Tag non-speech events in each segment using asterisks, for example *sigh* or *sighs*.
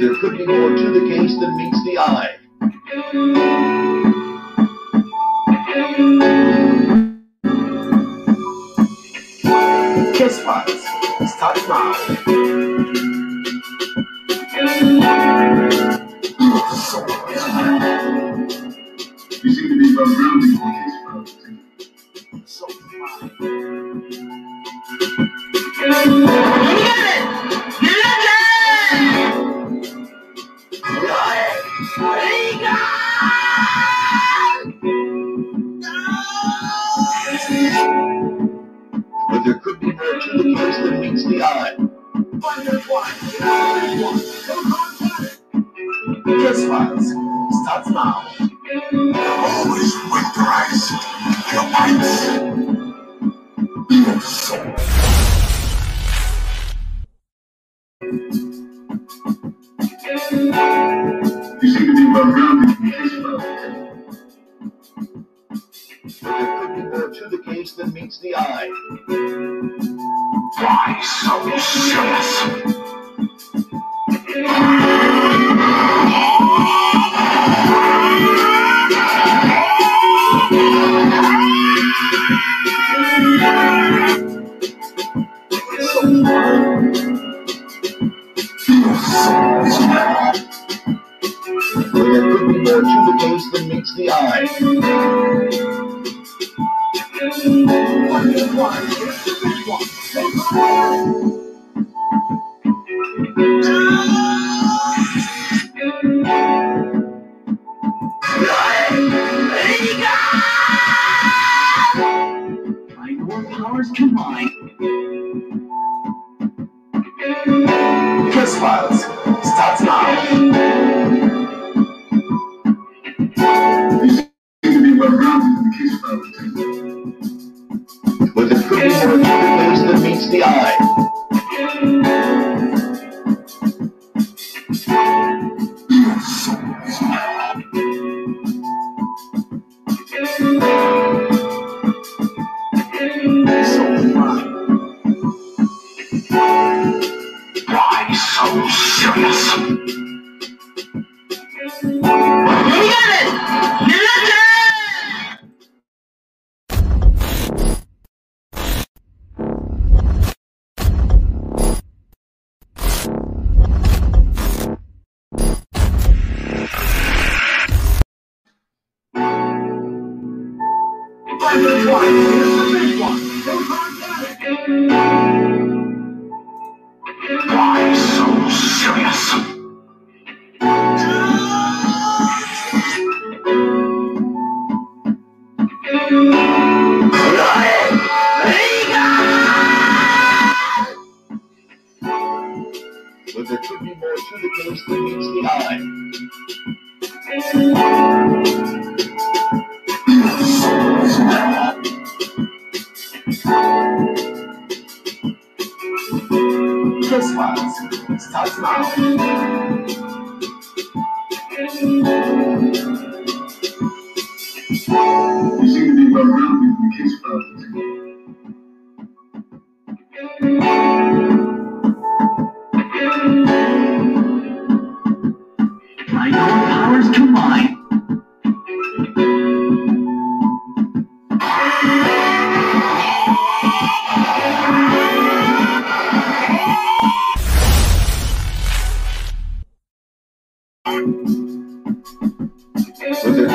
there could be more to the case than meets the eye. Kiss Spots, start now. You seem to be about grounding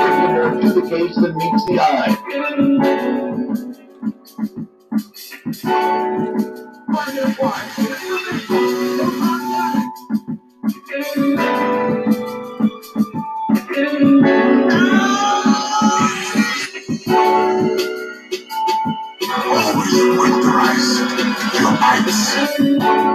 to the gaze that meets the eye. Always winterize your eyes.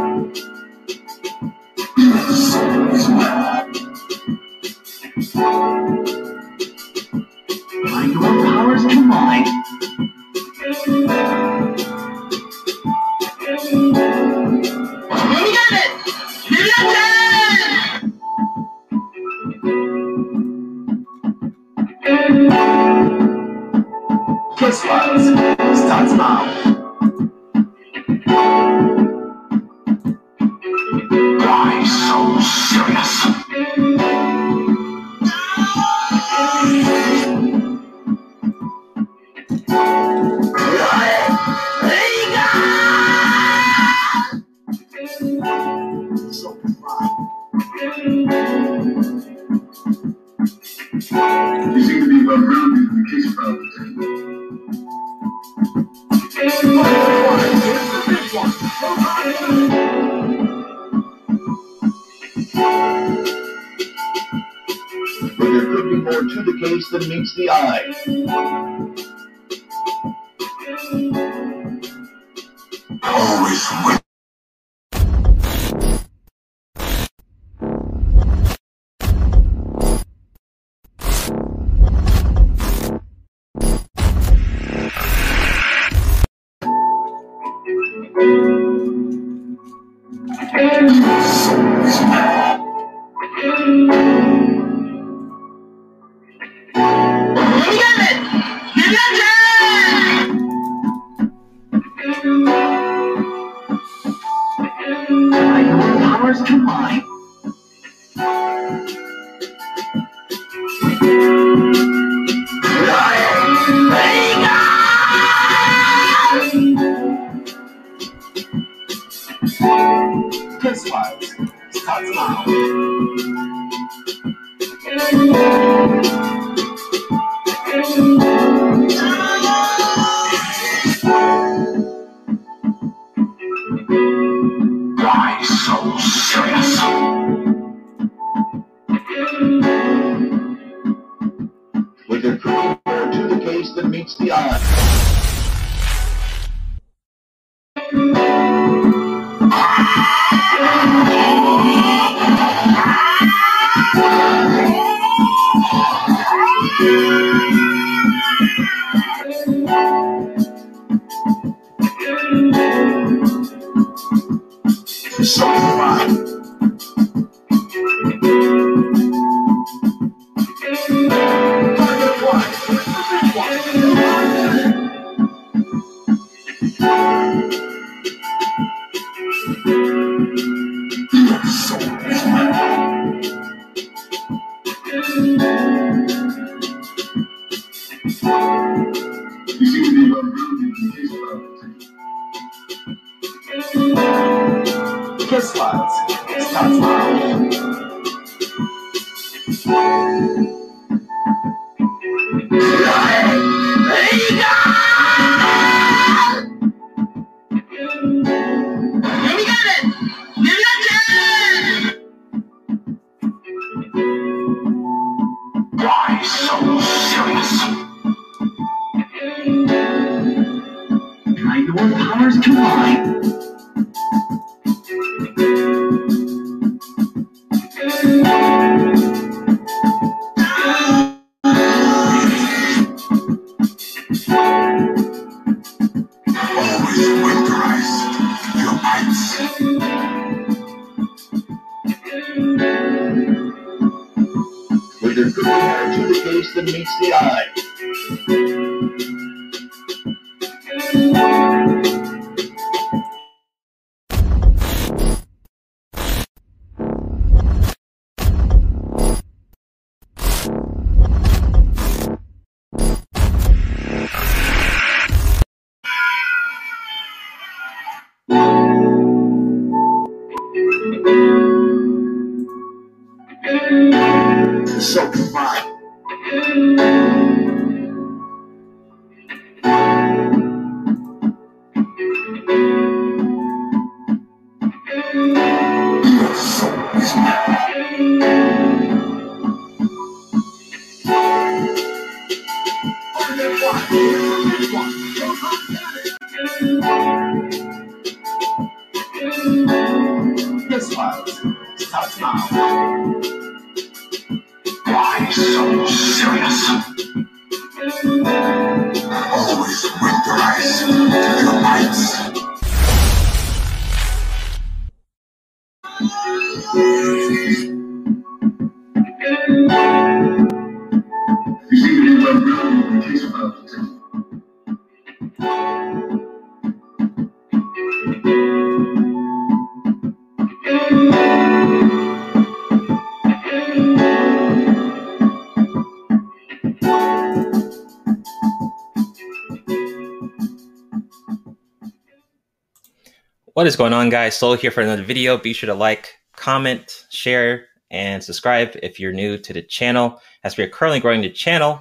Is going on, guys? Solo here for another video. Be sure to like, comment, share, and subscribe if you're new to the channel. As we are currently growing the channel,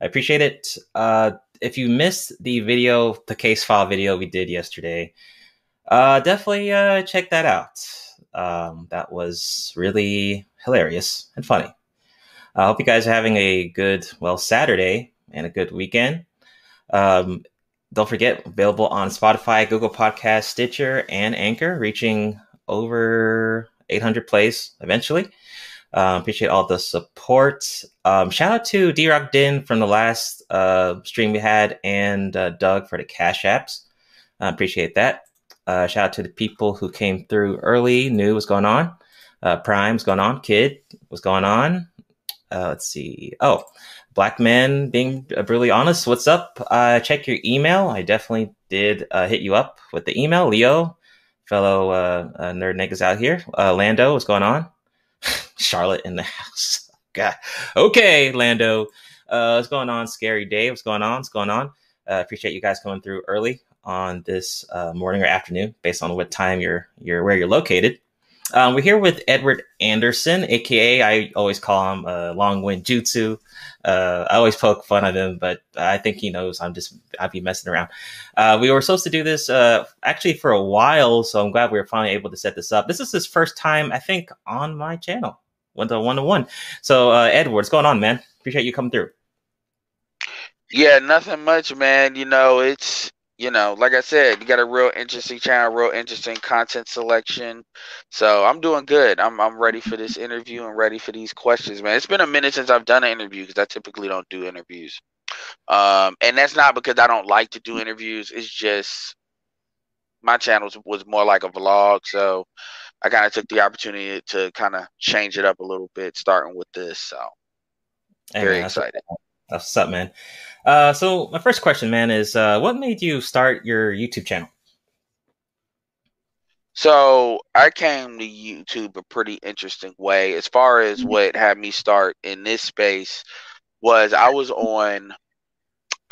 I appreciate it. Uh, if you missed the video, the case file video we did yesterday, uh, definitely uh, check that out. Um, that was really hilarious and funny. I hope you guys are having a good, well, Saturday and a good weekend. Um, don't forget, available on Spotify, Google Podcast, Stitcher, and Anchor, reaching over 800 plays eventually. Uh, appreciate all the support. Um, shout out to D Rock Din from the last uh, stream we had and uh, Doug for the Cash Apps. Appreciate that. Uh, shout out to the people who came through early, knew what's going on. Uh, Prime, what's going on? Kid, what's going on? Uh, let's see. Oh, Black Man being brutally honest. What's up? Uh, check your email. I definitely did uh, hit you up with the email. Leo, fellow uh, uh nerd niggas out here. Uh, Lando, what's going on? *laughs* Charlotte in the house. *laughs* God. Okay, Lando. Uh, what's going on? Scary day what's going on? What's going on? Uh, appreciate you guys coming through early on this uh, morning or afternoon, based on what time you're you're where you're located. Um, we're here with Edward Anderson, aka I always call him uh, Long Wind Jutsu. Uh, I always poke fun of him, but I think he knows I'm just I'd be messing around. Uh, we were supposed to do this uh, actually for a while, so I'm glad we were finally able to set this up. This is his first time, I think, on my channel, one to one to one. So, uh, Edward, what's going on, man? Appreciate you coming through. Yeah, nothing much, man. You know, it's you know, like I said, you got a real interesting channel, real interesting content selection. So I'm doing good. I'm I'm ready for this interview and ready for these questions, man. It's been a minute since I've done an interview because I typically don't do interviews. Um, and that's not because I don't like to do interviews. It's just my channel was more like a vlog, so I kind of took the opportunity to kind of change it up a little bit, starting with this. So very hey, excited. That's what's up, man. Uh, so my first question, man, is uh, what made you start your YouTube channel? So I came to YouTube a pretty interesting way. As far as mm-hmm. what had me start in this space was I was on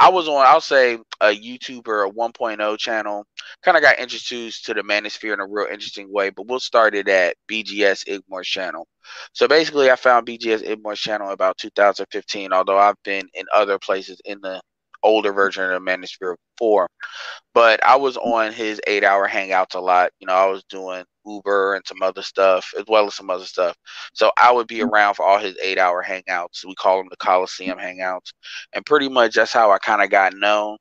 I was on, I'll say, a YouTuber, a 1.0 channel. Kind of got introduced to the manosphere in a real interesting way, but we'll start it at BGS Igmore's channel. So basically, I found BGS Igmore's channel about 2015, although I've been in other places in the older version of Manosphere 4. But I was on his eight hour hangouts a lot. You know, I was doing Uber and some other stuff, as well as some other stuff. So I would be mm-hmm. around for all his eight hour hangouts. We call them the Coliseum hangouts. And pretty much that's how I kind of got known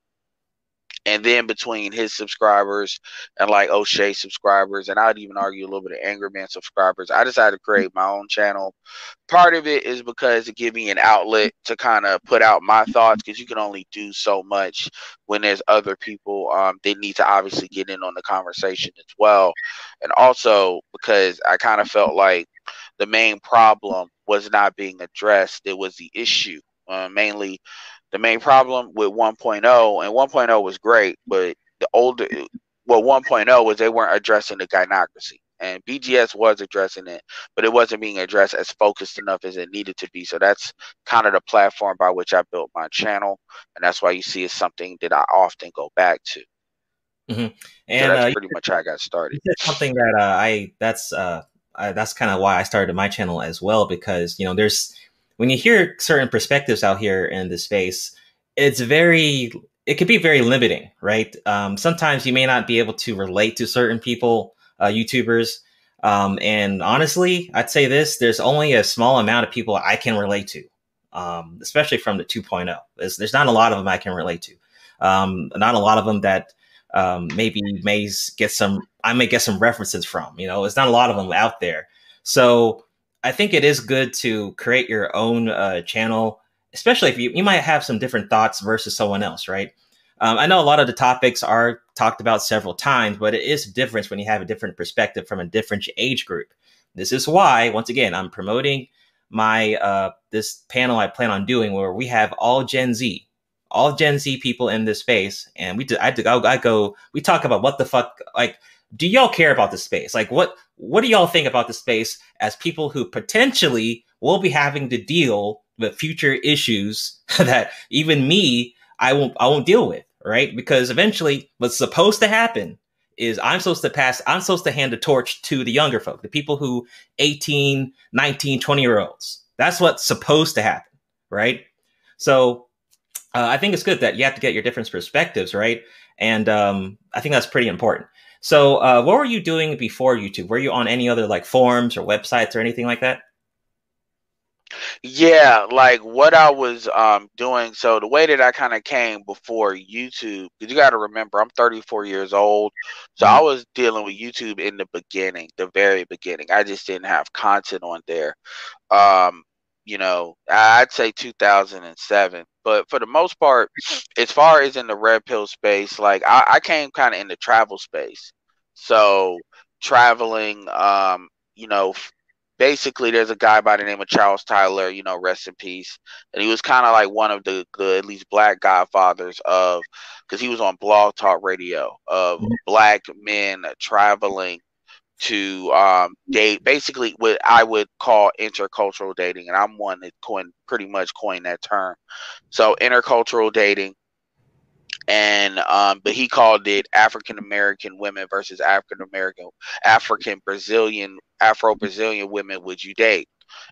and then between his subscribers and like O'Shea subscribers, and I'd even argue a little bit of Angry Man subscribers, I decided to create my own channel. Part of it is because it gave me an outlet to kind of put out my thoughts because you can only do so much when there's other people um, they need to obviously get in on the conversation as well. And also because I kind of felt like the main problem was not being addressed, it was the issue. Uh, mainly the main problem with 1.0 and 1.0 was great, but the older well 1.0 was they weren't addressing the gynocracy. And BGS was addressing it, but it wasn't being addressed as focused enough as it needed to be. So that's kind of the platform by which I built my channel, and that's why you see it's something that I often go back to. Mm-hmm. And so that's uh, pretty much how I got started. something that uh, I that's uh, I, that's kind of why I started my channel as well because you know there's when you hear certain perspectives out here in the space, it's very it could be very limiting, right? Um, sometimes you may not be able to relate to certain people, uh, YouTubers. Um, and honestly, I'd say this: there's only a small amount of people I can relate to, um, especially from the 2.0. There's, there's not a lot of them I can relate to. Um, not a lot of them that um, maybe may get some. I may get some references from. You know, it's not a lot of them out there. So I think it is good to create your own uh, channel, especially if you, you might have some different thoughts versus someone else, right? Um, I know a lot of the topics are talked about several times, but it is a difference when you have a different perspective from a different age group. This is why, once again, I'm promoting my uh, this panel I plan on doing where we have all Gen Z, all Gen Z people in this space, and we do, I, do, I go we talk about what the fuck like do y'all care about the space? Like, what what do y'all think about the space as people who potentially will be having to deal with future issues *laughs* that even me I won't I won't deal with, right? Because eventually, what's supposed to happen is I'm supposed to pass, I'm supposed to hand the torch to the younger folk, the people who 18, 19, 20 year olds. That's what's supposed to happen, right? So uh, I think it's good that you have to get your different perspectives, right? And um, I think that's pretty important. So, uh, what were you doing before YouTube? Were you on any other like forums or websites or anything like that? Yeah, like what I was um doing. So the way that I kind of came before YouTube, because you got to remember, I'm 34 years old, so I Mhm. was dealing with YouTube in the beginning, the very beginning. I just didn't have content on there. Um, you know, I'd say 2007, but for the most part, as far as in the red pill space, like I, I came kind of in the travel space. So traveling, um, you know, basically there's a guy by the name of Charles Tyler, you know, rest in peace. And he was kind of like one of the, the at least black godfathers of because he was on Blog Talk Radio of Mhm. black men traveling to um, date basically what I would call intercultural dating, and I'm one that coined pretty much coined that term. So intercultural dating, and um, but he called it African American women versus African American African Brazilian Afro Brazilian women would you date?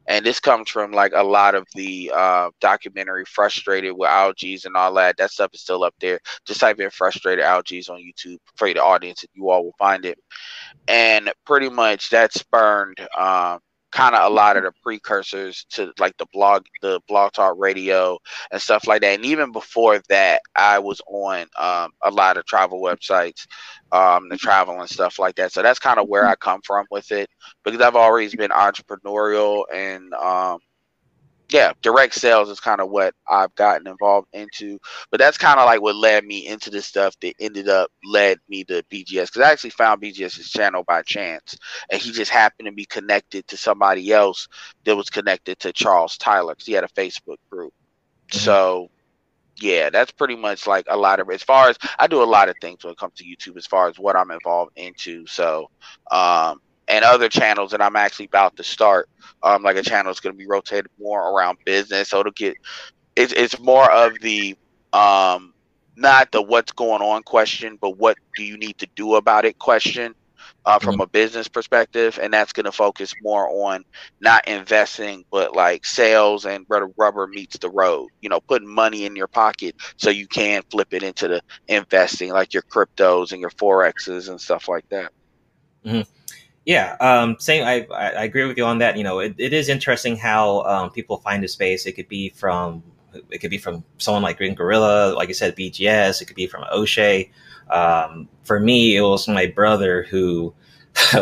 And this comes from like a lot of the uh, documentary "Frustrated with Algaes" and all that. That stuff is still up there. Just type in "Frustrated Algaes" on YouTube for the audience, and you all will find it. And pretty much that spurned um, kind of a lot of the precursors to like the blog, the blog talk radio and stuff like that. And even before that, I was on um, a lot of travel websites, um, the travel and stuff like that. So that's kind of where I come from with it because I've always been entrepreneurial and um, yeah, direct sales is kind of what I've gotten involved into. But that's kind of like what led me into the stuff that ended up led me to BGS because I actually found BGS's channel by chance, and he just happened to be connected to somebody else that was connected to Charles Tyler because he had a Facebook group. Mhm. So yeah, that's pretty much like a lot of as far as I do a lot of things when it comes to YouTube as far as what I'm involved into. So um and other channels that I'm actually about to start. Um like a channel is gonna be rotated more around business. So it'll get it's it's more of the um not the what's going on question, but what do you need to do about it question uh, from a business perspective. And that's going to focus more on not investing, but like sales and where the rubber meets the road, you know, putting money in your pocket so you can flip it into the investing, like your cryptos and your Forexes and stuff like that. Yeah, um, same. I, I agree with you on that. You know, it, it is interesting how um, people find a space. It could be from it could be from someone like Green Gorilla, like I said, BGS. It could be from O'Shea. Um, for me, it was my brother who *laughs*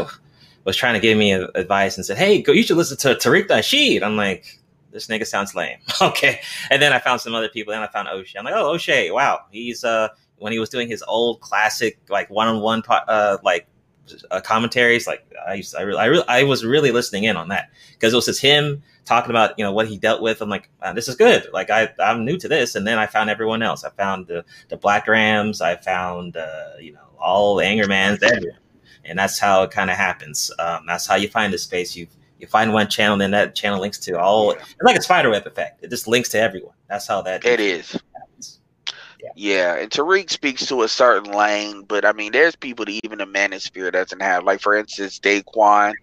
was trying to give me advice and said, "Hey, go, you should listen to Tariq Nasheed." I'm like, "This nigga sounds lame." *laughs* okay, and then I found some other people. Then I found O'Shea. I'm like, "Oh, O'Shea, wow, he's uh." When he was doing his old classic, like one-on-one, po- uh, like uh, commentaries. Like I, used, I, really, I, really, I was really listening in on that because it was just him talking about you know what he dealt with. I'm like, "Man, this is good. Like I, I'm new to this, and then I found everyone else. I found the the Black Rams. I found uh, you know all the Angermans, everyone, and that's how it kind of happens. Um, that's how you find the space. You you find one channel, then that channel links to all. It's like a spider web effect. It just links to everyone. That's how that It is. happens. Yeah, and Tariq speaks to a certain lane, but I mean, there's people that even the manosphere doesn't have. Like, for instance, Daquan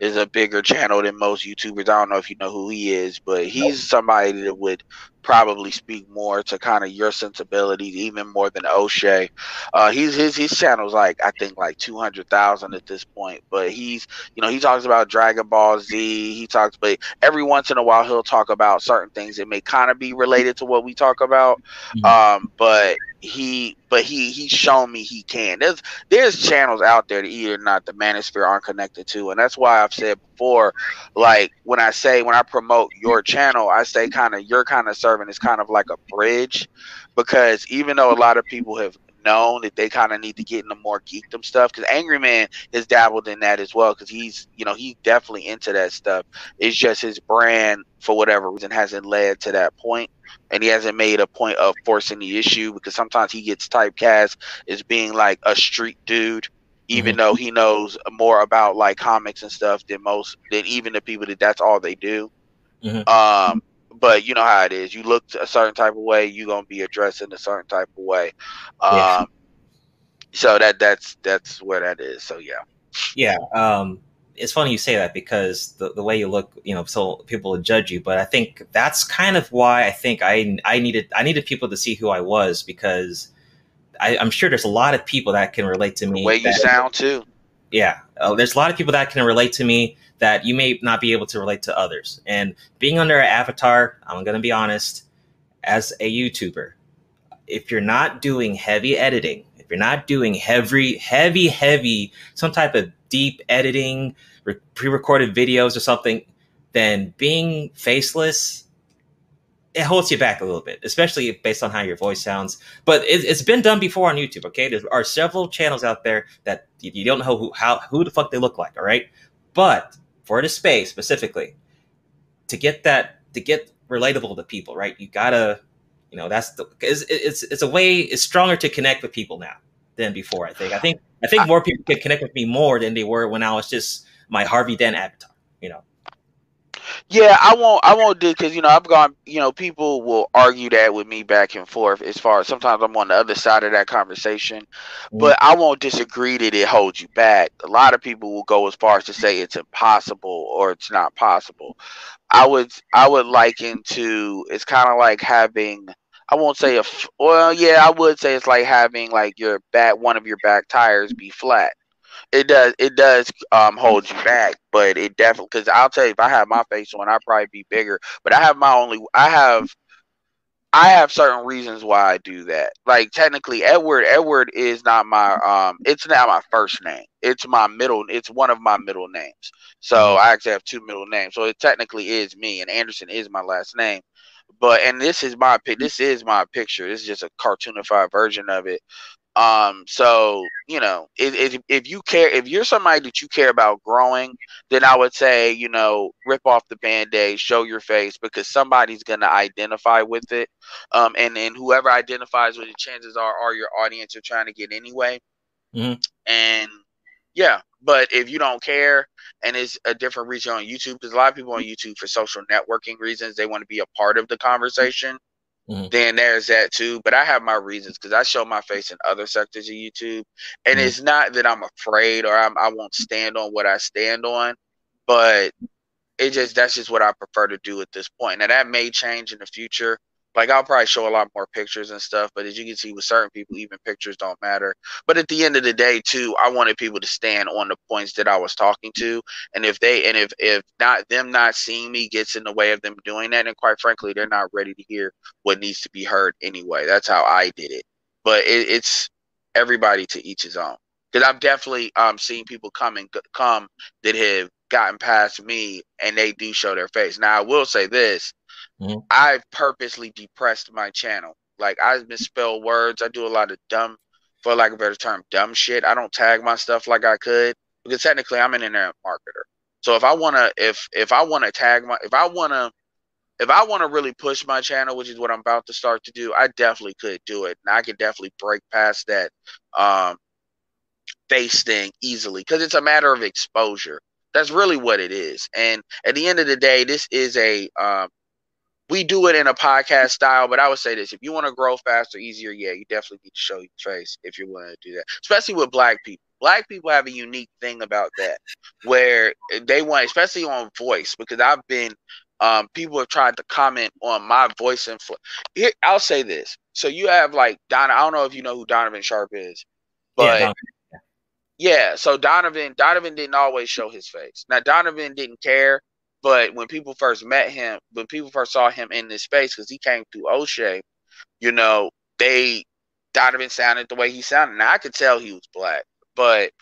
is a bigger channel than most YouTubers. I don't know if you know who he is, but he's somebody that would probably speak more to kind of your sensibilities, even more than O'Shea. Uh, he's his his channel's like I think like two hundred thousand at this point, but he's you know he talks about Dragon Ball Z. He talks, but every once in a while he'll talk about certain things that may kind of be related to what we talk about. Mhm. Um, but he but he he's shown me he can. There's there's channels out there that either not the manosphere aren't connected to, and that's why I've said before, like when I say when I promote your channel, I say kind of you're kind of serving as kind of like a bridge, because even though a lot of people have known that they kind of need to get into more geekdom stuff because angry man has dabbled in that as well because he's you know he's definitely into that stuff it's just his brand for whatever reason hasn't led to that point and he hasn't made a point of forcing the issue because sometimes he gets typecast as being like a street dude even Mhm. though he knows more about like comics and stuff than most than even the people that that's all they do Mhm. um but you know how it is you look a certain type of way you're gonna be addressed in a certain type of way um Yeah. So that that's that's where that is. So yeah. Yeah. Um, it's funny you say that because the, the way you look, you know, so people would judge you. But I think that's kind of why I think I I needed I needed people to see who I was because I, am sure there's a lot of people that can relate to me. The way you sound too. Yeah, uh, there's a lot of people that can relate to me that you may not be able to relate to others. And being under an avatar, I'm going to be honest, as a YouTuber, if you're not doing heavy editing, if you're not doing heavy, heavy, heavy, some type of deep editing, re- pre-recorded videos or something, then being faceless it holds you back a little bit, especially based on how your voice sounds. But it, has been done before on YouTube. Okay, there are several channels out there that you don't know who how who the fuck they look like. All right, but for the space specifically, to get that to get relatable to people, right? You gotta, you know, that's the it's it's, it's a way it's stronger to connect with people now than before. I think. I think I think more people can connect with me more than they were when I was just my Harvey Dent avatar. You know. Yeah, I won't. I won't do because you know I've gone. You know, people will argue that with me back and forth. As far as sometimes I'm on the other side of that conversation, mm-hmm. but I won't disagree that it holds you back. A lot of people will go as far as to say it's impossible or it's not possible. I would. I would liken to. It's kind of like having. I won't say a. Well, yeah, I would say it's like having like your back one of your back tires be flat it does it does um hold you back, but it definitely because I'll tell you if I have my face on, I'd probably be bigger. But I have my only I have I have certain reasons why I do that. Like technically, Edward Edward is not my um. It's not my first name. It's my middle. It's one of my middle names. So mm-hmm. I actually have two middle names. So it technically is me, and Anderson is my last name. But and this is my this is my picture. This is just a cartoonified version of it. Um, so you know, if, if, if you care, if you're somebody that you care about growing, then I would say, you know, rip off the band-aid, show your face because somebody's gonna identify with it. Um, and and whoever identifies with it, chances are are your audience you're trying to get anyway. Mm-hmm. And yeah, but if you don't care and it's a different reason on YouTube, because a lot of people on YouTube for social networking reasons, they want to be a part of the conversation. Mm-hmm. Then there's that too. But I have my reasons because I show my face in other sectors of YouTube. And mm-hmm. it's not that I'm afraid or I'm, I won't stand on what I stand on, but it just that's just what I prefer to do at this point. Now that may change in the future. Like I'll probably show a lot more pictures and stuff, but as you can see with certain people, even pictures don't matter. But at the end of the day, too, I wanted people to stand on the points that I was talking to, and if they and if if not them not seeing me gets in the way of them doing that, and quite frankly, they're not ready to hear what needs to be heard anyway. That's how I did it. But it, it's everybody to each his own. Because I've definitely um seen people come and come that have gotten past me, and they do show their face. Now I will say this Mm-hmm. I've purposely depressed my channel. Like I misspell words. I do a lot of dumb, for lack of a better term, dumb shit. I don't tag my stuff like I could because technically I'm an internet marketer. So if I wanna, if if I wanna tag my, if I wanna, if I wanna really push my channel, which is what I'm about to start to do, I definitely could do it, and I could definitely break past that um, face thing easily because it's a matter of exposure. That's really what it is. And at the end of the day, this is a um, we do it in a podcast style, but I would say this: if you want to grow faster, easier, yeah, you definitely need to show your face if you're willing to do that. Especially with black people. Black people have a unique thing about that, where they want, especially on voice, because I've been, um, people have tried to comment on my voice and here. I'll say this: so you have like Donna. I don't know if you know who Donovan Sharp is, but. Yeah, yeah, so Donovan Donovan didn't always show his face. Now Donovan didn't care but when people first met him, when people first saw him in this space, because he came through O'Shea, you know, they Donovan sounded the way he sounded. Now I could tell he was black, but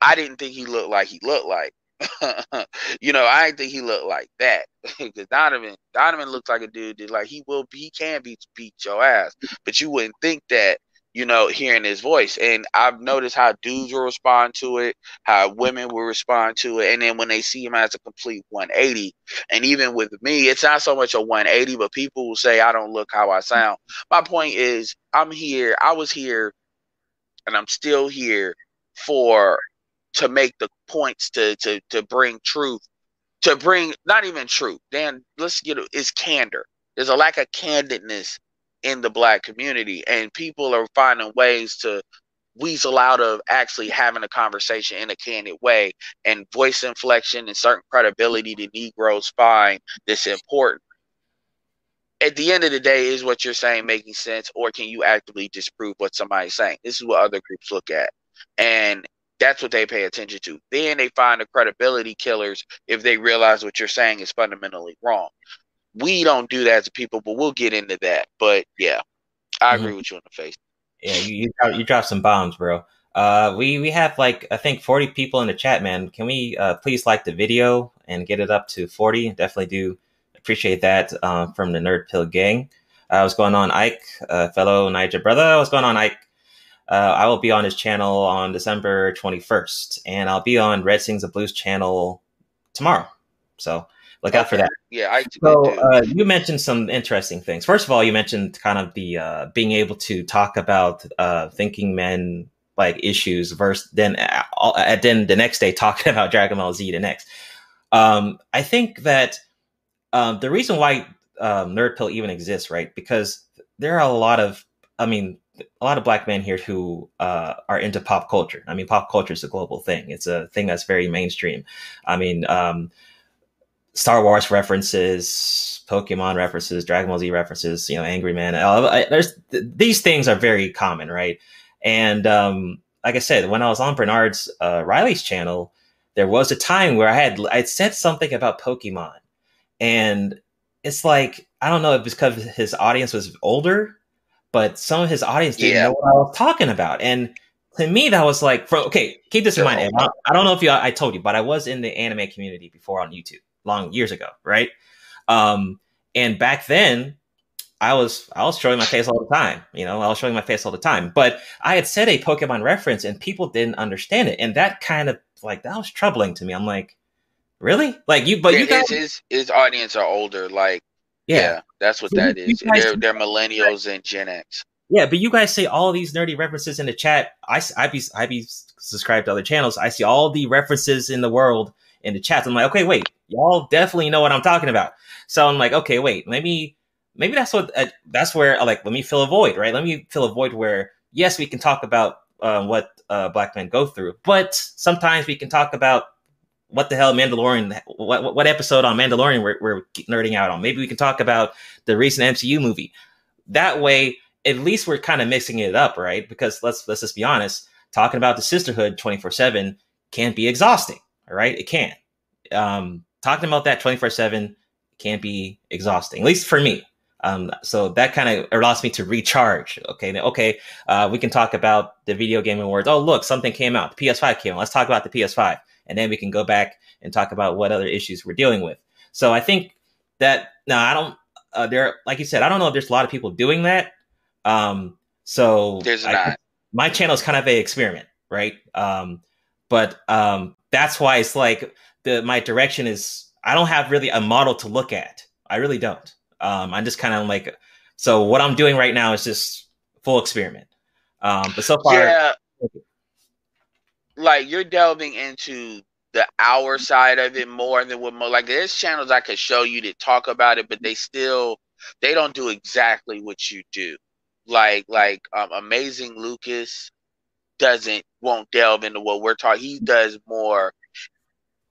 I didn't think he looked like he looked like. *laughs* you know, I didn't think he looked like that *laughs* because Donovan, Donovan looks like a dude that like he will, he can beat beat your ass, but you wouldn't think that you know, hearing his voice. And I've noticed how dudes will respond to it, how women will respond to it. And then when they see him as a complete 180, and even with me, it's not so much a 180, but people will say, I don't look how I sound. My point is, I'm here, I was here, and I'm still here for to make the points to to to bring truth to bring not even truth dan let's get it is candor there's a lack of candidness in the black community and people are finding ways to weasel out of actually having a conversation in a candid way and voice inflection and certain credibility to Negroes find that's important. At the end of the day, is what you're saying making sense, or can you actively disprove what somebody's saying? This is what other groups look at. And that's what they pay attention to. Then they find the credibility killers if they realize what you're saying is fundamentally wrong. We don't do that to people, but we'll get into that. But yeah, I agree Mhm. with you in the face. Yeah, you you drop, you dropped some bombs, bro. Uh, we we have like I think forty people in the chat, man. Can we uh, please like the video and get it up to forty? Definitely do appreciate that uh, from the Nerd Pill gang. Uh, what's going on, Ike, uh, fellow Niger brother? What's going on, Ike? Uh, I will be on his channel on December twenty first, and I'll be on Red Sings of Blues channel tomorrow. So look out for that. Yeah, I So uh, you mentioned some interesting things. First of all, you mentioned kind of the uh, being able to talk about uh, thinking men like issues versus then uh, uh, then the next day talking *laughs* about Dragon Ball Z the next. Um, I think that um, the reason why um, Nerd Pill even exists, right? Because there are a lot of, I mean, a lot of black men here who uh, are into pop culture. I mean, pop culture is a global thing. It's a thing that's very mainstream. I mean, um, Star Wars references, Pokemon references, Dragon Ball Z references, you know, Angry Man. uh, I- There's th- these things are very common, right? And um, like I said, when I was on Bernard's uh, Riley's channel, there was a time where I had I said something about Pokemon, and it's like I don't know if it's because his audience was older, but some of his audience didn't Yeah. know what I was talking about, and to me that was like, for, okay, keep this in mind. old. I don't know if you I told you, but I was in the anime community before on YouTube long years ago, right? Um, and back then, I was I was showing my face all the time. You know, I was showing my face all the time. But I had said a Pokemon reference, and people didn't understand it, and that kind of like that was troubling to me. I'm like, really? Like you? But Yeah, you guys, his, his audience are older. Like, yeah, yeah, that's what So that you is. guys- they're they're millennials and Gen X. yeah. But you guys say all these nerdy references in the chat. I I be I be subscribed to other channels. I see all the references in the world in the chats. I'm like, okay, wait, y'all definitely know what I'm talking about. So I'm like, okay, wait, let me, maybe that's what uh, that's where uh, like let me fill a void, right? Let me fill a void where yes, we can talk about uh, what uh, black men go through, but sometimes we can talk about what the hell Mandalorian, what what- episode on Mandalorian we're, we're nerding out on. Maybe we can talk about the recent MCU movie. That way, at least we're kind of mixing it up, right? Because let's let's just be honest, talking about the sisterhood twenty four seven can be exhausting, all right? It can. Um, talking about that twenty four seven can be exhausting, at least for me. Um, so that kind of allows me to recharge. Okay, okay, uh, we can talk about the video game awards. Oh, look, something came out. The PS5 came out. Let's talk about the PS5, and then we can go back and talk about what other issues we're dealing with. So I think that now I don't. Uh, there, like you said, I don't know if there's a lot of people doing that. Um, so There's I- not. my channel is kind of a experiment, right? Um, but um, that's why it's like the my direction is I don't have really a model to look at. I really don't. Um, I'm just kind of like so what I'm doing right now is just full experiment. Um, but so far, Yeah. Like you're delving into the hour side of it more than what more like there's channels I could show you to talk about it, but they still they don't do exactly what you do. Like like um, Amazing Lucas doesn't won't delve into what we're talking. He does more.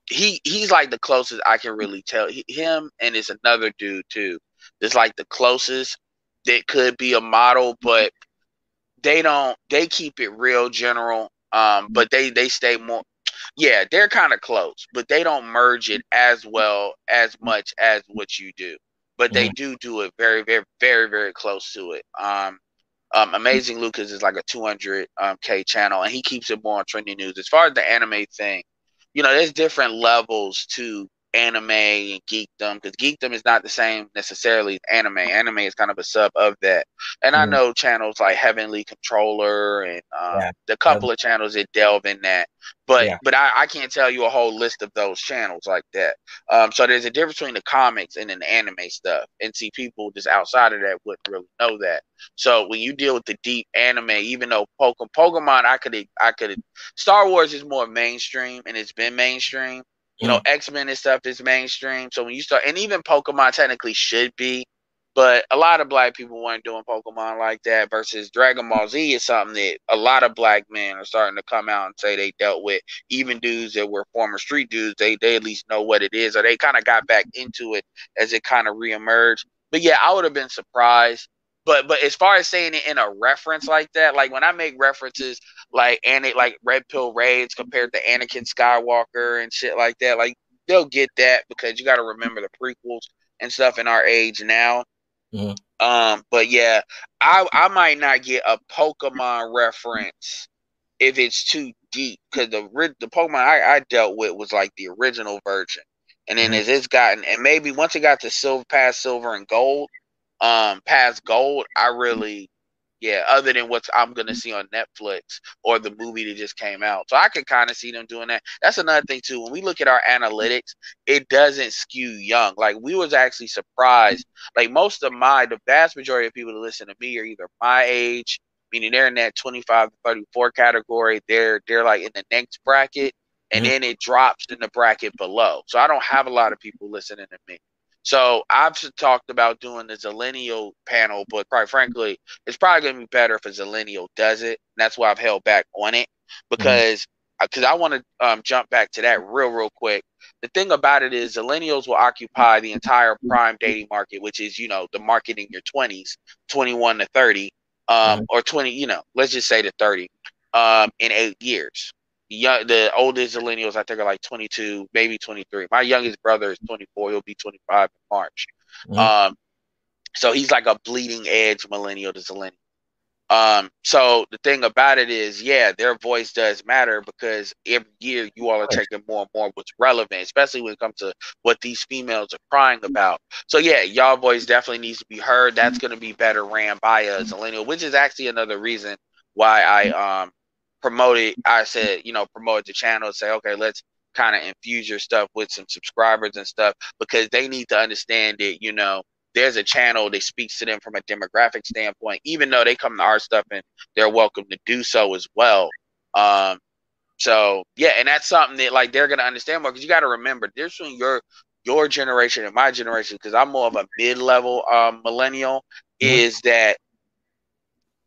He he's like the closest I can really tell. He, him and it's another dude too. It's like the closest that could be a model, but they don't. They keep it real general. Um, but they they stay more. Yeah, they're kind of close, but they don't merge it as well as much as what you do. But they do do it very very very very close to it. Um, um, Amazing Lucas is like a 200 um, k channel, and he keeps it more on trending news. As far as the anime thing, you know, there's different levels to anime and geekdom because geekdom is not the same necessarily as anime. Anime is kind of a sub of that. And I Mhm. know channels like Heavenly Controller and um, Yeah. the couple of channels that delve in that, but Yeah. but I, I can't tell you a whole list of those channels like that. Um, so there's a difference between the comics and then the anime stuff. And see, people just outside of that wouldn't really know that. So when you deal with the deep anime, even though Pokemon, Pokemon, I could I could Star Wars is more mainstream and it's been mainstream. You know, mm. X Men and stuff is mainstream. So when you start, and even Pokemon technically should be, But a lot of black people weren't doing Pokemon like that. Versus Dragon Ball Z is something that a lot of black men are starting to come out and say they dealt with. Even dudes that were former street dudes, they they at least know what it is, or they kind of got back into it as it kind of reemerged. But yeah, I would have been surprised. But but as far as saying it in a reference like that, like when I make references like and it like Red Pill Raids compared to Anakin Skywalker and shit like that, like they'll get that because you got to remember the prequels and stuff in our age now. Mhm. Um, but yeah, I I might not get a Pokemon reference if it's too deep because the the Pokemon I, I dealt with was like the original version, and then Mhm. as it's gotten and maybe once it got to silver past silver and gold, um, past gold, I really yeah, other than what I'm gonna see on Netflix or the movie that just came out. So I could kind of see them doing that. That's another thing too. When we look at our analytics, it doesn't skew young. Like we was actually surprised. Like most of my the vast majority of people that listen to me are either my age, meaning they're in that 25 to 34 category. They're they're like in the next bracket, and Mhm. then it drops in the bracket below. So I don't have a lot of people listening to me. So I've talked about doing the Zillennial panel, but quite frankly, it's probably gonna be better if a Zillennial does it. That's why I've held back on it because because I want to um, jump back to that real real quick. The thing about it is, Zillennials will occupy the entire prime dating market, which is you know the market in your twenties, twenty one to thirty, um, Mhm. or twenty. You know, let's just say to thirty, um, in eight years. Young, the oldest millennials I think are like 22, maybe 23. My youngest brother is 24. He'll be 25 in March. Mhm. Um, so he's like a bleeding edge millennial to millennial. Um, so the thing about it is, yeah, their voice does matter because every year you all are taking more and more what's relevant, especially when it comes to what these females are crying about. So yeah, y'all voice definitely needs to be heard. That's gonna be better ran by a millennial, which is actually another reason why I um promoted I said, you know, promoted the channel, say, okay, let's kind of infuse your stuff with some subscribers and stuff because they need to understand that, you know, there's a channel that speaks to them from a demographic standpoint, even though they come to our stuff and they're welcome to do so as well. Um, so yeah, and that's something that like they're gonna understand more because you got to remember there's between your your generation and my generation because I'm more of a mid level um, millennial Mhm. is that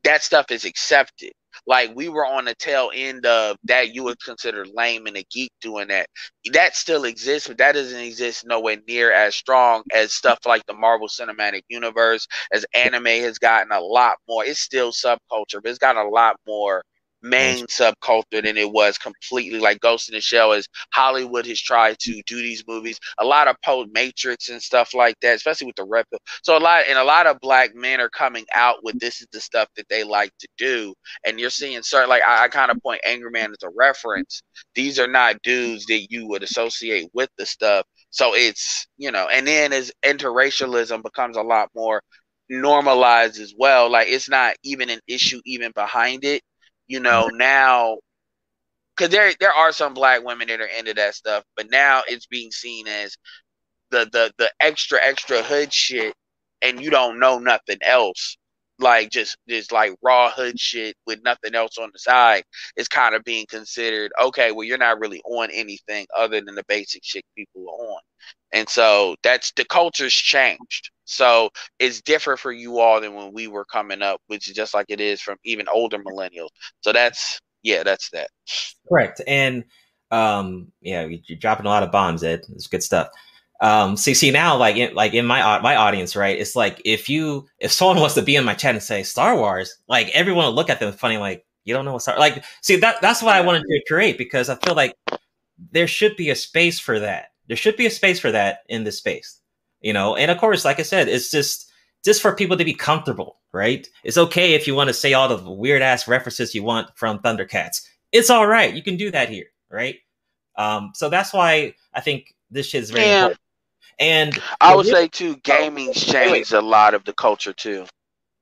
that stuff is accepted. Like we were on the tail end of that you would consider lame and a geek doing that. That still exists, but that doesn't exist nowhere near as strong as stuff like the Marvel Cinematic Universe, as anime has gotten a lot more. It's still subculture, but it's got a lot more main subculture than it was completely like Ghost in the Shell as Hollywood has tried to do these movies. A lot of post Matrix and stuff like that, especially with the rep. So a lot and a lot of black men are coming out with this is the stuff that they like to do. And you're seeing certain like I, I kind of point Angry Man as a reference. These are not dudes that you would associate with the stuff. So it's you know, and then as interracialism becomes a lot more normalized as well, like it's not even an issue even behind it. You know, mm-hmm. now because there there are some black women that are into that stuff, but now it's being seen as the the the extra extra hood shit, and you don't know nothing else. Like just just like raw hood shit with nothing else on the side is kind of being considered okay. Well, you're not really on anything other than the basic shit people are on, and so that's the culture's changed. So it's different for you all than when we were coming up, which is just like it is from even older millennials. So that's yeah, that's that. Correct. And um, yeah, you- you're dropping a lot of bombs, Ed. It's good stuff. Um, see, see now, like, in, like in my my audience, right? It's like if you if someone wants to be in my chat and say Star Wars, like everyone will look at them funny, like you don't know what Star. Like, see that that's what I wanted to create because I feel like there should be a space for that. There should be a space for that in this space, you know. And of course, like I said, it's just just for people to be comfortable, right? It's okay if you want to say all the weird ass references you want from Thundercats. It's all right. You can do that here, right? Um, so that's why I think this shit is very Yeah. important. And I would say too, gaming's changed a lot of the culture too.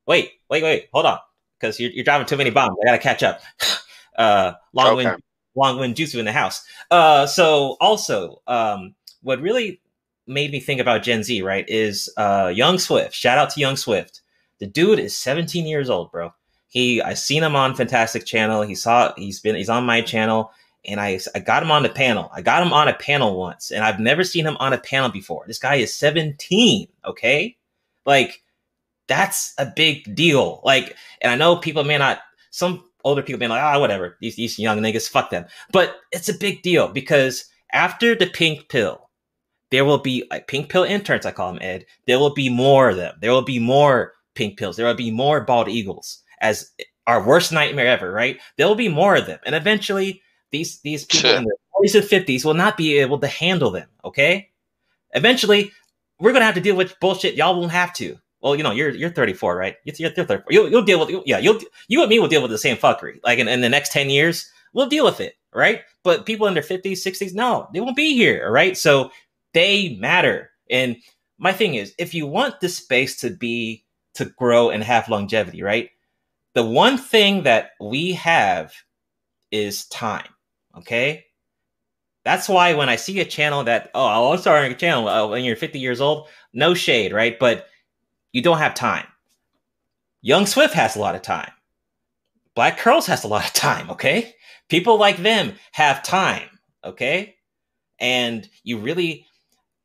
wait, wait, wait, hold on, because you're, you're driving too many bombs. I gotta catch up. *sighs* uh, long Okay. wind, long wind jutsu in the house. Uh, so also, um, what really made me think about Gen Z, right, is uh, Young Swift. Shout out to Young Swift. The dude is 17 years old, bro. He, I seen him on Fantastic Channel. He saw, he's been, he's on my channel, and I, I got him on the panel. I got him on a panel once, and I've never seen him on a panel before. This guy is 17, okay? Like, That's a big deal. Like, and I know people may not, some older people may be like, ah, whatever, these, these young niggas, fuck them. But it's a big deal because after the pink pill, there will be like pink pill interns, I call them Ed. There will be more of them. There will be more pink pills. There will be more bald eagles as our worst nightmare ever, right? There will be more of them. And eventually these these people in their 40s and 50s will not be able to handle them, okay? Eventually, we're gonna have to deal with bullshit y'all won't have to. Well, you know, you're you're 34, right? You're, you're 34. You'll, you'll deal with yeah, you'll you and me will deal with the same fuckery. Like in, in the next 10 years, we'll deal with it, right? But people in their 50s, 60s, no, they won't be here, right? So they matter. And my thing is, if you want this space to be to grow and have longevity, right? The one thing that we have is time. Okay. That's why when I see a channel that, oh, I'm starting a channel uh, when you're 50 years old, no shade, right? But you don't have time. Young Swift has a lot of time. Black Curls has a lot of time, okay? People like them have time, okay? And you really,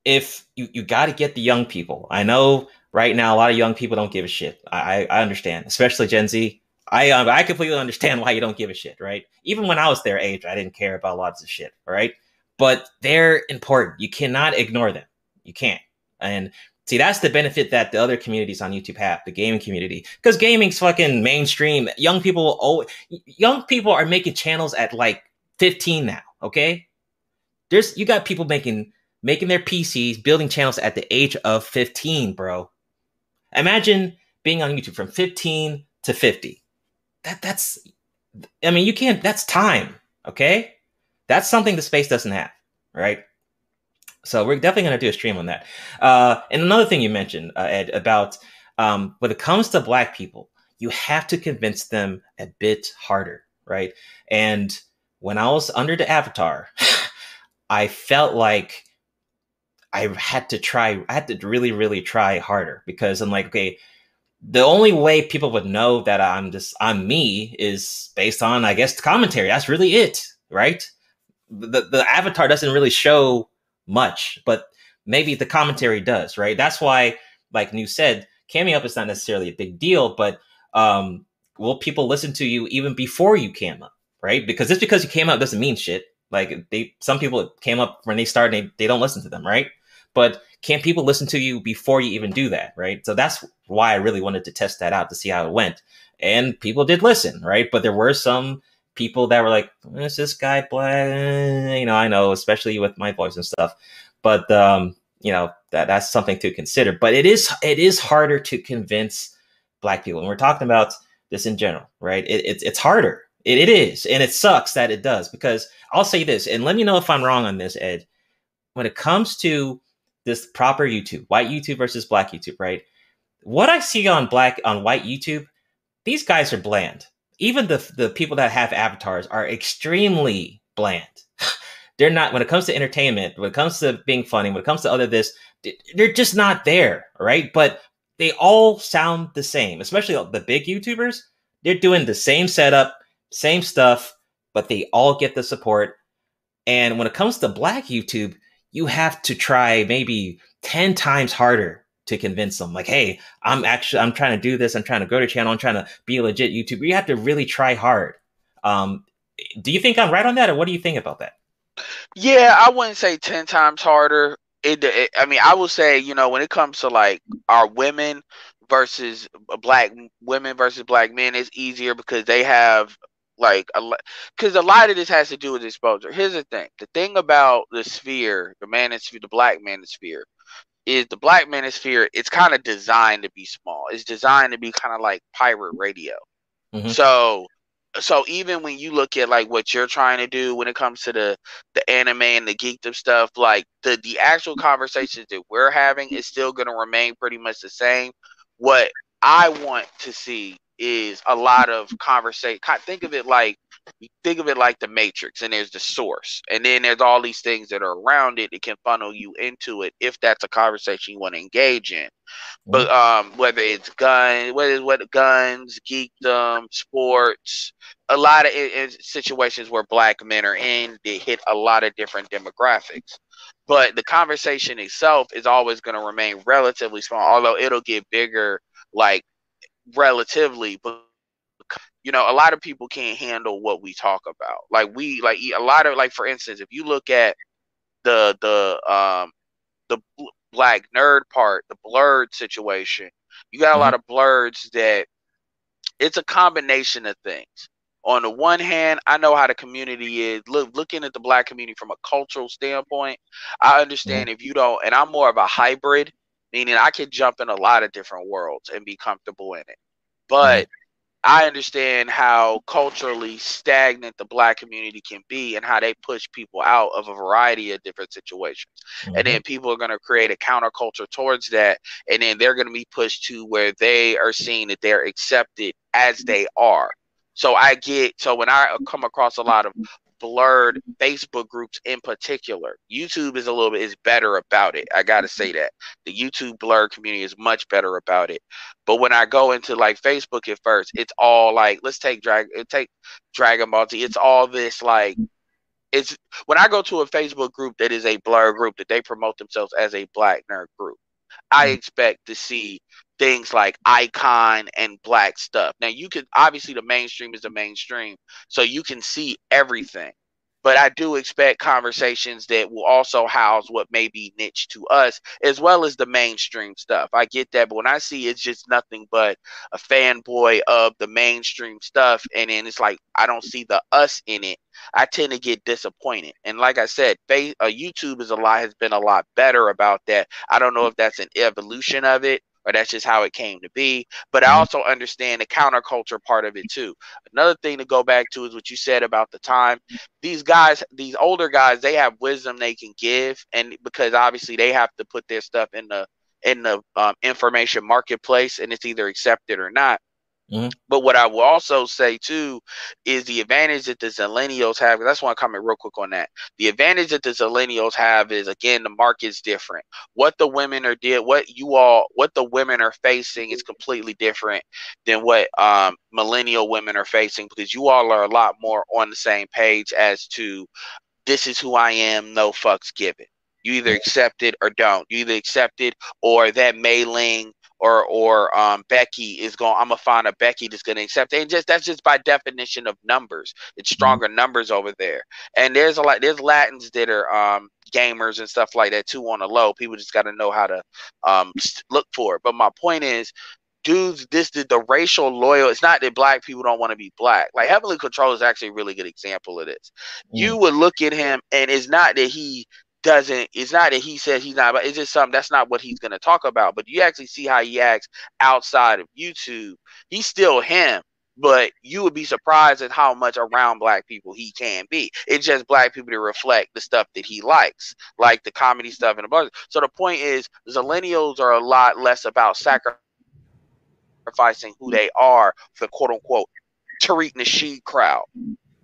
if you, you got to get the young people. I know right now a lot of young people don't give a shit. I, I understand, especially Gen Z. I um, I completely understand why you don't give a shit, right? Even when I was their age, I didn't care about lots of shit, right? But they're important. You cannot ignore them. You can't. And see, that's the benefit that the other communities on YouTube have, the gaming community, because gaming's fucking mainstream. Young people, oh, young people are making channels at like 15 now. Okay, there's you got people making making their PCs, building channels at the age of 15, bro. Imagine being on YouTube from 15 to 50 that that's I mean, you can't that's time, okay? That's something the space doesn't have, right? So we're definitely going to do a stream on that. Uh, and another thing you mentioned, uh, Ed, about um, when it comes to Black people, you have to convince them a bit harder, right? And when I was under the Avatar, *laughs* I felt like I had to try, I had to really, really try harder because I'm like, okay, the only way people would know that I'm just I'm me is based on I guess the commentary. That's really it, right? The the avatar doesn't really show much, but maybe the commentary does, right? That's why, like New said, camming up is not necessarily a big deal, but um, will people listen to you even before you came up, right? Because just because you came up doesn't mean shit. Like they, some people came up when they started, they, they don't listen to them, right? But can people listen to you before you even do that, right? So that's why I really wanted to test that out to see how it went. And people did listen, right? But there were some people that were like, "Is this guy black?" You know, I know, especially with my voice and stuff. But um, you know, that that's something to consider. But it is it is harder to convince black people, and we're talking about this in general, right? It, it it's harder. It, it is, and it sucks that it does because I'll say this, and let me know if I'm wrong on this, Ed. When it comes to this proper YouTube, white YouTube versus black YouTube, right? What I see on black on white YouTube, these guys are bland. Even the the people that have avatars are extremely bland. *laughs* they're not when it comes to entertainment, when it comes to being funny, when it comes to other this, they're just not there, right? But they all sound the same, especially the big YouTubers. They're doing the same setup, same stuff, but they all get the support. And when it comes to black YouTube, you have to try maybe 10 times harder to convince them like hey i'm actually i'm trying to do this i'm trying to grow the channel i'm trying to be a legit youtuber. You have to really try hard. Um, do you think i'm right on that or what do you think about that? Yeah i wouldn't say 10 times harder. It, it i mean i would say you know when it comes to like our women versus black women versus black men it's easier because they have like a because a lot of this has to do with exposure. Here's the thing: the thing about the sphere, the manosphere, the black manosphere, is the black manosphere. It's kind of designed to be small. It's designed to be kind of like pirate radio. Mm-hmm. So, so even when you look at like what you're trying to do when it comes to the the anime and the geekdom stuff, like the the actual conversations that we're having is still going to remain pretty much the same. What I want to see is a lot of conversation. Think of it like think of it like the matrix and there's the source and then there's all these things that are around it it can funnel you into it if that's a conversation you want to engage in but mm-hmm. um whether it's gun whether it's what guns geekdom sports a lot of situations where black men are in they hit a lot of different demographics but the conversation itself is always going to remain relatively small although it'll get bigger like relatively, but you know, a lot of people can't handle what we talk about. Like we like a lot of like for instance, if you look at the the um the black nerd part, the blerd situation, you got a lot of blerds that it's a combination of things. On the one hand, I know how the community is. Look, looking at the black community from a cultural standpoint, I understand if you don't, and I'm more of a hybrid, meaning I can jump in a lot of different worlds and be comfortable in it. But I understand how culturally stagnant the black community can be and how they push people out of a variety of different situations. Mm-hmm. And then people are going to create a counterculture towards that. And then they're going to be pushed to where they are seeing that they're accepted as they are. So I get, so when I come across a lot of blerd Facebook groups in particular. YouTube is a little bit is better about it. I gotta say that the YouTube blerd community is much better about it. But when I go into like Facebook at first, it's all like let's take drag uh, take Dragon Ball Z. It's all this like it's when I go to a Facebook group that is a blerd group that they promote themselves as a black nerd group. I mm-hmm. expect to see things like icon and black stuff. Now you can obviously the mainstream is the mainstream, so you can see everything. But I do expect conversations that will also house what may be niche to us, as well as the mainstream stuff. I get that, but when I see it's just nothing but a fanboy of the mainstream stuff, and then it's like I don't see the us in it, I tend to get disappointed. And like I said, fa- uh, YouTube is a lot has been a lot better about that. I don't know if that's an evolution of it or that's just how it came to be. But I also understand the counterculture part of it too. Another thing to go back to is what you said about the time. These guys, these older guys, they have wisdom they can give, and because obviously they have to put their stuff in the in the um, information marketplace, and it's either accepted or not. Mhm. But what I will also say too is the advantage that the Zillennials have. That's one comment real quick on that. The advantage that the Zillennials have is again the market's different. What the women are did, what you all, what the women are facing is completely different than what um, millennial women are facing because you all are a lot more on the same page as to this is who I am, no fucks given. You either accept it or don't. You either accept it or that Mei Ling or or um, Becky is going. I'm gonna find a Becky that's gonna accept it. And just that's just by definition of numbers. It's stronger numbers over there. And there's a lot. There's Latins that are um, gamers and stuff like that too on the low. People just got to know how to um, look for it. But my point is. Dudes, this the, the racial loyal. It's not that black people don't want to be black. Like Heavenly Control is actually a really good example of this. You would look at him, and it's not that he doesn't it's not that he says he's not but it's just something that's not what he's going to talk about. But you actually see how he acts outside of youtube. He's still him but you would be surprised at how much around black people he can be. It's just black people to reflect the stuff that he likes like the comedy stuff and the buzz. So the point is millennials are a lot less about sacrificing who they are for quote unquote Tariq Nasheed crowd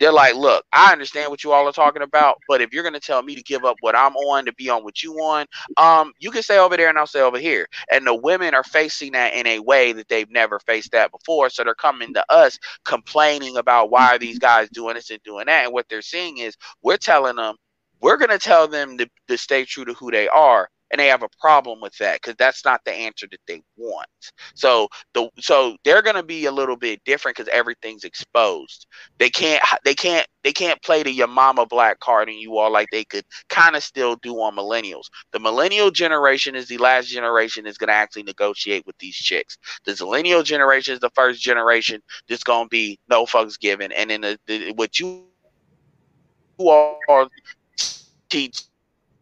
they're like, look, I understand what you all are talking about, but if you're gonna tell me to give up what I'm on to be on what you on, um, you can stay over there and I'll stay over here. And the women are facing that in a way that they've never faced that before. So they're coming to us complaining about why are these guys doing this and doing that. And what they're seeing is we're telling them we're gonna tell them to, to stay true to who they are. And they have a problem with that because that's not the answer that they want. So the so they're gonna be a little bit different because everything's exposed. They can't they can't they can't play the your mama black card and you all like they could kind of still do on millennials. The millennial generation is the last generation that's going to actually negotiate with these chicks. The millennial generation is the first generation that's going to be no fucks given and then the, the, what you all teach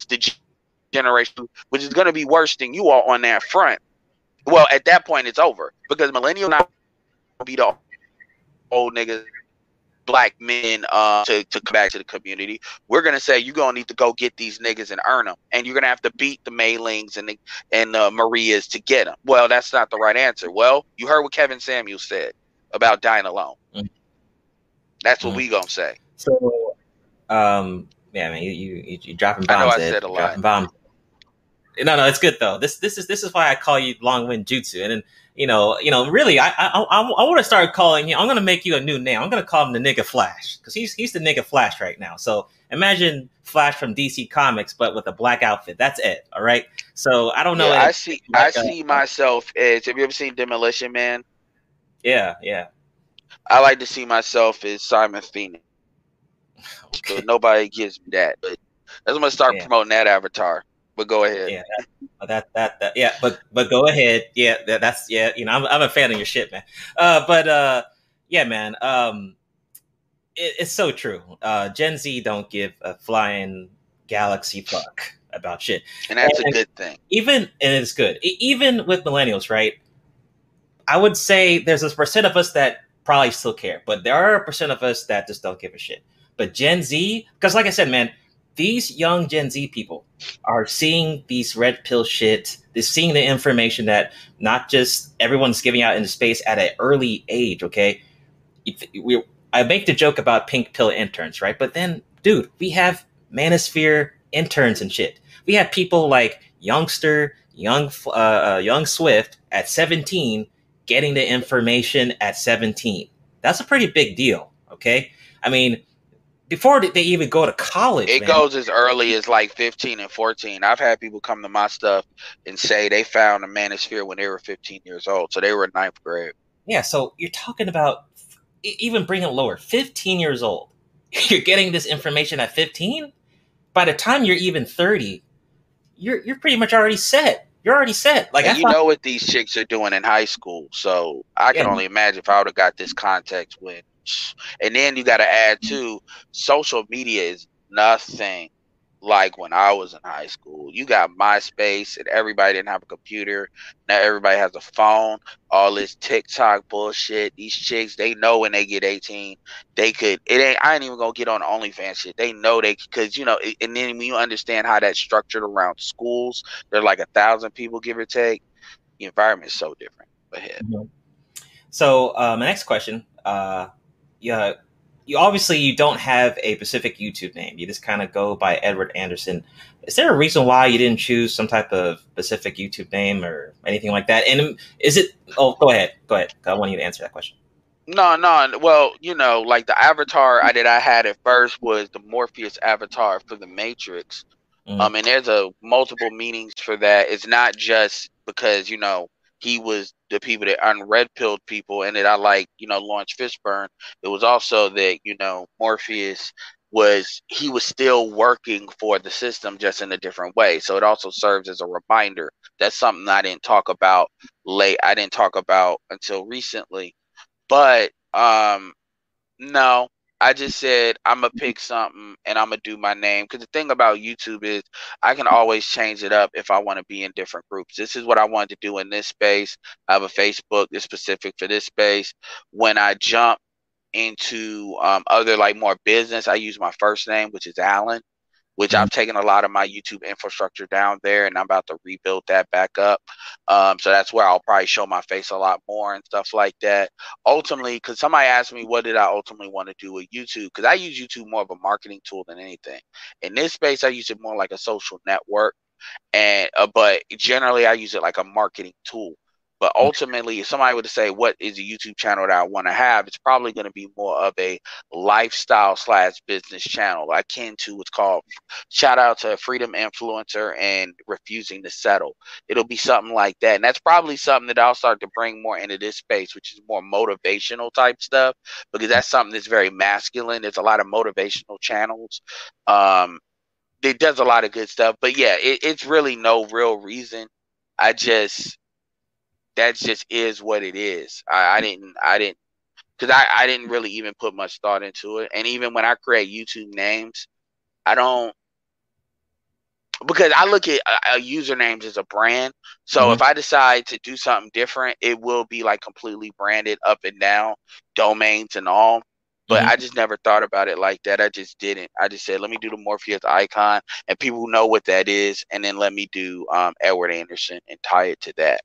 the generation which is going to be worse than you all on that front well at that point it's over because millennial not be the old niggas black men uh, to, to come back to the community. We're gonna say you're gonna need to go get these niggas and earn them, and you're gonna have to beat the Maylings and the and uh, Marias to get them. Well, that's not the right answer. Well, you heard what Kevin Samuels said about dying alone. Mhm. That's what Mhm. we gonna say. So, um, yeah, man, you you you, you dropping I know bombs. I said a lot. Dropping bombs. No, no, it's good though. This this is this is why I call you Long Wind Jutsu, and then you know, you know, really, I I I, I want to start calling you. I'm gonna make you a new name. I'm gonna call him the nigga Flash because he's he's the nigga Flash right now. So imagine Flash from DC Comics, but with a black outfit. That's it. All right. So I don't know. Yeah, I see. like I a- see myself as. Have you ever seen Demolition Man? Yeah, yeah. I like to see myself as Simon Phoenix. *laughs* Okay. But nobody gives me that. But I'm gonna start Yeah. promoting that avatar. But go ahead. Yeah, that, that that that yeah, but but go ahead. Yeah, that, that's yeah. You know, I'm I'm a fan of your shit, man. Uh, but uh, yeah, man. Um, it, it's so true. Uh, Gen Z don't give a flying galaxy fuck about shit. And that's a good thing. Even and it's good. Even with millennials, right? I would say there's a percent of us that probably still care, but there are a percent of us that just don't give a shit. But Gen Z, because like I said, man, these young Gen Z people are seeing these red pill shit. They're seeing the information that not just everyone's giving out into space at an early age. Okay, we, I make the joke about pink pill interns, right? But then, dude, we have manosphere interns and shit. We have people like youngster, young, uh, uh, young Swift at 17 getting the information at 17. That's a pretty big deal. Okay, I mean, before they even go to college, It man, goes as early as like 15 and 14. I've had people come to my stuff and say they found a manosphere when they were 15 years old. So they were in ninth grade. Yeah, so you're talking about even bring it lower, 15 years old. *laughs* You're getting this information at 15. By the time you're even 30, you're you're pretty much already set. You're already set. Like you thought, know what these chicks are doing in high school. So I can Yeah. only imagine if I would have got this context when. And then you got to add to social media is nothing like when I was in high school. You got MySpace and everybody didn't have a computer. Now everybody has a phone. All this TikTok bullshit. These chicks, they know when they get 18, they could. It ain't. I ain't even gonna get on OnlyFans shit. They know they because you know. And then when you understand how that's structured around schools, they're like a thousand people, give or take. The environment is so different. Ahead. So uh, my next question, uh, yeah, you obviously you don't have a specific YouTube name. You just kind of go by Edward Anderson. Is there a reason why you didn't choose some type of specific YouTube name or anything like that? And is it? Oh, go ahead, go ahead. I want you to answer that question. No, no. Well, you know, like the avatar I that I had at first was the Morpheus avatar for the Matrix. Mhm. Um, and there's a multiple meanings for that. It's not just because you know he was the people that unred pilled people, and that I like, you know, Laurence Fishburne. It was also that you know Morpheus was he was still working for the system just in a different way. So it also serves as a reminder. That's something I didn't talk about late. I didn't talk about until recently. But um no, I just said I'm gonna pick something and I'm gonna do my name because the thing about YouTube is I can always change it up if I want to be in different groups. This is what I wanted to do in this space. I have a Facebook that's specific for this space. When I jump into um, other like more business, I use my first name, which is Alan, which I've taken a lot of my YouTube infrastructure down there, and I'm about to rebuild that back up. Um, so that's where I'll probably show my face a lot more and stuff like that. Ultimately, because somebody asked me what did I ultimately want to do with YouTube, because I use YouTube more of a marketing tool than anything. In this space, I use it more like a social network, and uh, but generally I use it like a marketing tool. But ultimately, if somebody were to say, "What is a YouTube channel that I want to have?" It's probably going to be more of a lifestyle slash business channel, akin to what's called shout out to Freedom Influencer and Refusing to Settle. It'll be something like that. And that's probably something that I'll start to bring more into this space, which is more motivational type stuff, because that's something that's very masculine. There's a lot of motivational channels. Um, it does a lot of good stuff. But yeah, it, it's really no real reason. I just, that just is what it is. I, I didn't, I didn't, because I, I didn't really even put much thought into it. And even when I create YouTube names, I don't because I look at uh, uh, usernames as a brand. So if I decide to do something different, it will be like completely branded up and down, domains and all. But Mhm. I just never thought about it like that. I just didn't. I just said, let me do the Morpheus icon, and people know what that is, and then let me do um, Edward Anderson and tie it to that.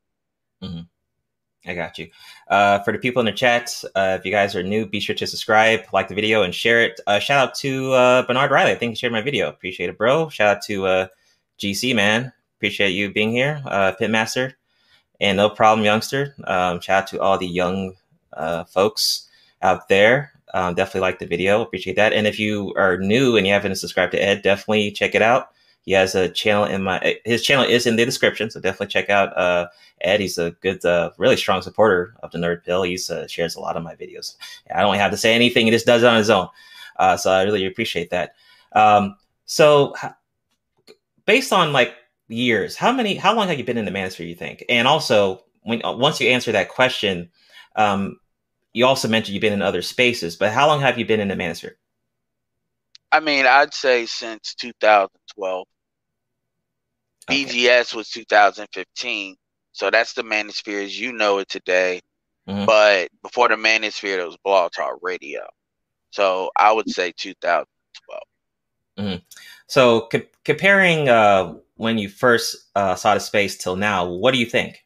I got you. Uh, for the people in the chat, uh, if you guys are new, be sure to subscribe, like the video, and share it. Uh, shout out to uh, Bernard Riley. I think he shared my video. Appreciate it, bro. Shout out to uh, GC, man. Appreciate you being here, uh, Pitmaster. And no problem, youngster. Um, shout out to all the young folks out there. Um, definitely like the video. Appreciate that. And if you are new and you haven't subscribed to Ed, definitely check it out. He has a channel in my his channel is in the description, so definitely check out uh, Ed. He's a good, uh, really strong supporter of the Nerd Pill. He uh, shares a lot of my videos. I don't have to say anything; he just does it on his own. Uh, so I really appreciate that. Um, so, based on like years, how many, how long have you been in the manosphere? You think? And also, when once you answer that question, um, you also mentioned you've been in other spaces, but how long have you been in the manosphere? I mean, I'd say since 2012. Okay. BGS was 2015, so that's the manosphere as you know it today. Mm-hmm. But before the manosphere, there was Blog Talk Radio. So I would say 2012. Mm-hmm. So co- comparing uh, when you first uh, saw the space till now, what do you think?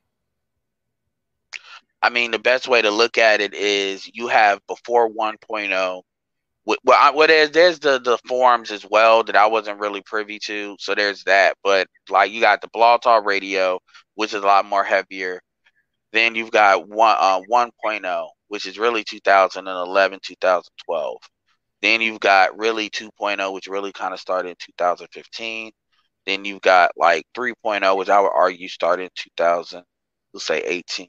I mean, the best way to look at it is you have before 1.0. Well, well, there's there's the the forums as well that I wasn't really privy to, so there's that. But like you got the Blog Talk Radio, which is a lot more heavier. Then you've got one uh, 1.0, which is really 2011, 2012. Then you've got really 2.0, which really kind of started in 2015. Then you've got like 3.0, which I would argue started in 2000, let's say 18.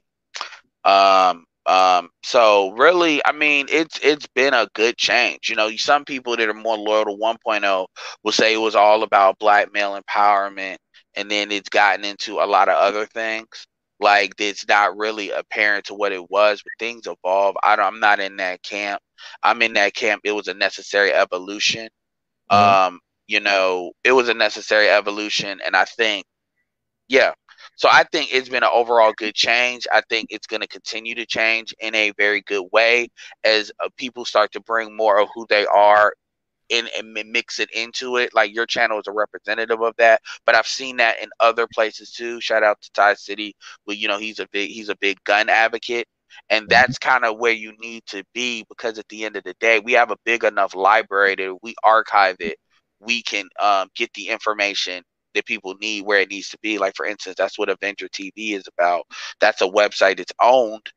Um, um, so really, I mean, it's it's been a good change. You know, some people that are more loyal to 1.0 will say it was all about black male empowerment, and then it's gotten into a lot of other things. Like it's not really apparent to what it was, but things evolve. I don't, I'm not in that camp. I'm in that camp. It was a necessary evolution. Mm-hmm. Um, you know, it was a necessary evolution, and I think, yeah, so I think it's been an overall good change. I think it's going to continue to change in a very good way as uh, people start to bring more of who they are in and mix it into it. Like your channel is a representative of that, but I've seen that in other places too. Shout out to Ty City, where you know he's a big he's a big gun advocate. And mm-hmm. that's kind of where you need to be because at the end of the day, we have a big enough library that we archive it. We can um, get the information that people need where it needs to be. Like for instance, that's what Avenger TV is about. That's a website that's owned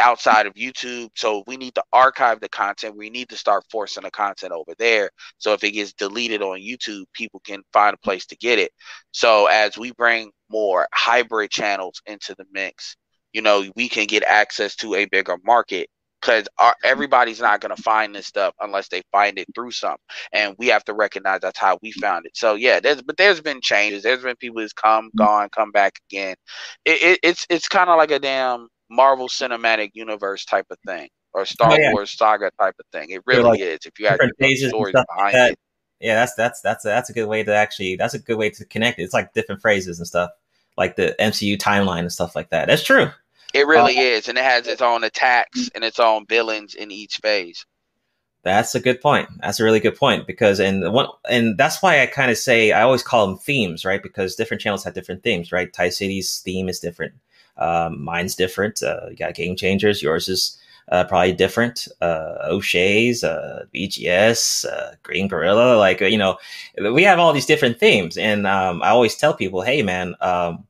outside of YouTube. So we need to archive the content. We need to start forcing the content over there. So if it gets deleted on YouTube, people can find a place to get it. So as we bring more hybrid channels into the mix, you know, we can get access to a bigger market because everybody's not going to find this stuff unless they find it through something and we have to recognize that's how we found it. So yeah there's but there's been changes. There's been people who's come mm-hmm. gone come back again. It, it, it's it's kind of like a damn marvel cinematic universe type of thing or star oh, yeah. wars saga type of thing. It really like is if you actually have stories behind that, it. Yeah that's that's that's a, that's a good way to actually that's a good way to connect. It it's like different phrases and stuff like the mcu timeline and stuff like that. That's true it really uh, is, and it has its own attacks and its own villains in each phase. That's a good point. That's a really good point because and one and that's why I kind of say I always call them themes, right? Because different channels have different themes, right? Ty City's theme is different. Um, mine's different. Uh, you got Game Changers. Yours is uh, probably different. Uh, O'Shea's, uh, BGS, uh, Green Gorilla. Like you know, we have all these different themes, and um, I always tell people, hey man, um,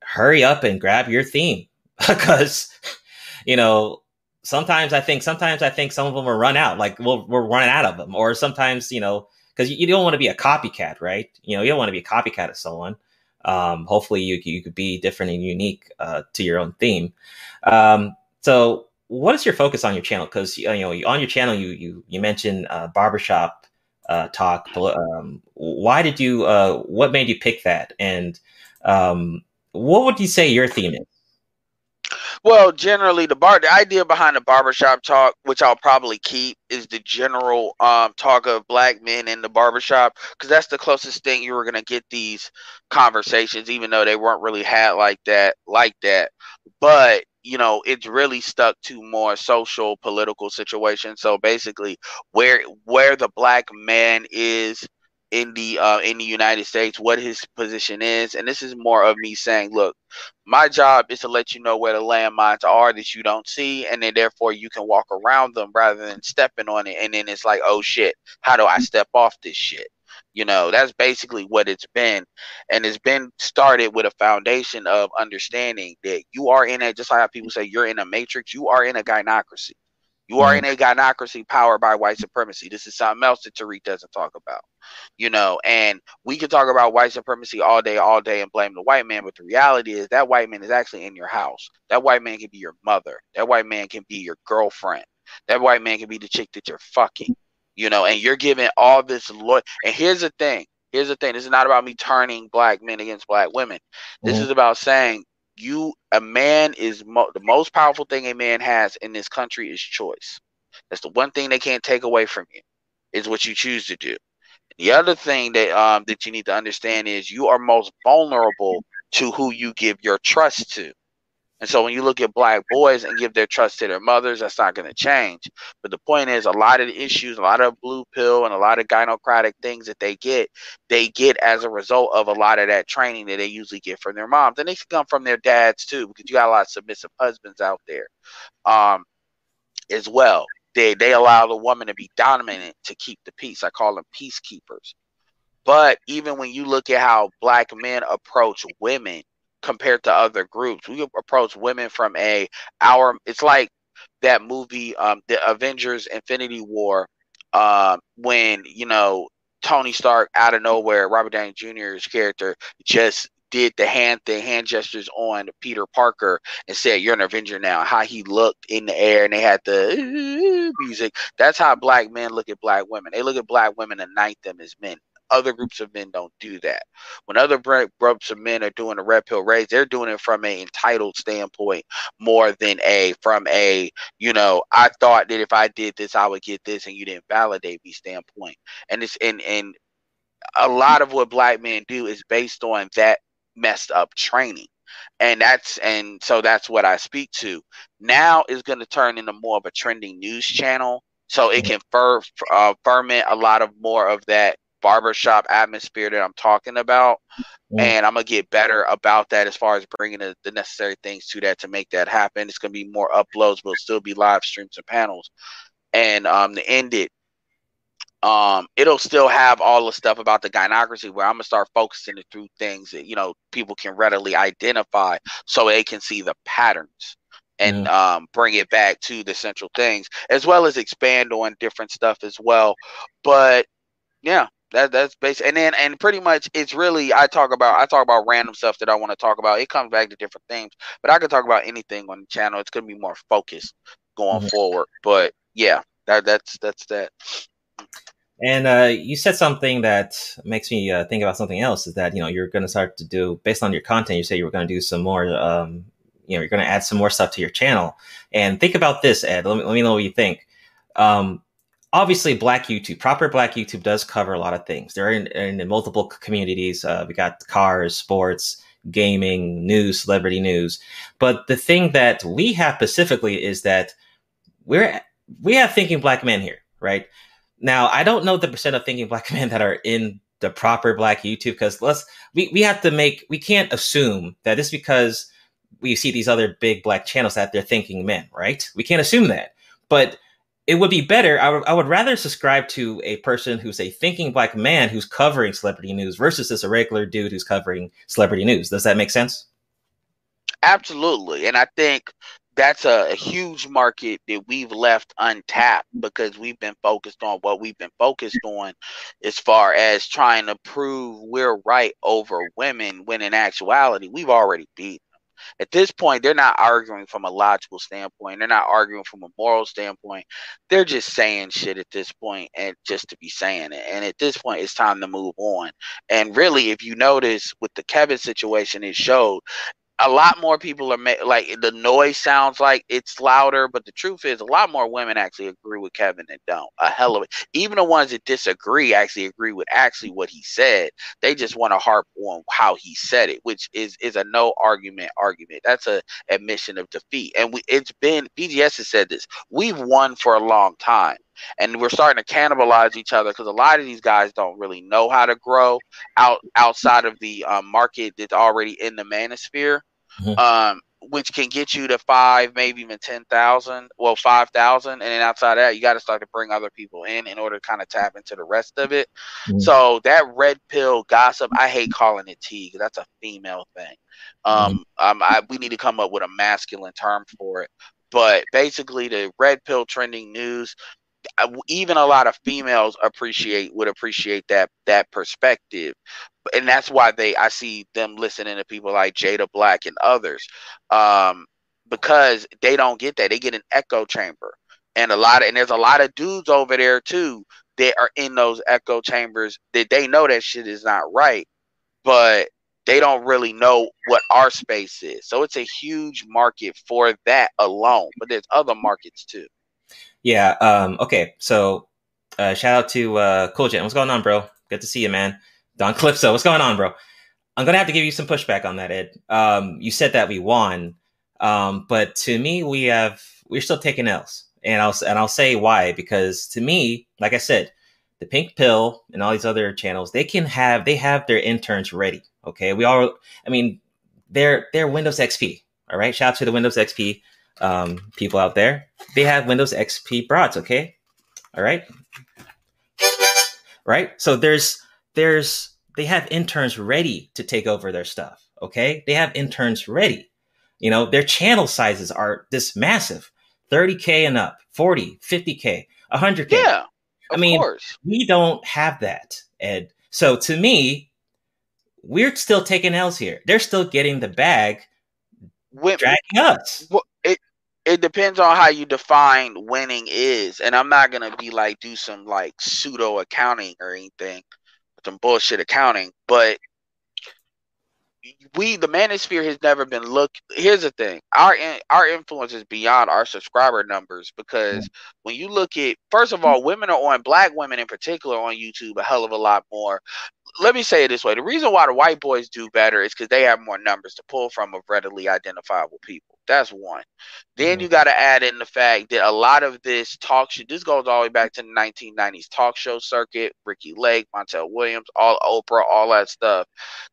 hurry up and grab your theme *laughs* because you know sometimes I think sometimes I think some of them are run out, like we'll, we're running out of them, or sometimes you know because you, you, don't want to be a copycat, right? You know you don't want to be a copycat of someone. Um, hopefully you you could be different and unique uh, to your own theme. Um, so what is your focus on your channel? Because you know on your channel you you you mentioned uh, barbershop uh, talk. Um, why did you? Uh, what made you pick that? And um, what would you say your theme is? Well, generally, the bar the idea behind the barbershop talk, which I'll probably keep, is the general um, talk of black men in the barbershop, because that's the closest thing you were gonna get these conversations, even though they weren't really had like that, like that. But you know, it's really stuck to more social, political situations. So basically, where where the black man is in the uh, in the United States, what his position is, and this is more of me saying, look, my job is to let you know where the landmines are that you don't see, and then therefore you can walk around them rather than stepping on it, and then it's like, oh shit, how do I step off this shit? You know, that's basically what it's been. And it's been started with a foundation of understanding that you are in a, just like how people say you're in a matrix, you are in a gynocracy. You are in a gynocracy powered by white supremacy. This is something else that Tariq doesn't talk about. You know, and we can talk about white supremacy all day, all day and blame the white man, but the reality is that white man is actually in your house. That white man can be your mother. That white man can be your girlfriend. That white man can be the chick that you're fucking. You know, and you're giving all this loyal. And here's the thing. Here's the thing. This is not about me turning black men against black women. This Mhm. is about saying you a man is mo- the most powerful thing a man has in this country is choice. That's the one thing they can't take away from you is what you choose to do. The other thing that um that you need to understand is you are most vulnerable to who you give your trust to. And so when you look at black boys and give their trust to their mothers, that's not going to change. But the point is, a lot of the issues, a lot of blue pill, and a lot of gynocratic things that they get, they get as a result of a lot of that training that they usually get from their moms, and they can come from their dads too, because you got a lot of submissive husbands out there, um, as well. They they allow the woman to be dominant to keep the peace. I call them peacekeepers. But even when you look at how black men approach women compared to other groups, we approach women from a our. It's like that movie, um, the Avengers: Infinity War, um, when you know Tony Stark out of nowhere, Robert Downey Jr.'s character just did the hand thing, hand gestures on Peter Parker and said, "You're an Avenger now." How he looked in the air, and they had the *laughs* music. That's how black men look at black women. They look at black women and knight them as men. Other groups of men don't do that. When other groups of men are doing a red pill raise, they're doing it from an entitled standpoint more than a from a you know I thought that if I did this I would get this and you didn't validate me standpoint. And it's and and a lot of what black men do is based on that messed up training and that's and so that's what i speak to now is going to turn into more of a trending news channel so it can fer, uh, ferment a lot of more of that barbershop atmosphere that i'm talking about Mm. and i'm going to get better about that as far as bringing the, the necessary things to that to make that happen. It's going to be more uploads but it'll still be live streams and panels. And um to end it um it'll still have all the stuff about the gynocracy where i'm gonna start focusing it through things that you know people can readily identify so they can see the patterns and um bring it back to the central things as well as expand on different stuff as well. But yeah that that's basic and then and pretty much it's really i talk about i talk about random stuff that i want to talk about it comes back to different things but i could talk about anything on the channel it's gonna be more focused going Mhm. forward but yeah that that's that's that And uh, you said something that makes me uh, think about something else. Is that you know you're going to start to do based on your content. You say you were going to do some more. Um, you know, you're going to add some more stuff to your channel. And think about this, Ed. Let me, let me know what you think. Um, obviously, Black YouTube, proper Black YouTube, does cover a lot of things. They're in, in multiple communities. Uh, we got cars, sports, gaming, news, celebrity news. But the thing that we have specifically is that we're we have thinking black men here, right? Now, I don't know the percent of thinking black *laughs* men that are in the proper black YouTube because let's we, we have to make we can't assume that it's because we see these other big black channels that they're thinking men, right? We can't assume that. But it would be better. I would, rather subscribe to a person who's a thinking black man who's covering celebrity news versus just a regular dude who's covering celebrity news. Does that make sense? Absolutely. And I think that's a, a huge market that we've left untapped because we've been focused on what we've been focused on as far as trying to prove we're right over women when in actuality we've already beat. At this point, they're not arguing from a logical standpoint. They're not arguing from a moral standpoint. They're just saying shit at this point and just to be saying it. And at this point, it's time to move on. And really, if you notice with the Kevin situation, it showed a lot more people are ma- like the noise sounds like it's louder, but the truth is a lot more women actually agree with Kevin than don't. A hell of it. Even the ones that disagree actually agree with actually what he said. They just want to harp on how he said it, which is is a no argument argument. That's a admission of defeat. And we it's been BGS has said this. We've won for a long time. And we're starting to cannibalize each other because a lot of these guys don't really know how to grow out outside of the um, market that's already in the manosphere. Mhm. Um, which can get you to five, maybe even ten thousand. Well, five thousand, and then outside of that, you got to start to bring other people in in order to kind of tap into the rest of it. Mhm. So that red pill gossip, I hate calling it tea because that's a female thing. Um, um, I, we need to come up with a masculine term for it. But basically, the red pill trending news, even a lot of females appreciate would appreciate that that perspective and that's why they I see them listening to people like Jada Black and others, um, because they don't get that. They get an echo chamber, and a lot of and there's a lot of dudes over there too that are in those echo chambers that they know that shit is not right, but they don't really know what our space is. So it's a huge market for that alone. But there's other markets too. Yeah. Um, okay. So uh, shout out to uh, Cool Jet. What's going on, bro? Good to see you, man. Don *laughs* Calypso. What's going on, bro? I'm gonna have to give you some pushback on that, Ed. Um, you said that we won, um, but to me, we have we're still taking L's, and I'll and I'll say why. Because to me, like I said, the Pink Pill and all these other channels, they can have they have their interns ready. Okay, we all. I mean, they're they're Windows XP. All right, shout out to the Windows XP um, people out there. They have Windows XP broads. Okay, all right, right. So there's there's they have interns ready to take over their stuff. Okay, they have interns ready. You know, their channel sizes are this massive 30K and up, 40, 50K, 100K. Yeah, I mean, course. we don't have that, Ed. So to me, we're still taking L's here. They're still getting the bag, When, dragging us. Well, it depends on how you define winning is, and I'm not gonna be like do some like pseudo accounting or anything, some bullshit accounting. But we, the manosphere, has never been looked. Here's the thing: our in, our influence is beyond our subscriber numbers because when you look at, first of all, women are on black women in particular on YouTube a hell of a lot more let me say it this way: the reason why the white boys do better is because they have more numbers to pull from of readily identifiable people. That's one. Then Mhm. you got to add in the fact that a lot of this talk show, this goes all the way back to the 1990s talk show circuit, Ricki Lake, Montel Williams, all Oprah, all that stuff.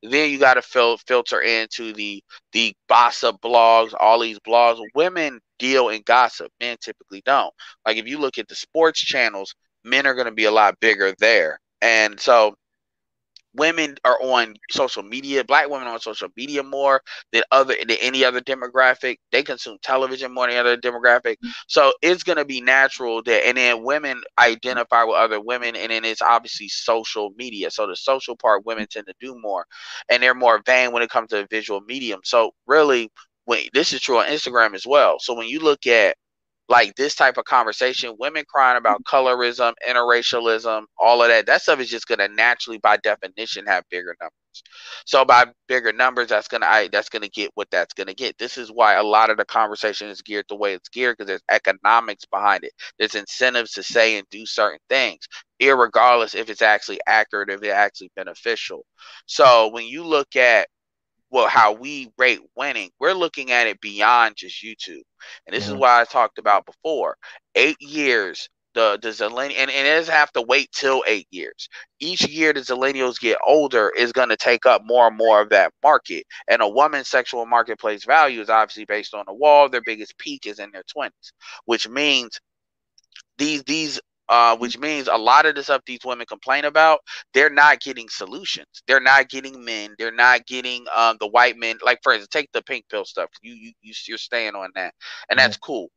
Then you got to fil- filter into the the gossip blogs, all these blogs. Women deal in gossip, men typically don't. Like if you look at the sports channels, men are going to be a lot bigger there, and so women are on social media black women on social media more than other than any other demographic. They consume television more than any other demographic. Mm-hmm. So it's going to be natural that and then women identify with other women and then it's obviously social media. So the social part women tend to do more and they're more vain when it comes to visual medium. So really when this is true on instagram as well. So when you look at like this type of conversation, women crying about colorism, interracialism, all of that, that stuff is just gonna naturally, by definition, have bigger numbers. So by bigger numbers, that's gonna I, that's gonna get what that's gonna get. This is why a lot of the conversation is geared the way it's geared because there's economics behind it. There's incentives to say and do certain things, irregardless if it's actually accurate, if it's actually beneficial. So when you look at well how we rate winning, we're looking at it beyond just YouTube. And this is Mhm. why I talked about before. Eight years, the the Zillennial, and, and it doesn't have to wait till eight years. Each year the Zillennials get older is going to take up more and more of that market. And a woman's sexual marketplace value is obviously based on the wall. Their biggest peak is in their twenties, which means these these uh, which means a lot of the stuff these women complain about, they're not getting solutions. They're not getting men. They're not getting um, the white men. Like for instance, take the pink pill stuff. You you, you you're staying on that, and that's cool.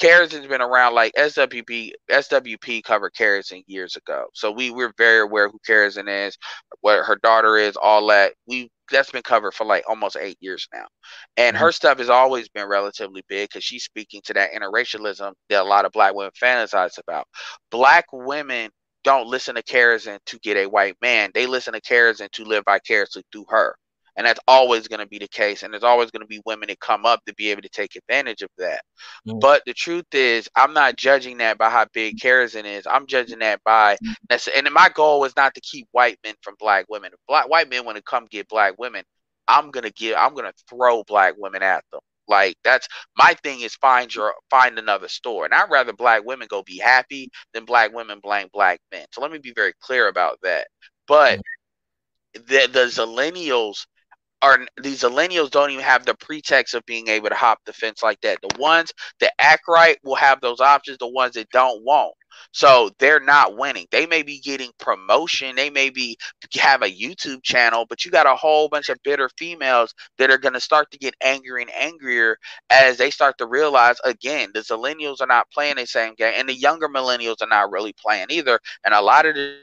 Keratin's been around like SWP. SWP covered Keratin years ago, so we we're very aware who Keratin is, what her daughter is, all that. We that's been covered for like almost eight years now, and mm-hmm. her stuff has always been relatively big because she's speaking to that interracialism that a lot of black women fantasize about. Black women don't listen to Keratin to get a white man; they listen to Keratin to live vicariously through her. And that's always going to be the case. And there's always going to be women that come up to be able to take advantage of that. Mm. But the truth is, I'm not judging that by how big Keratin is. I'm judging that by that's and my goal is not to keep white men from black women. If black white men want to come get black women, I'm gonna give I'm gonna throw black women at them. Like that's my thing is find your find another store. And I'd rather black women go be happy than black women blame black men. So let me be very clear about that. But the the zillennials are these millennials don't even have the pretext of being able to hop the fence like that. The ones that act right will have those options. The ones that don't won't. So they're not winning. They may be getting promotion. They may be have a YouTube channel, but you got a whole bunch of bitter females that are going to start to get angrier and angrier as they start to realize again the millennials are not playing the same game, and the younger millennials are not really playing either. And a lot of the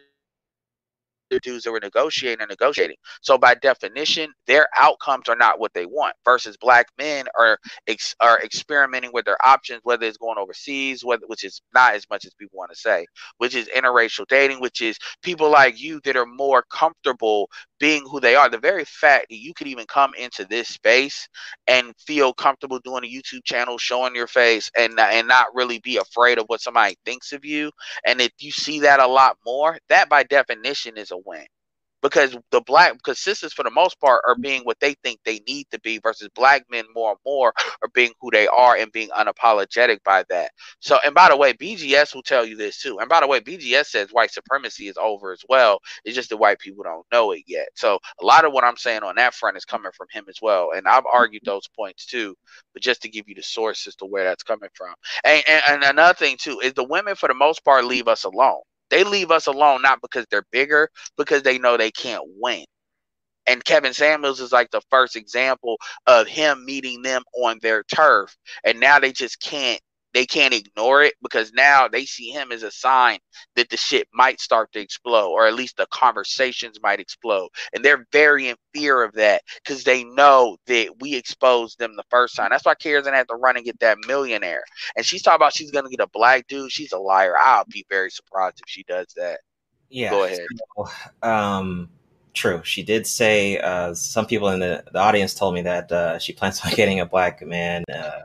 dudes that were negotiating and negotiating. So by definition, their outcomes are not what they want. Versus black men are ex- are experimenting with their options, whether it's going overseas, whether which is not as much as people want to say, which is interracial dating, which is people like you that are more comfortable being who they are. The very fact that you could even come into this space and feel comfortable doing a YouTube channel, showing your face, and and not really be afraid of what somebody thinks of you, and if you see that a lot more, that by definition is a win because the black because sisters for the most part are being what they think they need to be versus black men more and more are being who they are and being unapologetic by that. So and by the way bgs will tell you this too. And by the way bgs says white supremacy is over as well. It's just that white people don't know it yet. So a lot of what i'm saying on that front is coming from him as well. And i've argued those points too. But just to give you the source as to where that's coming from. And, and, and another thing too is the women for the most part leave us alone they leave us alone not because they're bigger, because they know they can't win. And Kevin Samuels is like the first example of him meeting them on their turf. And now they just can't they can't ignore it because now they see him as a sign that the shit might start to explode or at least the conversations might explode. And they're very in fear of that because they know that we exposed them the first time. That's why Karen had to run and get that millionaire. And she's talking about she's gonna get a black dude. She's a liar. I'll be very surprised if she does that. Yeah go ahead. so, um true. She did say uh some people in the, the audience told me that uh she plans on *laughs* getting a black man uh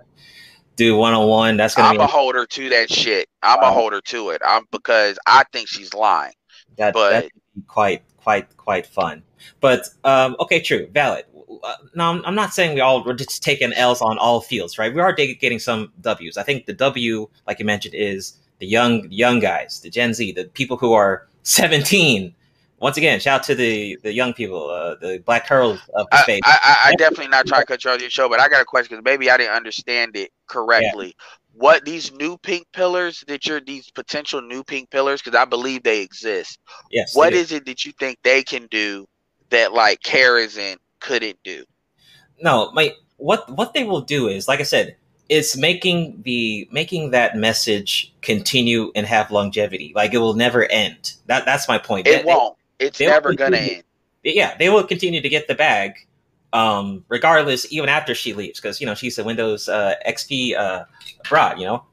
do one on one. That's gonna I'm be a holder to that shit. I'm a Wow. holder to it. I'm because I think she's lying. that, but- that'd be quite quite quite fun. But um, okay, true, valid. Uh, now I'm- I'm not saying we all we're just taking L's on all fields, right? We are getting some W's. I think the W, like you mentioned, is the young young guys, the Gen Z, the people who are *laughs* 17. Once again, shout out to the the young people, uh, the black curls of the I, space. I, I, I definitely not trying to cut you off your show, but I got a question because maybe I didn't understand it correctly. What these new pink pillars that you're these potential new pink pillars because I believe they exist. yes, What is it that you think they can do that like Karazin couldn't do? no my what what they will do is like i said it's making the making that message continue and have longevity like it will never end that that's my point It They- won't. It's never gonna end. yeah they will continue to get the bag um regardless even after she leaves because you know she's a windows uh xp uh broad you know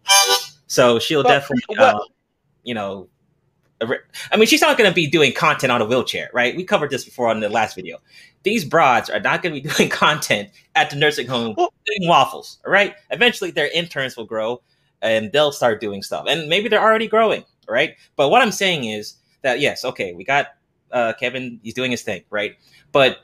so she'll But- definitely uh, you know I mean, she's not going to be doing content on a wheelchair, right? We covered this before on the last video. These broads are not going to be *laughs* doing content at the nursing home Well- doing waffles, all right? Eventually, their interns will grow and they'll start doing stuff. And maybe they're already growing, right? But what I'm saying is that, yes, okay, we got uh, Kevin, he's doing his thing, right? But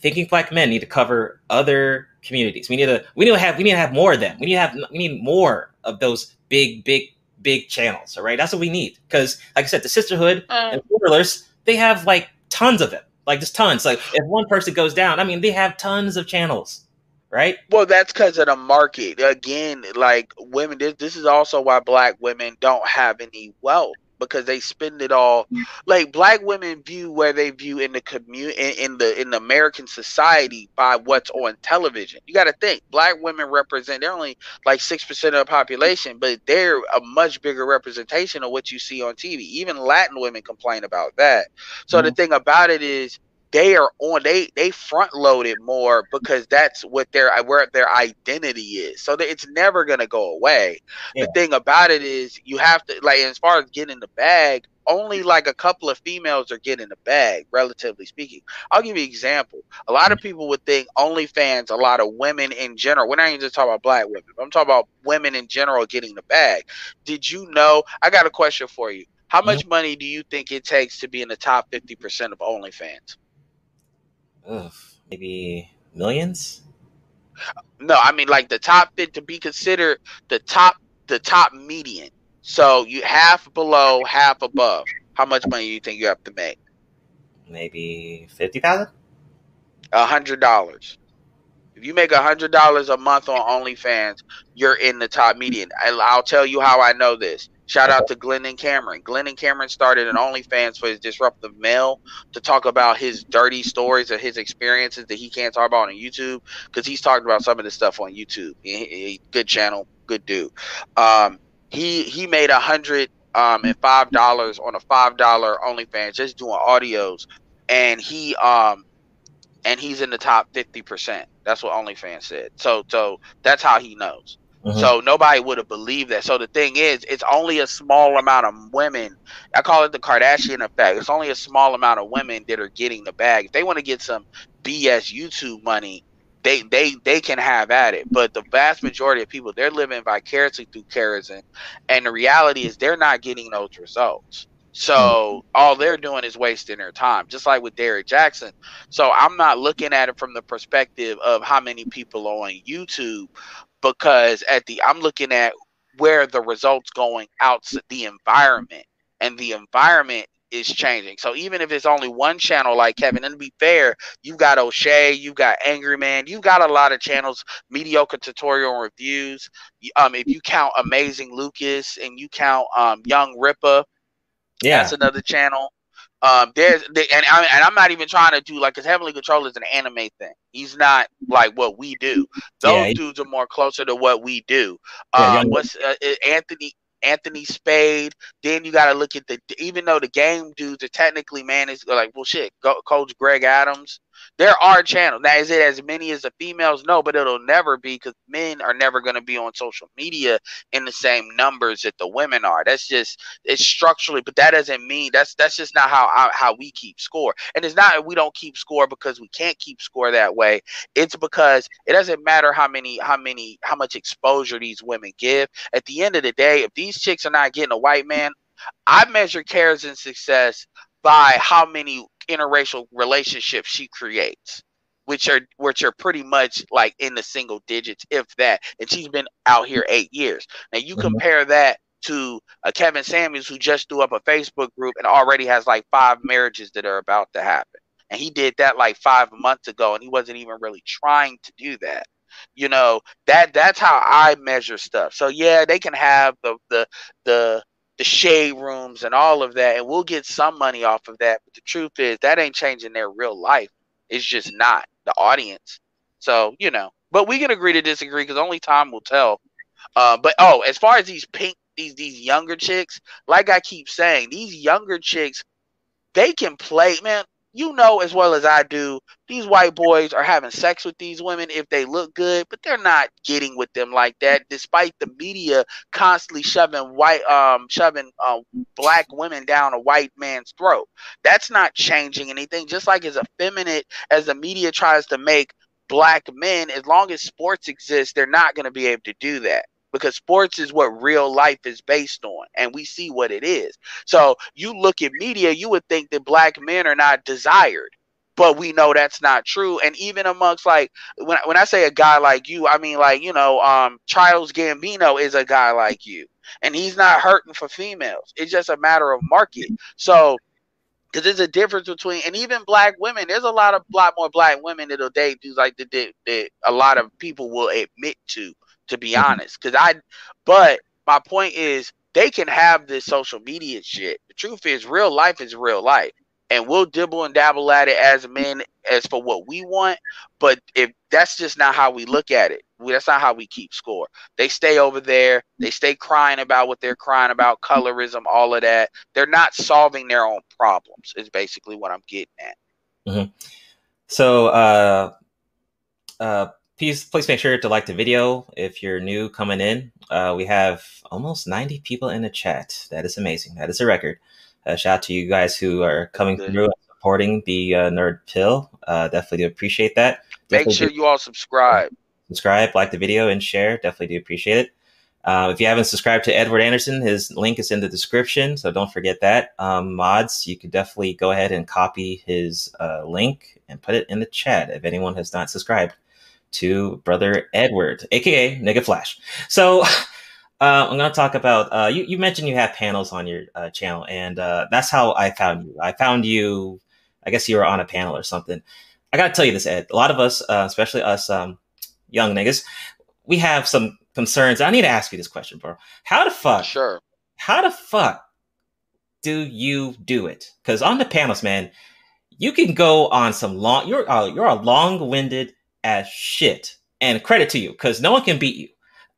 thinking black men need to cover other communities. We need to we need to have we need to have more of them. We need to have we need more of those big big big channels. All right, that's what we need because, like I said, the sisterhood and Whirlers, they have like tons of them, like just tons. Like if one person goes down, I mean, they have tons of channels, right? Well, that's because of the market. Again, like women, this, this is also why black women don't have any wealth because they spend it all. Like black women view where they view in the community in, in the in the American society by what's on television. You got to think black women represent. They're only like six percent of the population, but they're a much bigger representation of what you see on TV. Even Latin women complain about that. So the mm-hmm. thing about it is they are on they they front loaded more because that's what their where their identity is. So that it's never going to go away. Yeah. the thing about it is you have to like as far as getting the bag only mm-hmm. like a couple of females are getting the bag relatively speaking. I'll give you an example. A lot of mm-hmm. people would think OnlyFans, a lot of women in general we're not even just talking about black women i'm talking about women in general getting the bag. Did you know i got a question for you. How mm-hmm. much money do you think it takes to be in the top 50% of OnlyFans? Ugh, maybe millions. No, I mean like the top fit to be considered the top the top median. So you half below, half above. How much money do you think you have to make? Maybe fifty thousand. A hundred dollars. If you make a hundred dollars a month on OnlyFans, you're in the top median. I'll tell you how I know this. Shout out to Glennon Cameron. Glennon Cameron started an OnlyFans for his disruptive mail to talk about his dirty stories or his experiences that he can't talk about on YouTube because he's talked about some of this stuff on YouTube. He- he- good channel, good dude. Um, he he made a hundred um and five dollars on a five dollar OnlyFans just doing audios, and he um and he's in the top fifty percent. That's what OnlyFans said. So so that's how he knows. Mhm. So nobody would have believed that. So the thing is, it's only a small amount of women. I call it the Kardashian effect. It's only a small amount of women that are getting the bag. If they want to get some BS YouTube money, they they they can have at it. But the vast majority of people, they're living vicariously through Kerosene, and the reality is they're not getting those results. So all they're doing is wasting their time, just like with Derek Jackson. So I'm not looking at it from the perspective of how many people are on YouTube, because at the I'm looking at where the results going out the environment, and the environment is changing. So even if it's only one channel like Kevin, and to be fair, you've got O'Shea, you've got Angry Man, you've got a lot of channels, mediocre tutorial reviews. Um, if you count Amazing Lucas and you count um Young Ripper, yeah. that's another channel. Um, there's and I and I'm not even trying to do like because Heavenly Control is an anime thing. He's not like what we do. Those Yeah, dudes are more closer to what we do. Yeah, Um, what's uh, uh, Anthony Anthony Spade? Then you got to look at the even though the game dudes are technically managed like well shit. Go, Coach Greg Adams. There are channels now. Is it as many as the females? No, but it'll never be because men are never going to be on social media in the same numbers that the women are. That's just it's structurally, but that doesn't mean that's that's just not how how, we keep score. And it's not we don't keep score because we can't keep score that way. It's because it doesn't matter how many how many how much exposure these women give. At the end of the day, if these chicks are not getting a white man, I measure Kara's success by how many interracial relationships she creates. Which are which are pretty much like in the single digits, if that. And she's been out here eight years. Now you Mhm. compare that to a Kevin Samuels who just threw up a Facebook group and already has like five marriages that are about to happen. And he did that like five months ago and he wasn't even really trying to do that. You know, that that's how I measure stuff. So yeah, they can have the the the the shade rooms and all of that, and we'll get some money off of that. But the truth is that ain't changing their real life. It's just not the audience. So, you know, but we can agree to disagree because only time will tell. Uh, but oh, as far as these pink, these these younger chicks, like I keep saying, these younger chicks, they can play, man. You know as well as I do, these white boys are having sex with these women if they look good, but they're not getting with them like that, despite the media constantly shoving white, um, shoving uh, black women down a white man's throat. That's not changing anything. Just like as effeminate as the media tries to make black men, as long as sports exist, they're not going to be able to do that because sports is what real life is based on, and we see what it is. So you look at media, you would think that black men are not desired. But we know that's not true, and even amongst like when when I say a guy like you, I mean like you know, um, Childish Gambino is a guy like you, and he's not hurting for females. It's just a matter of market. So because there's a difference between and even black women there's a lot of lot more black women that'll date dudes like that, that, that a lot of people will admit to to be Mhm. honest because i but my point is they can have this social media shit. The truth is real life is real life and we'll dibble and dabble at it as men as for what we want but if that's just not how we look at it. That's not how we keep score. They stay over there. They stay crying about what they're crying about colorism all of that. They're not solving their own problems is basically what i'm getting at. So, uh, uh, please, please make sure to like the video if you're new coming in. Uh, we have almost 90 people in the chat. That is amazing. That is a record. Uh, shout out to you guys who are coming Good. through and supporting the uh, Nerd Pill. Uh, definitely do appreciate that. make Definitely sure do you all subscribe subscribe, like the video, and share. Definitely do appreciate it. Uh, if you haven't subscribed to Edward Anderson, his link is in the description, so don't forget that. Um, mods, you could definitely go ahead and copy his uh, link and put it in the chat if anyone has not subscribed to Brother Edward, aka Nigga Flash. So *laughs* uh, I'm going to talk about. Uh, you, you mentioned you have panels on your uh, channel, and uh, that's how I found you. I found you. I guess you were on a panel or something. I gotta tell you this, Ed. A lot of us, uh, especially us um, young niggas, we have some concerns. I need to ask you this question, bro. How the fuck? Sure. How the fuck do you do it? Because on the panels, man, you can go on some long. You're uh, you're a long winded as shit, and credit to you because no one can beat you.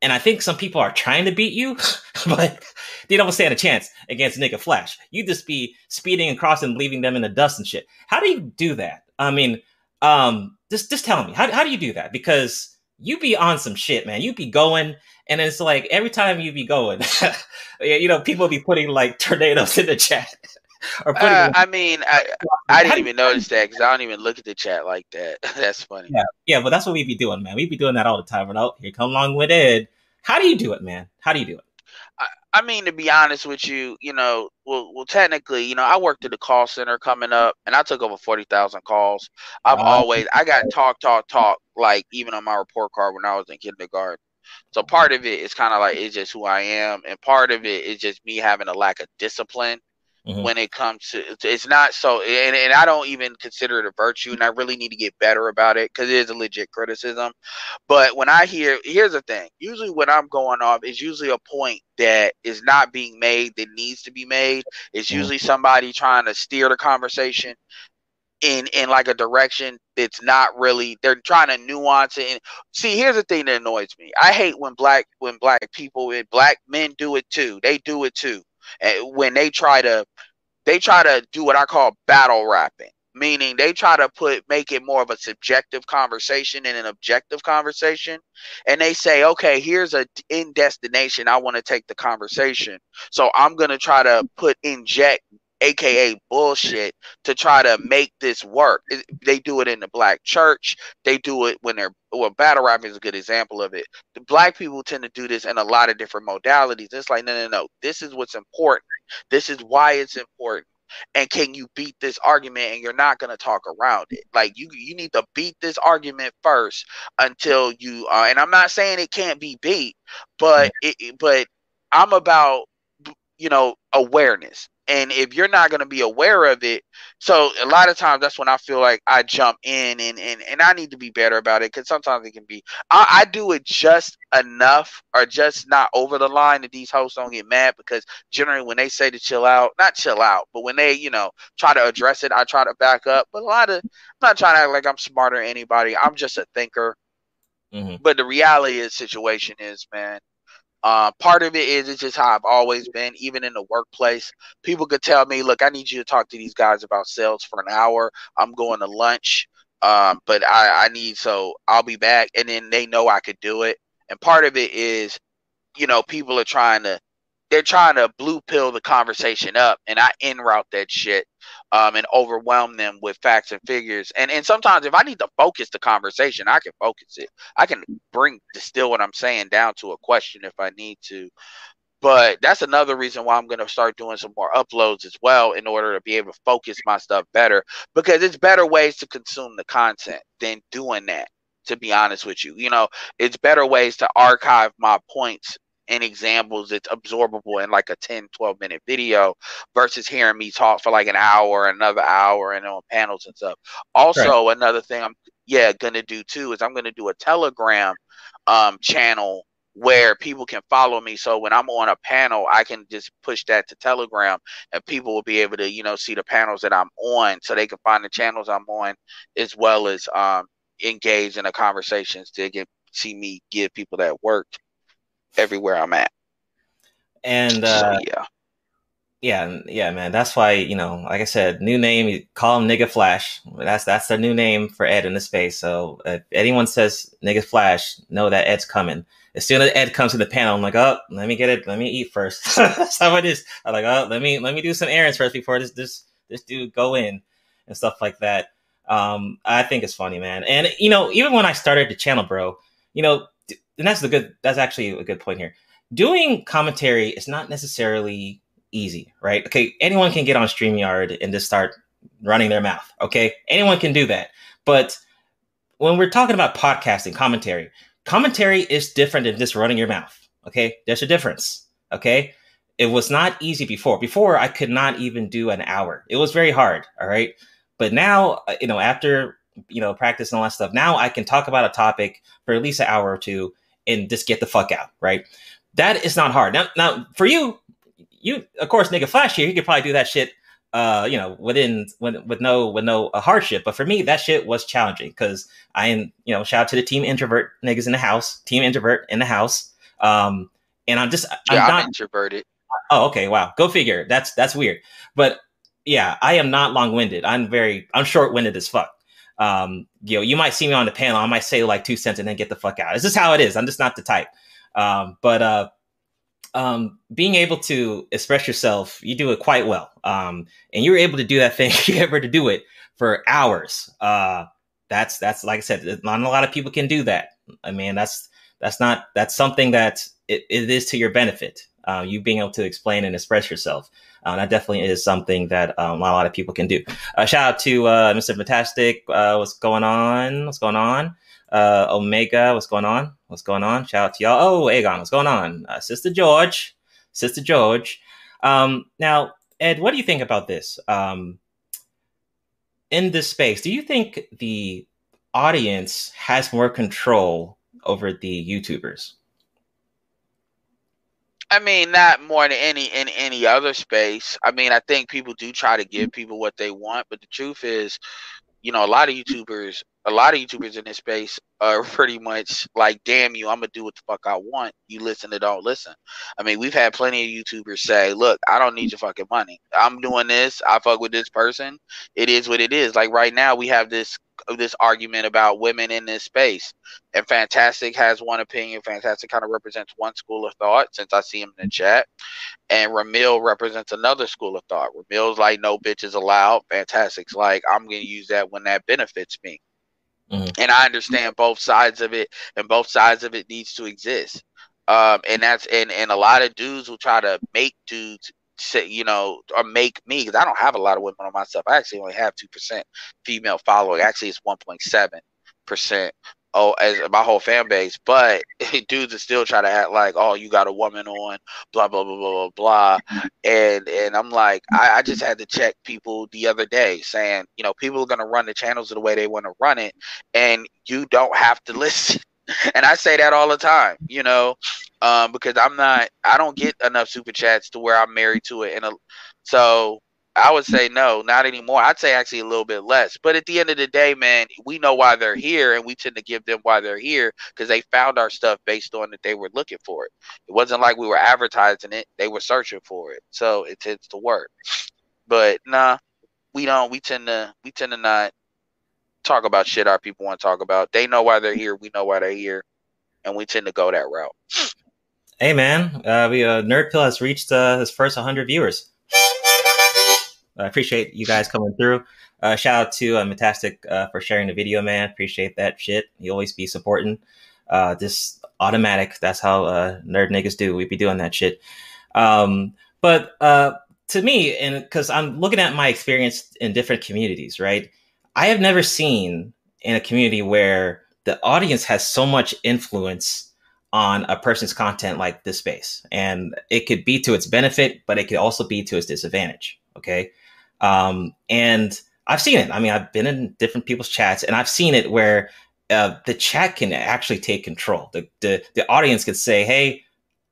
And I think some people are trying to beat you, *laughs* but they don't stand a chance against Nigga Flash. You just be speeding across and leaving them in the dust and shit. How do you do that? I mean, um, just just tell me how how do you do that? Because you be on some shit, man. You be going, and it's like every time you be going, *laughs* you know, people be putting like tornadoes in the chat. *laughs* *laughs* or putting, uh, I mean, I I didn't even notice that because I don't even look at the chat like that. *laughs* that's funny. Yeah, yeah, but that's what we be doing, man. We be doing that all the time. And oh, here come along with Ed. How do you do it, man? How do you do it? I, I mean, to be honest with you, you know, well, well, technically, you know, I worked at the call center coming up, and I took over forty thousand calls. I've uh, always, I got talk, talk, talk, like even on my report card when I was in kindergarten. So part of it is kind of like it's just who I am, and part of it is just me having a lack of discipline mm-hmm. when it comes to it's not so and, and i don't even consider it a virtue and i really need to get better about it because it is a legit criticism. But when i hear here's the thing usually when i'm going off is usually a point that is not being made that needs to be made. It's mm-hmm. usually somebody trying to steer the conversation in in like a direction that's not really they're trying to nuance it. And see here's the thing that annoys me. I hate when black when black people and black men do it too. They do it too when they try to they try to do what I call battle rapping, meaning they try to put make it more of a subjective conversation and an objective conversation. And they say, okay, here's a in destination. I want to take the conversation. So I'm gonna try to put inject aka bullshit to try to make this work. They do it in the black church. They do it when they're well, battle rap is a good example of it. The black people tend to do this in a lot of different modalities. It's like, no, no, no. This is what's important. This is why it's important. And can you beat this argument? And you're not gonna talk around it. Like you, you need to beat this argument first until you. Uh, and I'm not saying it can't be beat, but it, but I'm about you know awareness and if you're not going to be aware of it so a lot of times that's when i feel like i jump in and and, and i need to be better about it because sometimes it can be I, I, do it just enough or just not over the line that these hosts don't get mad because generally when they say to chill out not chill out but when they you know try to address it i try to back up but a lot of i'm not trying to act like i'm smarter than anybody i'm just a thinker mm-hmm. but the reality of the situation is man uh, part of it is it's just how I've always been, even in the workplace. People could tell me, "Look, I need you to talk to these guys about sales for an hour. I'm going to lunch, um, but I, I need so I'll be back." And then they know I could do it. And part of it is, you know, people are trying to they're trying to blue pill the conversation up, and I in route that shit um, and overwhelm them with facts and figures. And and sometimes if I need to focus the conversation, I can focus it. I can bring distill what I'm saying down to a question if I need to. But that's another reason why I'm going to start doing some more uploads as well in order to be able to focus my stuff better because it's better ways to consume the content than doing that to be honest with you. You know, it's better ways to archive my points and examples it's absorbable in like a 10 12 minute video versus hearing me talk for like an hour another hour and on panels and stuff. Also right. another thing i'm yeah gonna do too is i'm gonna do a telegram um channel where people can follow me. So when i'm on a panel i can just push that to telegram and people will be able to you know see the panels that i'm on so they can find the channels i'm on as well as um engage in the conversations to get see me give people that work everywhere I'm at. And uh, so, yeah. Yeah, yeah, man. That's why you know, like I said, new name. You call him Nigga Flash. That's that's the new name for Ed in the space. So if anyone says Nigga Flash, know that Ed's coming. As soon as Ed comes to the panel, I'm like, oh, let me get it. Let me eat first. *laughs* that's how it is. I'm like, oh, let me let me do some errands first before this this this dude go in and stuff like that. Um, I think it's funny, man. And you know, even when I started the channel, bro, you know, and that's the good that's actually a good point here. Doing commentary is not necessarily easy right? Okay anyone can get on streamyard and just start running their mouth okay? Anyone can do that. But when we're talking about podcasting commentary commentary is different than just running your mouth okay? There's a difference okay? It was not easy before. Before i could not even do an hour. It was very hard all right? But now uh, you know after you know, practice and all that stuff. Now I can talk about a topic for at least an hour or two and just get the fuck out, right? That is not hard. Now, now for you, you of course, nigga, flash here, you could probably do that shit, uh, you know, within with, with no with no uh, hardship. But for me, that shit was challenging because I am, you know, shout out to the team introvert niggas in the house, team introvert in the house. Um, and I'm just, I'm yeah, I'm, not introverted. Oh, okay. Wow. Go figure. That's that's weird. But yeah, I am not long winded. I'm very I'm short winded as fuck. Um, you know, you might see me on the panel. I might say like two cents and then get the fuck out. It's just how it is. I'm just not the type. Um, but uh, um, being able to express yourself, you do it quite well. Um, and you're able to do that thing. *laughs* You're able to do it for hours. Uh, that's that's like I said, not a lot of people can do that. I mean, that's that's not that's something that it, it is to your benefit uh, you being able to explain and express yourself. Uh, that definitely is something that um, a lot of people can do. Uh, shout out to uh, Mr. Fantastic. Uh, what's going on? What's going on? Uh, Omega, what's going on? What's going on? Shout out to y'all. Oh, Aegon, what's going on? Sister George, Sister George. Um, now, Ed, what do you think about this? Um, in this space, do you think the audience has more control over the YouTubers? I mean, not more than any in any other space. I mean, I think people do try to give mm-hmm. people what they want, but the truth is, you know, a lot of YouTubers, a lot of YouTubers in this space are *laughs* pretty much like, "Damn you, I'm gonna do what the fuck I want. You listen to don't listen." I mean, we've had plenty of YouTubers say, "Look, I don't need your fucking money. I'm doing this. I fuck with this person. It is what it is." Like right now, we have this this argument about women in this space. And Fantastic has one opinion. Fantastic kind of represents one school of thought since I see him in the chat. And Ramil represents another school of thought. Ramil's like, no bitches allowed. Fantastic's like, I'm to use that when that benefits me. Mm-hmm. And I understand both sides of it, and both sides of it needs to exist. Um, and that's and and a lot of dudes will try to make dudes say, you know, or make me because I don't have a lot of women on myself. I actually only have two percent female following. Actually, it's one point seven percent. Oh, as my whole fan base, but *laughs* dudes are still trying to act like, oh, you got a woman on, blah blah blah blah blah, blah, and and I'm like, I, I just had to check people the other day saying, you know, people are gonna run the channels the way they want to run it, and you don't have to *laughs* listen. And I say that all the time, you know, um, because I'm not, I don't get enough super chats to where I'm married to it, and so I would say no, not anymore. I'd say actually a little bit less. But at the end of the day, man, we know why they're here, and we tend to give them why they're here because they found our stuff based on that they were looking for it. It wasn't like we were advertising it; they were searching for it. So it tends to work. But nah, we don't. We tend to we tend to not talk about shit our people want to talk about. They know why they're here. We know why they're here, and we tend to go that route. Hey man, uh, we uh, Nerd Pill has reached uh, his first 100 viewers. I appreciate you guys coming through. Uh, shout out to uh, Metastic uh, for sharing the video, man. Appreciate that shit. You always be supporting. Uh, this automatic. That's how uh, nerd niggas do. We be doing that shit. Um, but uh, to me, and because I'm looking at my experience in different communities, right? I have never seen in a community where the audience has so much influence on a person's content like this space. And it could be to its benefit, but it could also be to its disadvantage. Okay. Um, and I've seen it. I mean, I've been in different people's chats and I've seen it where uh, the chat can actually take control. The, the, the audience could say, Hey,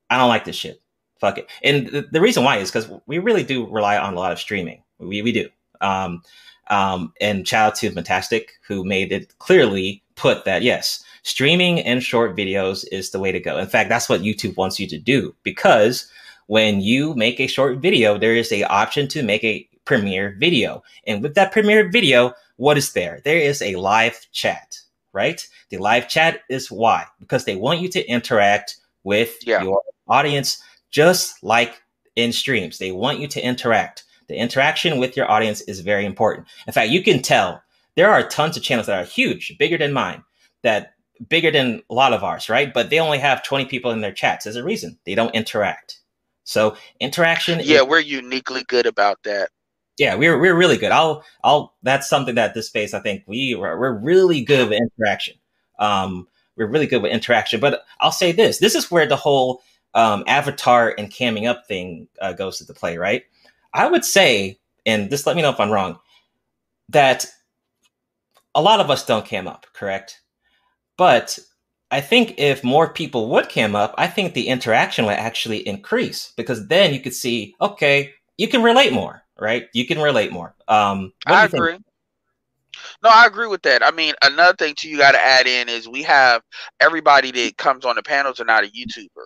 I don't like this shit. Fuck it. And the, the reason why is because we really do rely on a lot of streaming. We, we do. Um, um, and shout out to Fantastic, who made it clearly put that yes, streaming and short videos is the way to go. In fact, that's what YouTube wants you to do because when you make a short video, there is a option to make a premiere video. And with that premiere video, what is there? There is a live chat, right? The live chat is why? Because they want you to interact with yeah. your audience just like in streams. They want you to interact. The interaction with your audience is very important. In fact, you can tell there are tons of channels that are huge, bigger than mine, that bigger than a lot of ours, right? But they only have 20 people in their chats. There's a reason they don't interact. So interaction. Yeah, is, we're uniquely good about that. Yeah, we're we're really good. I'll I'll. That's something that this space I think we we're, we're really good with interaction. Um, we're really good with interaction. But I'll say this: this is where the whole um, avatar and camming up thing uh, goes into play, right? I would say, and just let me know if I'm wrong, that a lot of us don't cam up, correct? But I think if more people would cam up, I think the interaction would actually increase because then you could see, okay, you can relate more, right? You can relate more. Um, I agree. Think? No, I agree with that. I mean, another thing too you got to add in is we have everybody that comes on the panels are not a YouTuber,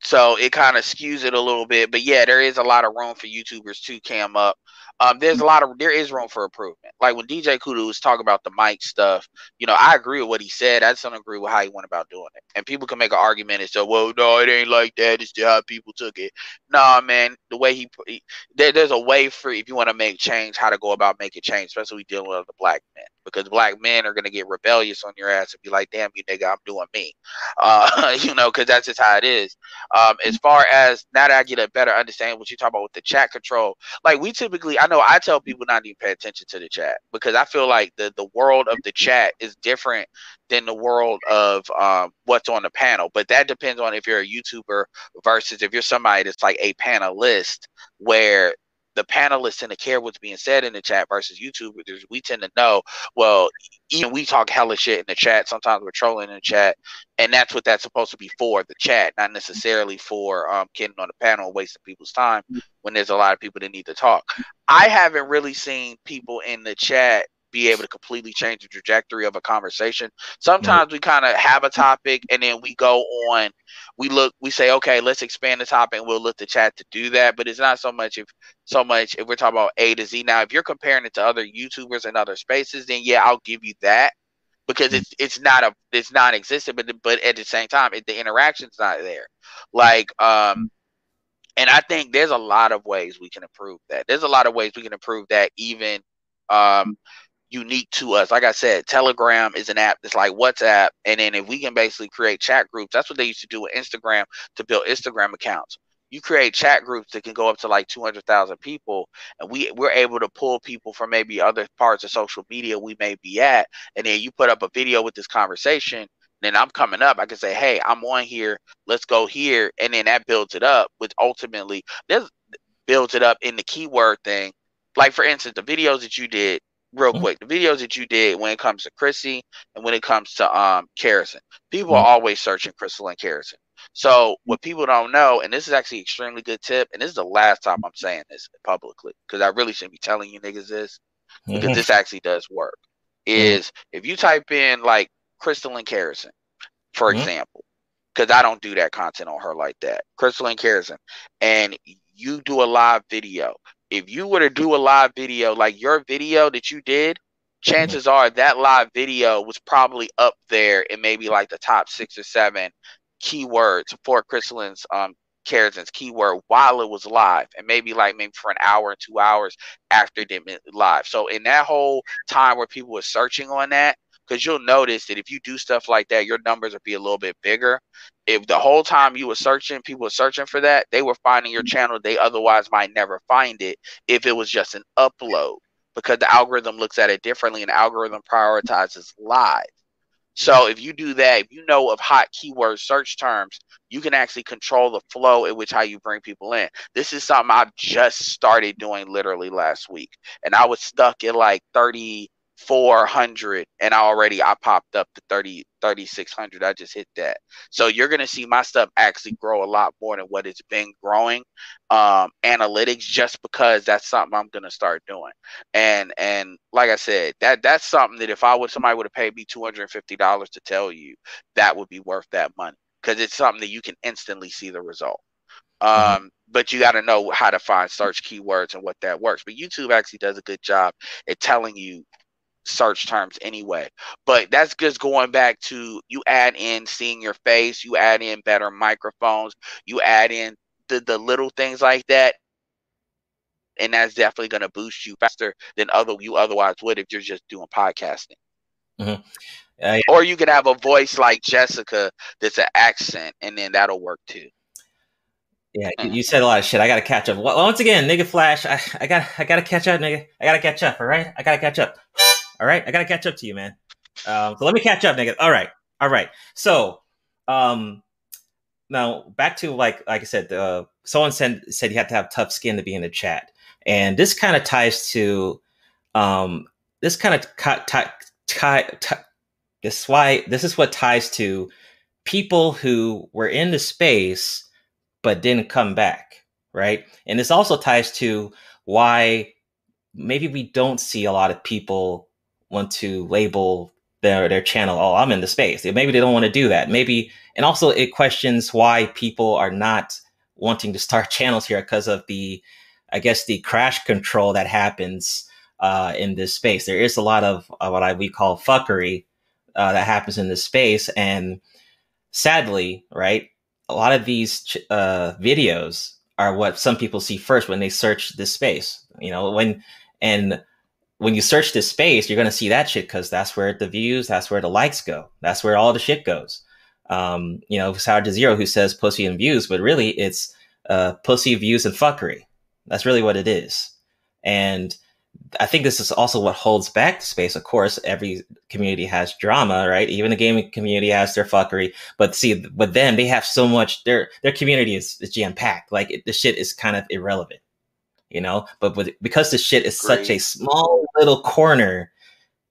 so it kind of skews it a little bit. But yeah, there is a lot of room for YouTubers to cam up um, there's a lot of there is room for improvement. Like when DJ Kudu was talking about the mic stuff, you know, I agree with what he said. I just don't agree with how he went about doing it. And people can make an argument and say, "Well, no, it ain't like that. It's just how people took it." Nah, man, the way he, he there, there's a way for if you want to make change, how to go about making change, especially dealing with the black men, because black men are gonna get rebellious on your ass and be like, "Damn you, nigga, I'm doing me," uh, *laughs* you know, because that's just how it is. Um, as far as now that I get a better understanding what you talk about with the chat control, like we typically, I know I tell people not to even pay attention to the chat because I feel like the the world of the chat is different than the world of um, what's on the panel. But that depends on if you're a YouTuber versus if you're somebody that's like a panelist where the panelists tend to care what's being said in the chat versus YouTubers. We tend to know, well, even we talk hella shit in the chat. Sometimes we're trolling in the chat, and that's what that's supposed to be for the chat, not necessarily for um, getting on the panel and wasting people's time when there's a lot of people that need to talk. I haven't really seen people in the chat be able to completely change the trajectory of a conversation. Sometimes we kind of have a topic and then we go on, we look, we say, okay, let's expand the topic and we'll look the chat to do that. But it's not so much if so much if we're talking about A to Z. Now, if you're comparing it to other YouTubers and other spaces, then yeah, I'll give you that because it's it's not a it's non-existent, but but at the same time, it, the interaction's not there. Like um, and I think there's a lot of ways we can improve that. There's a lot of ways we can improve that even um unique to us. Like I said, Telegram is an app that's like WhatsApp. And then if we can basically create chat groups, that's what they used to do with Instagram to build Instagram accounts. You create chat groups that can go up to like 200,000 people, and we, we're able to pull people from maybe other parts of social media we may be at. And then you put up a video with this conversation, then I'm coming up. I can say, hey, I'm on here. Let's go here. And then that builds it up, which ultimately this builds it up in the keyword thing. Like, for instance, the videos that you did, real mm-hmm. quick, the videos that you did when it comes to Chrissy and when it comes to um Kerrison, people mm-hmm. are always searching Crystal and Kerrison. So what people don't know, and this is actually extremely good tip, and this is the last time I'm saying this publicly because I really shouldn't be telling you niggas this because mm-hmm. this actually does work. Mm-hmm. Is if you type in like Crystal and Kerrison, for mm-hmm. example, because I don't do that content on her like that, Crystal and Kerrison, and you do a live video if you were to do a live video like your video that you did, chances are that live video was probably up there in maybe like the top six or seven keywords for Crystalline's um Kerrison's keyword while it was live and maybe like maybe for an hour or two hours after it went live. So in that whole time where people were searching on that, because you'll notice that if you do stuff like that, your numbers will be a little bit bigger. If the whole time you were searching, people were searching for that, they were finding your mm-hmm. channel. They otherwise might never find it if it was just an upload because the algorithm looks at it differently and the algorithm prioritizes live. So mm-hmm. if you do that, if you know of hot keyword search terms, you can actually control the flow in which how you bring people in. This is something I just started doing literally last week. And I was stuck at like 30 400 and I already I popped up to 30 3600 I just hit that so you're gonna see my stuff actually grow a lot more than what it's been growing um analytics just because that's something I'm gonna start doing and and like I said that that's something that if I would somebody would have paid me $250 to tell you that would be worth that money because it's something that you can instantly see the result mm-hmm. um but you got to know how to find search keywords and what that works. But YouTube actually does a good job at telling you search terms anyway. But that's just going back to you add in seeing your face, you add in better microphones, you add in the, the little things like that. And that's definitely going to boost you faster than other you otherwise would if you're just doing podcasting. Mm-hmm. Uh, or you could have a voice like Jessica that's an accent, and then that'll work too. Yeah, mm-hmm. you said a lot of shit. I gotta catch up. Once again, nigga, Flash. I, I got, I gotta catch up, nigga. I gotta catch up. All right, I gotta catch up. All right, I gotta catch up to you, man. Um, so let me catch up, nigga. All right, all right. So, um, now back to like like I said, uh, someone said said you have to have tough skin to be in the chat, and this kind of ties to, um, this kind of tie, t- this why this is what ties to people who were in the space but didn't come back, right? And this also ties to why maybe we don't see a lot of people want to label their their channel, oh, I'm in the space. Maybe they don't want to do that. Maybe and also it questions why people are not wanting to start *laughs* channels here because of the I guess the crash control that happens uh, in this space. There is a lot of uh, what I we call fuckery uh, that happens in this space, and sadly, right, a lot of these ch- uh, videos are what some people see first when they search this space. You know, when and when you search this space, you're gonna see that shit because that's where the views, that's where the likes go, that's where all the shit goes. Um, you know, Sour to Zero who says pussy and views, but really it's uh, pussy views and fuckery. That's really what it is. And I think this is also what holds back the space. Of course, every community has drama, right? Even the gaming community has their fuckery. But see, with them, they have so much. Their their community is, is jam packed. Like it, the shit is kind of irrelevant, you know. But with, because the shit is such a small little corner,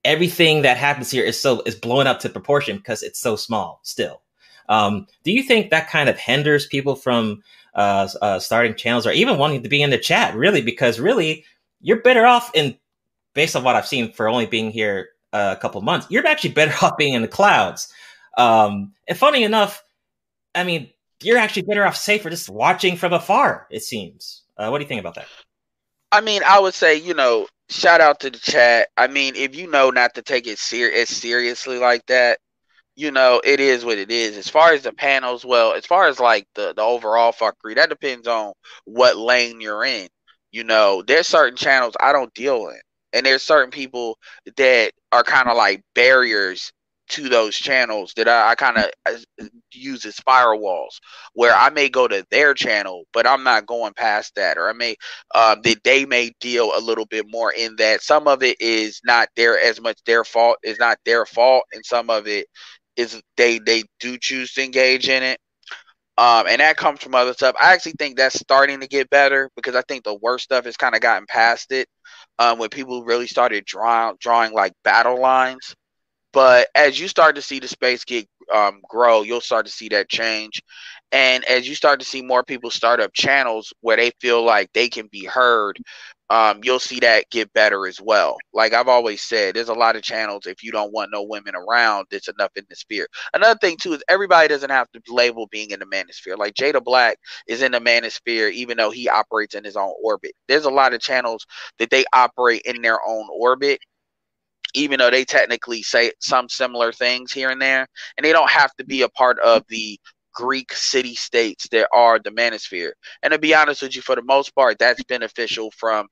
everything that happens here is so is blowing up to proportion because it's so small still. Um, do you think that kind of hinders people from uh, uh, starting channels or even wanting to be in the chat? Really, because really you're better off in based on what I've seen for only being here a couple months. You're actually better *laughs* off being in the clouds. Um, and funny enough, I mean, you're actually better off safer just watching from afar. It seems. Uh, what do you think about that? I mean, I would say you know, shout out to the chat. I mean, if you know not to take it ser- as seriously like that, you know, it is what it is. As far as the panels, well, as far as like the the overall fuckery, that depends on what lane you're in. You know, there's certain channels I don't deal in, and there's certain people that are kind of like barriers to those channels that I, I kind of use as firewalls where I may go to their channel, but I'm not going past that, or I may um, that they may deal a little bit more in that. Some of it is not their as much their fault, is not their fault, and some of it is they they do choose to engage in it. Um, and that comes from other stuff. I actually think that's starting to get better because I think the worst stuff has kind of gotten past it. Um, when people really started drawing drawing like battle lines. But as you start to see the space get um, grow, you'll start to see that change. And as you start to see more people start up channels where they feel like they can be heard, um, you'll see that get better as well. Like I've always said, there's a lot of channels. If you don't want no women around, it's enough in the sphere. Another thing too is everybody doesn't have to label being in the manosphere. Like Jason Black is in the manosphere, even though he operates in his own orbit. There's a lot of channels that they operate in their own orbit, even though they technically say some similar things here and there, and they don't have to be a part of the Greek city states that are the manosphere. And to be honest with you, for the most part, that's beneficial from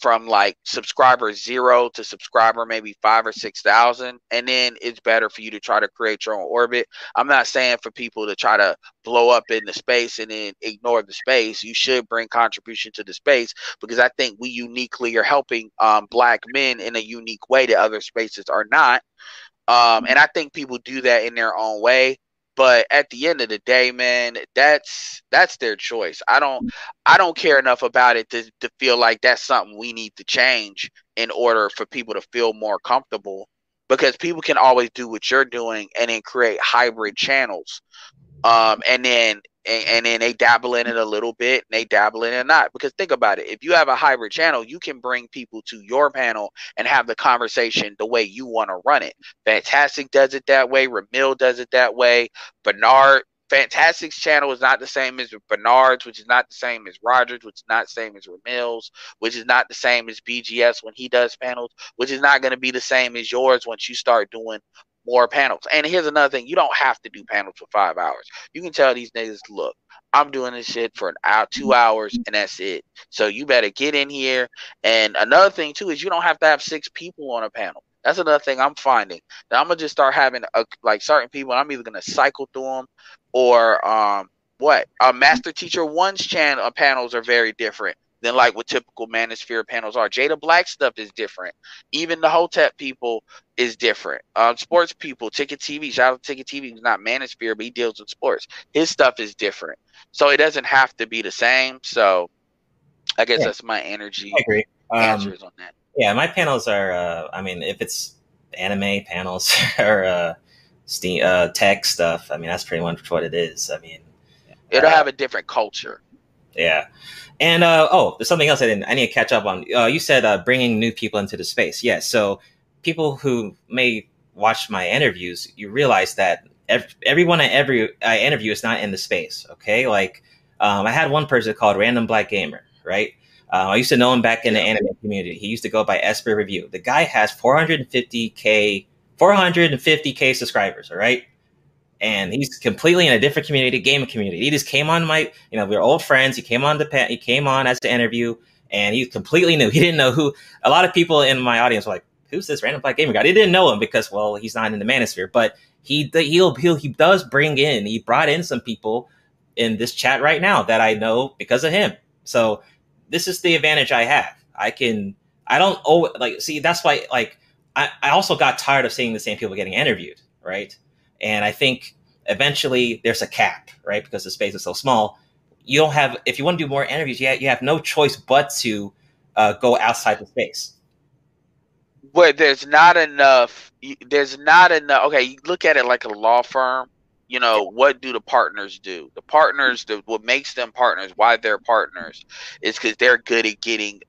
from like subscriber zero to subscriber maybe five or six thousand and then it's better for you to try to create your own orbit. I'm not saying for people to try to blow up in the space and then ignore the space. You should bring contribution to the space because i think we uniquely are helping um, black men in a unique way that other spaces are not. Um, and i think people do that in their own way but at the end of the day man that's that's their choice. I don't i don't care enough about it to, to feel like that's something we need to change in order for people to feel more comfortable because people can always do what you're doing and then create hybrid channels. Um, and then and, and, then they dabble in it a little bit and they dabble in it not. Because think about it if you have a hybrid channel you can bring people to your panel and have the conversation the way you want to run it. Fantastic does it that way ramil does it that way bernard Fantastic's channel is not the same as Bernard's, which is not the same as Rogers, which is not the same as Ramil's, which is not the same as BGS when he does panels, which is not going to be the same as yours once you start doing more panels. And here's another thing: you don't have to do panels for five hours. You can tell these niggas, look, I'm doing this shit for an hour, two hours, and that's it. So you better get in here. And another thing too is you don't have to have six people on a panel. That's another thing I'm finding. Now I'm gonna just start having a, like certain people. I'm either gonna cycle through them, or um, what? A Master Teacher One's channel uh, panels are very different than like what typical Manosphere panels are. Jason Black stuff is different. Even the Hotep people is different. Um, sports people, Ticket TV, shout out to Ticket TV, he's not Manosphere, but he deals with sports. His stuff is different. So it doesn't have to be the same. So I guess yeah. that's my energy I agree. Um, on that. Yeah, my panels are uh, I mean, if it's anime panels *laughs* or uh, Steam uh, tech stuff. I mean, that's pretty much what it is. I mean, It'll uh, have a different culture. Yeah. And uh, oh, there's something else I didn't. I need to catch up on. Uh, you said uh, bringing new people into the space. Yes. so people who may watch my interviews, you realize that ev- everyone I every I interview is not in the space. Okay, like um, I had one person called Random Black Gamer. Right. Uh, I used to know him back in the anime community. He used to go by Esper Review. The guy has 450k 450k subscribers. All right and he's completely in a different community, gaming community. He just came on my, you know, we are old friends. He came on the he came on as the interview, and he completely new. *laughs* He didn't know who. A lot of people in my audience were like, "Who's this random black gamer guy?" They didn't know him because, well, he's not in the manosphere. But he he'll, he'll he does bring in. He brought in some people in this chat right now that I know because of him. So this is the advantage I have. I can. I don't owe like see. That's why like I, I also got tired of seeing the same people getting interviewed. Right and I think eventually there's a cap, right? Because the space is so small. You don't have, if you want to do more interviews, you have, you have no choice but to uh, go outside the space. But there's not enough. There's not enough. Okay, you look at it like a law firm. You know what do the partners do? The partners, the, what makes them partners, why they're partners, is because they're good at getting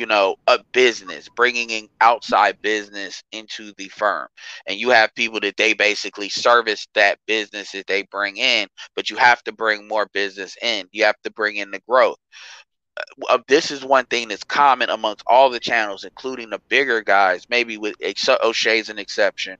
you know a business bringing in outside business into the firm. And you have people that they basically service that business that they bring in but you have to bring more business in. You have to bring in the growth. Uh, this is one thing that's common amongst all the channels including the bigger guys maybe with o'shea's an exception.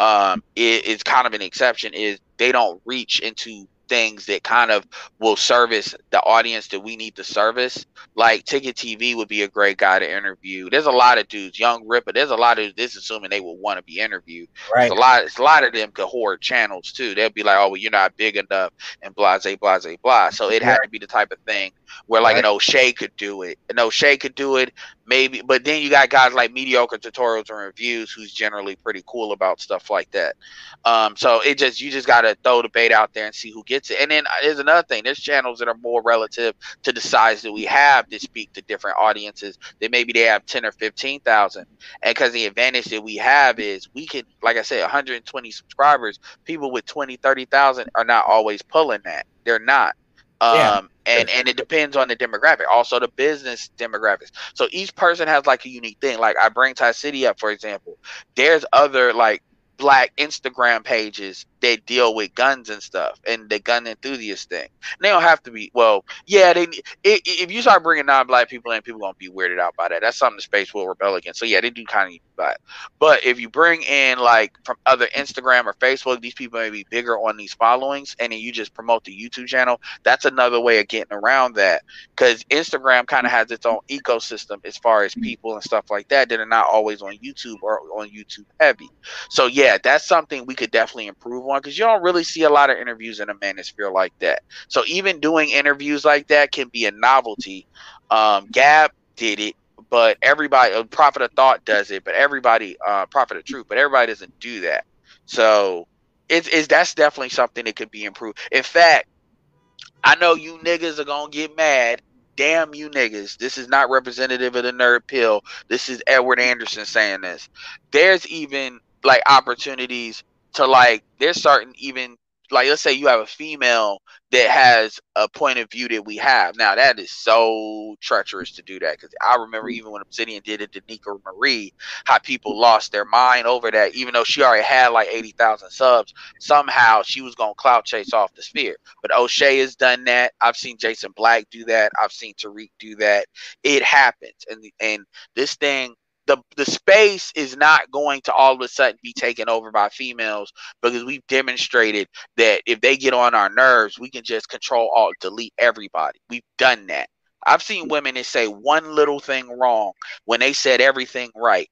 Um it, it's kind of an exception is they don't reach into things that kind of will service the audience that we need to service. Like Ticket TV would be a great guy to interview. There's a lot of dudes, Young Ripper. There's a lot of this, assuming they would want to be interviewed. Right. There's a lot. It's a lot of them could hoard channels too. They'll be like, "Oh, well, you're not big enough," and blase, blase, blah. Blah. So it had to be the type of thing where like right. an O'Shea could do it. An O'Shea could do it, maybe. But then you got guys like mediocre tutorials and reviews, who's generally pretty cool about stuff like that. Um, so it just you just got to throw the bait out there and see who gets it. And then uh, there's another thing. There's channels that are more relative to the size that we have to speak to different audiences. That maybe they have ten or fifteen thousand, and because the advantage that we have is we can, like I said, 120 subscribers. People with 20, 30,000 are not always pulling that. They're not. Um, yeah. and and it depends on the demographic, also the business demographics. So each person has like a unique thing. Like I bring Ty City up, for example. There's other like black Instagram pages that deal with guns and stuff and the gun enthusiast thing. And they don't have to be well. Yeah, they. It, if you start bringing non-black people in, people gonna be weirded out by that. That's something the space will rebel against. So yeah, they do kind of that. But if you bring in like from other Instagram or Facebook, these people may be bigger on these followings, and then you just promote the YouTube channel. That's another way of getting around that because Instagram kind of has its own ecosystem as far as people and stuff like that that are not always on YouTube or on YouTube heavy. So yeah, that's something we could definitely improve on because you don't really see a lot of interviews in a manosphere like that. So even doing interviews like that can be a novelty. Um, Gab did it, but everybody, uh, Prophet of Thought does it, but everybody, uh, Prophet of Truth, but everybody doesn't do that. So it's, it's that's definitely something that could be improved. In fact, I know you niggas are gonna get mad. Damn you niggas. This is not representative of the nerd pill. This is Edward Anderson saying this. There's even like opportunities to like there's certain even like let's say you have a female that has a point of view that we have. Now that is so treacherous to do that because i remember even when obsidian did it to nika marie how people lost their mind over that even though she already had like 80000 subs somehow she was going to clout chase off the sphere. But o'shea has done that. I've seen jason black do that. I've seen tariq do that. It happens. And and this thing the the space is not going to all of a sudden be taken over by females because we've demonstrated that if they get on our nerves, we can just control alt delete everybody. We've done that. I've seen women that say one little thing wrong when they said everything right,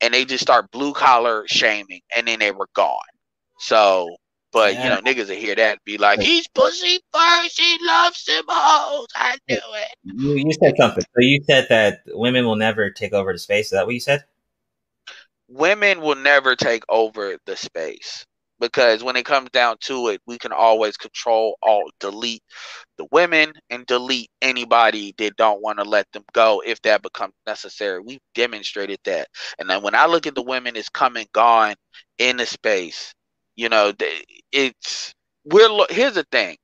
and they just start blue collar shaming, and then they were gone. So but yeah. you know, niggas will hear that and be like, "He's pussy first. He loves them hoes." I knew it. You, you said something. So you said that women will never take over the space. Is that what you said? Women will never take over the space. because when it comes down to it, we can always control all delete the women and delete anybody that don't want to let them go if that becomes necessary. We've demonstrated that. And then when I look at the women it's come and gone in the space, you know, it's we're here's the thing.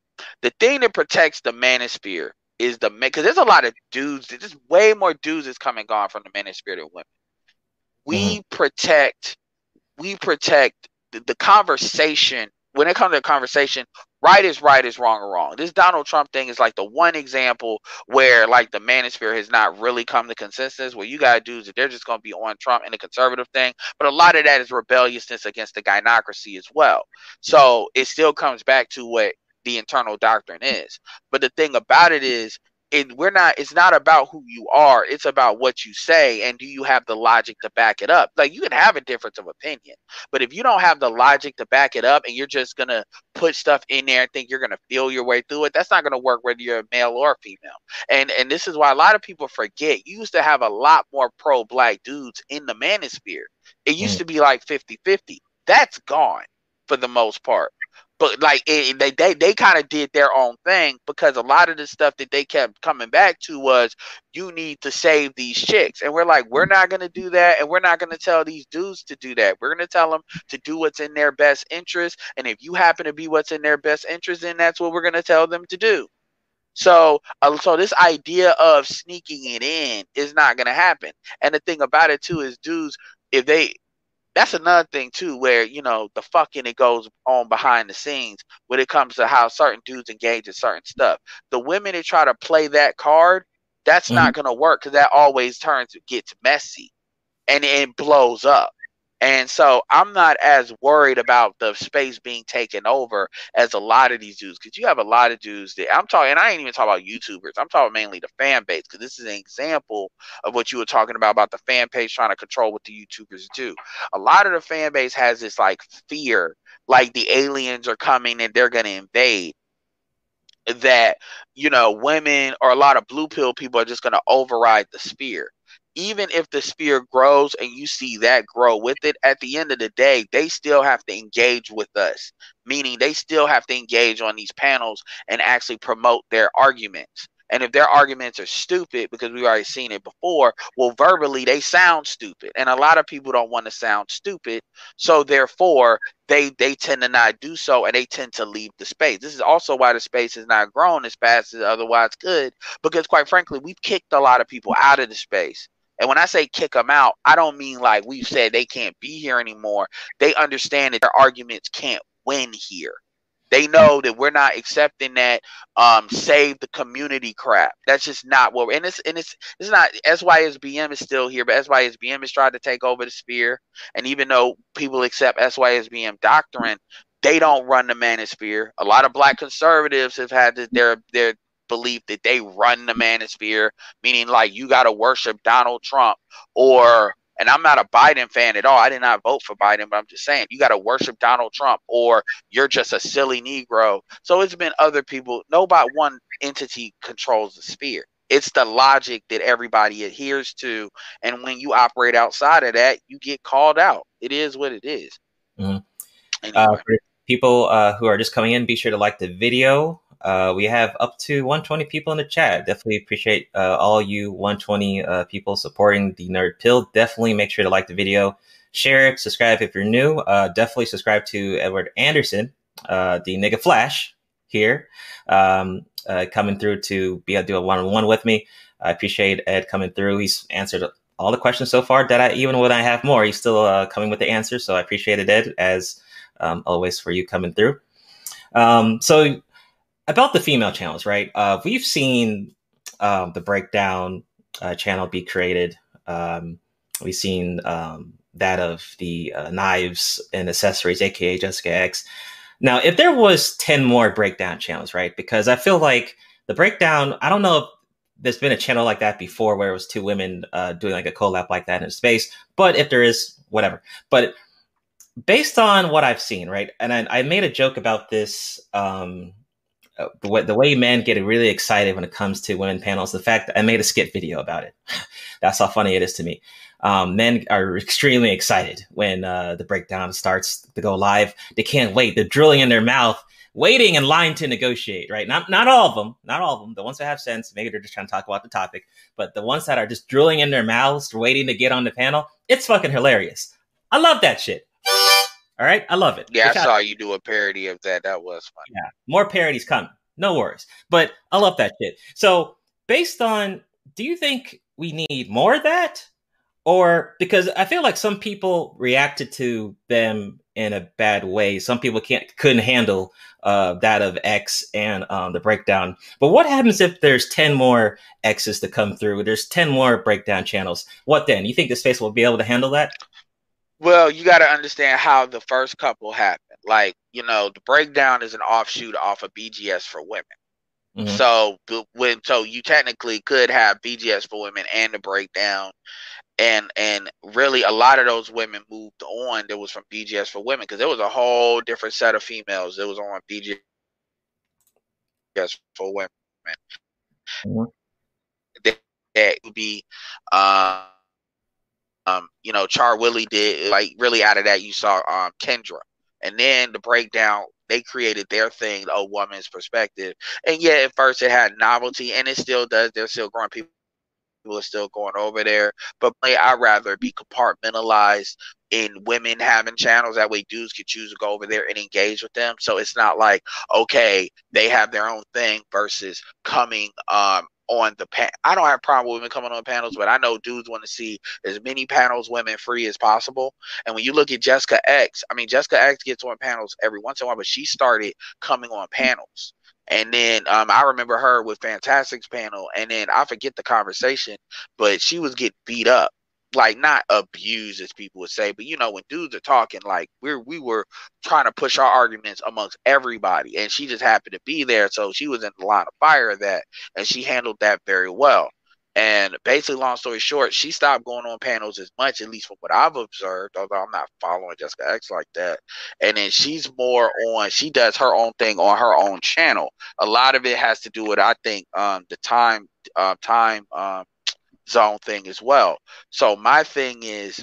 The thing that protects the manosphere is the man because there's a lot of dudes, there's way more dudes that's coming gone from the manosphere than women. We mm-hmm. protect we protect the, the conversation when it comes to conversation, right is right is wrong or wrong. This Donald Trump thing is like the one example where like the manosphere has not really come to consensus. Where you gotta dudes that they're just going to be on Trump and the conservative thing, but a lot of that is rebelliousness against the gynocracy as well. So it still comes back to what the internal doctrine is. But the thing about it is it, we're not it's not about who you are it's about what you say and do you have the logic to back it up? Like you can have a difference of opinion but if you don't have the logic to back it up and you're just gonna put stuff in there and think you're gonna feel your way through it that's not gonna work whether you're a male or a female. And and this is why a lot of people forget you used to have a lot more pro-black dudes in the manosphere. It used mm. to be like 50-50 that's gone for the most part but like it, they they they kind of did their own thing because a lot of the stuff that they kept coming back to was you need to save these chicks and we're like we're not going to do that and we're not going to tell these dudes to do that we're going to tell them to do what's in their best interest and if you happen to be what's in their best interest then that's what we're going to tell them to do so, uh, so this idea of sneaking it in is not going to happen. And the thing about it too is, dudes, if they that's another thing too, where you know the fucking it goes on behind the scenes when it comes to how certain dudes engage in certain stuff. The women that try to play that card, that's mm-hmm. not gonna work because that always turns gets messy, and it blows up. And so I'm not as worried about the space being taken over as a lot of these dudes because you have a lot of dudes that I'm talking, and I ain't even talking about YouTubers. I'm talking mainly the fan base because this is an example of what you were talking about about the fan page trying to control what the YouTubers do. A lot of the fan base has this like fear, like the aliens are coming and they're going to invade that you know women or a lot of blue pill people are just going to override the sphere even if the sphere grows and you see that grow with it, at the end of the day, they still have to engage with us, meaning they still have to engage on these panels and actually promote their arguments. And if their arguments are stupid, because we've already seen it before, well, verbally they sound stupid. And a lot of people don't want to sound stupid. So therefore, they they tend to not do so and they tend to leave the space. This is also why the space has not grown as fast as otherwise could, because quite frankly, we've kicked a lot of people out of the space. And when I say kick them out, I don't mean like we've said they can't be here anymore. They understand that their arguments can't win here. They know that we're not accepting that um, save the community crap. That's just not what. We're, and it's and it's it's not SYSBM is still here, but SYSBM has tried to take over the sphere. And even though people accept SYSBM doctrine, they don't run the manosphere. A lot of black conservatives have had their their belief that they run the manosphere, meaning like you got to worship Donald Trump or and I'm not a Biden fan at all. I did not vote for Biden, but I'm just saying you got to worship Donald Trump or you're just a silly Negro. So it's been other people. Nobody one entity controls the sphere. It's the logic that everybody adheres to. And when you operate outside of that, you get called out. It is what it is. Mm-hmm. Anyway. Uh, people uh, who are just coming in, be sure to like the video. Uh, we have up to 120 people in the chat. Definitely appreciate uh, all you 120 uh, people supporting the Nerd Pill. Definitely make sure to like the video, share it, subscribe if you're new. Uh, definitely subscribe to Edward Anderson, uh, the nigga Flash here, um, uh, coming through to be able to do a one-on-one with me. I appreciate Ed coming through. He's answered all the questions so far. That I even when I have more, he's still coming with the answers. So I appreciate it, Ed, as um, always for you coming through. Um, so about the female channels, right? Uh, we've seen um, the breakdown uh, channel be created. Um, we've seen um, that of the uh, knives and accessories, aka Jessica X. Now, if there was ten more breakdown channels, right? Because I feel like the breakdown. I don't know if there's been a channel like that before where it was two women uh, doing like a collab like that in space. But if there is, whatever. But based on what I've seen, right? And I, I made a joke about this um, the way, the way men get really excited when it comes to women panels, the fact that I made a skit video about it. *laughs* That's how funny it is to me. Um, men are extremely excited when uh, the breakdown starts to go live. They can't wait. They're drilling in their mouth, waiting in line to negotiate. Right? Not not all of them. Not all of them. The ones that have sense, maybe they're just trying to talk about the topic. But the ones that are just drilling in their mouths, waiting to get on the panel, it's fucking hilarious. I love that shit. All right, I love it. Yeah, I saw you do a parody of that. That was fun. yeah, more parodies coming. No worries. But I love that shit. So, based on, do you think we need more of that? Or because I feel like some people reacted to them in a bad way. Some people can't couldn't handle uh, that of X and um, the breakdown. But what happens if there's ten more X's to come through? There's ten more breakdown channels. What then? You think the space will be able to handle that? Well, you got to understand how the first couple happened. Like, you know, the breakdown is an offshoot off of BGS for women. Mhm. So when so you technically could have BGS for women and the breakdown, and and really a lot of those women moved on. That was from BGS for women because there was a whole different set of females that was on BGS for women. Mhm. That, that would be, um, um, you know, Char Willie did like really out of that you saw um Kendra, and then the breakdown they created their thing, a woman's perspective, and yeah, at first it had novelty, and it still does. They're still growing people. People are still going over there, but I'd rather be compartmentalized in women having channels. That way, dudes could choose to go over there and engage with them. So it's not like okay, they have their own thing versus coming um on the pan. I don't have a problem with women coming on panels, but I know dudes want to see as many panels women free as possible. And when you look at Jessica X, I mean Jessica X gets on panels every once in a while, but she started coming on panels. And then um, I remember her with Fantastic's panel, and then I forget the conversation, but she was getting beat up, like not abused as people would say, but you know when dudes are talking, like we're we were trying to push our arguments amongst everybody, and she just happened to be there, so she was in the line of fire of that, and she handled that very well. And basically, long story short, she stopped going on panels as much, at least from what I've observed, although I'm not following Jessica X like that. And then she's more on, she does her own thing on her own channel. A lot of it has to do with, I think, um, the time, uh, time um, zone thing as well. So my thing is,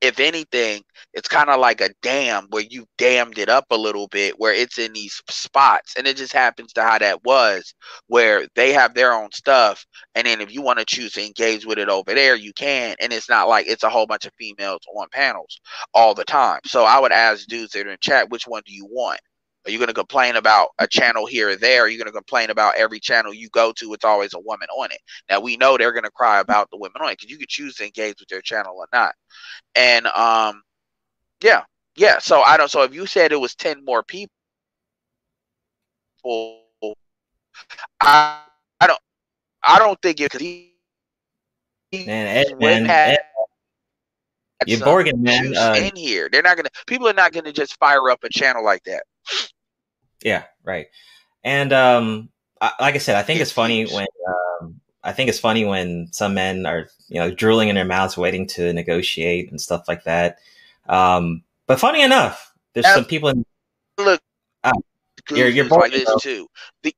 if anything, it's kind of like a dam where you dammed it up a little bit, where it's in these spots, and it just happens to how that was, where they have their own stuff, and then if you want to choose to engage with it over there, you can, and it's not like it's a whole bunch of females on panels all the time. So I would ask dudes that are in chat, which one do you want? Are you going to complain about a channel here or there? Are you going to complain about every channel you go to? It's always a woman on it. Now we know they're going to cry about the women on it because you can choose to engage with their channel or not. And um, yeah, yeah. So I don't. So if you said it was ten more people, I I don't I don't think it because he, he Man, Ed, wouldn't man, have Ed, you're some Borgin, man. Uh, in here. They're not gonna. People are not gonna just fire up a channel like that. Yeah, right. And um, I, like I said, I think it's funny when um, I think it's funny when some men are you know drooling in their mouths, waiting to negotiate and stuff like that. Um, but funny enough, there's Ab- some people in Look, Ah, you're- you're gooses like Borgin, this too. The,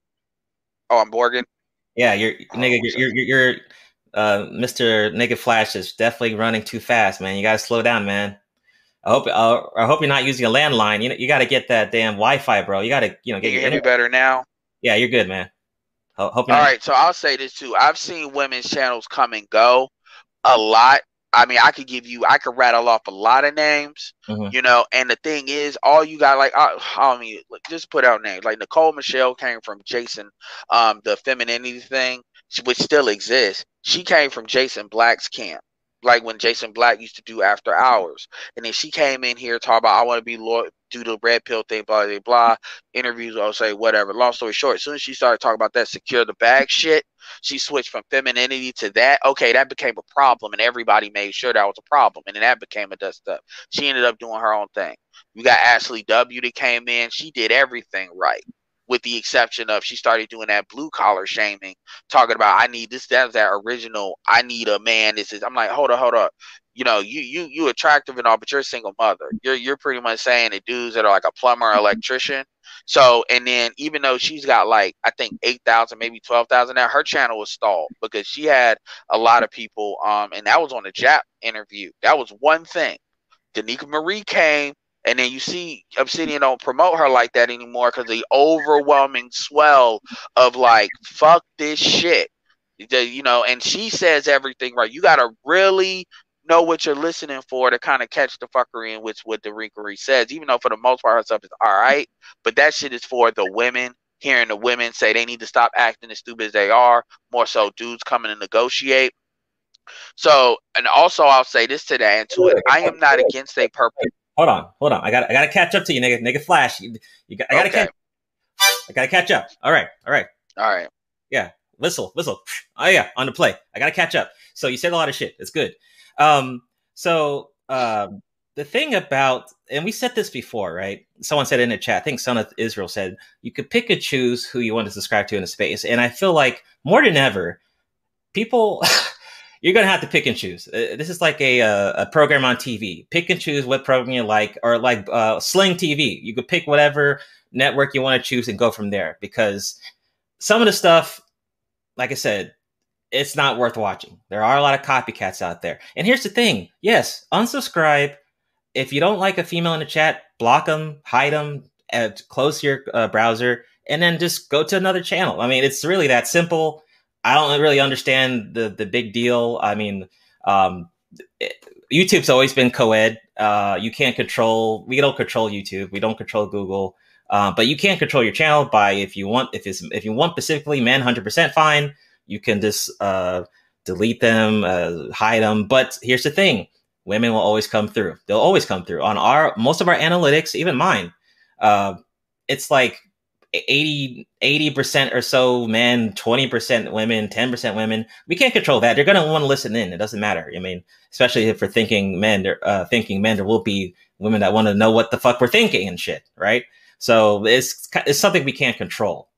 oh, I'm Borgin. yeah, you're Oh, nigga, you're, you're, you're uh, Mr. Naked Flash is definitely running too fast, man. You gotta slow down, man. I hope uh, I hope you're not using a landline. You know, you got to get that damn Wi-Fi, bro. You got to you know get you hear me better now? Yeah, you're good, man. Ho- Hope you're All not- right, so I'll say this too. I've seen women's channels come and go a lot. I mean, I could give you, I could rattle off a lot of names, Mhm. you know. And the thing is, all you got, like, I, I mean, like, just put out names. Like Nicole Michelle came from Jason, um, the femininity thing, which still exists. She came from Jason Black's camp, like when Jason Black used to do After Hours, and then she came in here talk about I want to be loyal, do the red pill thing, blah blah blah. Interviews, I'll say whatever. Long story short, as soon as she started talking about that secure the bag shit, she switched from femininity to that. Okay, that became a problem, and everybody made sure that was a problem, and then that became a dust up. She ended up doing her own thing. You got Ashley W that came in. She did everything right, with the exception of she started doing that blue collar shaming, talking about I need this, that's that original. I need a man. This is. I'm like, hold up, hold up. You know, you you you attractive and all, but you're a single mother. You're you're pretty much saying that dudes that are like a plumber, electrician, So, and then even though she's got like I think eight thousand, maybe twelve thousand now, her channel was stalled because she had a lot of people. Um, and that was on the Jap interview. That was one thing. Danica Marie came, and then you see Obsidian don't promote her like that anymore because the overwhelming swell of like fuck this shit. The- you know, and she says everything right. You gotta really know what you're listening for to kind of catch the fuckery in which what the rinkery says, even though for the most part her stuff is all right. But that shit is for the women. Hearing the women say they need to stop acting as stupid as they are, more so dudes coming to negotiate. So, and also I'll say this to that and to it. I am not against a purple. Hold on, hold on. I got I got to catch up to you, nigga. Nigga, flash. You, you got, I got to Okay. catch. I got to catch up. All right, all right. All right. Yeah, whistle, whistle. Oh yeah, on the play. I got to catch up. So you said a lot of shit. It's good. Um, so um, the thing about, and we said this before, right? Someone said in the chat. I think Son of Israel said you could pick and choose who you want to subscribe to in a space, and I feel like more than ever, people. *laughs* You're gonna have to pick and choose. Uh, This is like a, uh, a program on TV. Pick and choose what program you like, or like uh, Sling TV. You could pick whatever network you want to choose and go from there. Because some of the stuff, like I said, it's not worth watching. There are a lot of copycats out there. And here's the thing: yes, unsubscribe. If you don't like a female in the chat, block them, hide them, close your uh, browser, and then just go to another channel. I mean, it's really that simple. I don't really understand the the big deal. I mean, um, it, YouTube's always been co-ed. Uh, you can't control. We don't control YouTube. We don't control Google. Uh, but you can control your channel by if you want. If it's if you want specifically men, hundred percent fine. You can just uh, delete them, uh, hide them. But here's the thing: women will always come through. They'll always come through on our most of our analytics, even mine. Uh, it's like 80 percent or so men, twenty percent women, ten percent women. We can't control that. They're gonna want to listen in. It doesn't matter. I mean, especially if we're thinking men, uh, thinking men, there will be women that want to know what the fuck we're thinking and shit, right? So it's it's something we can't control.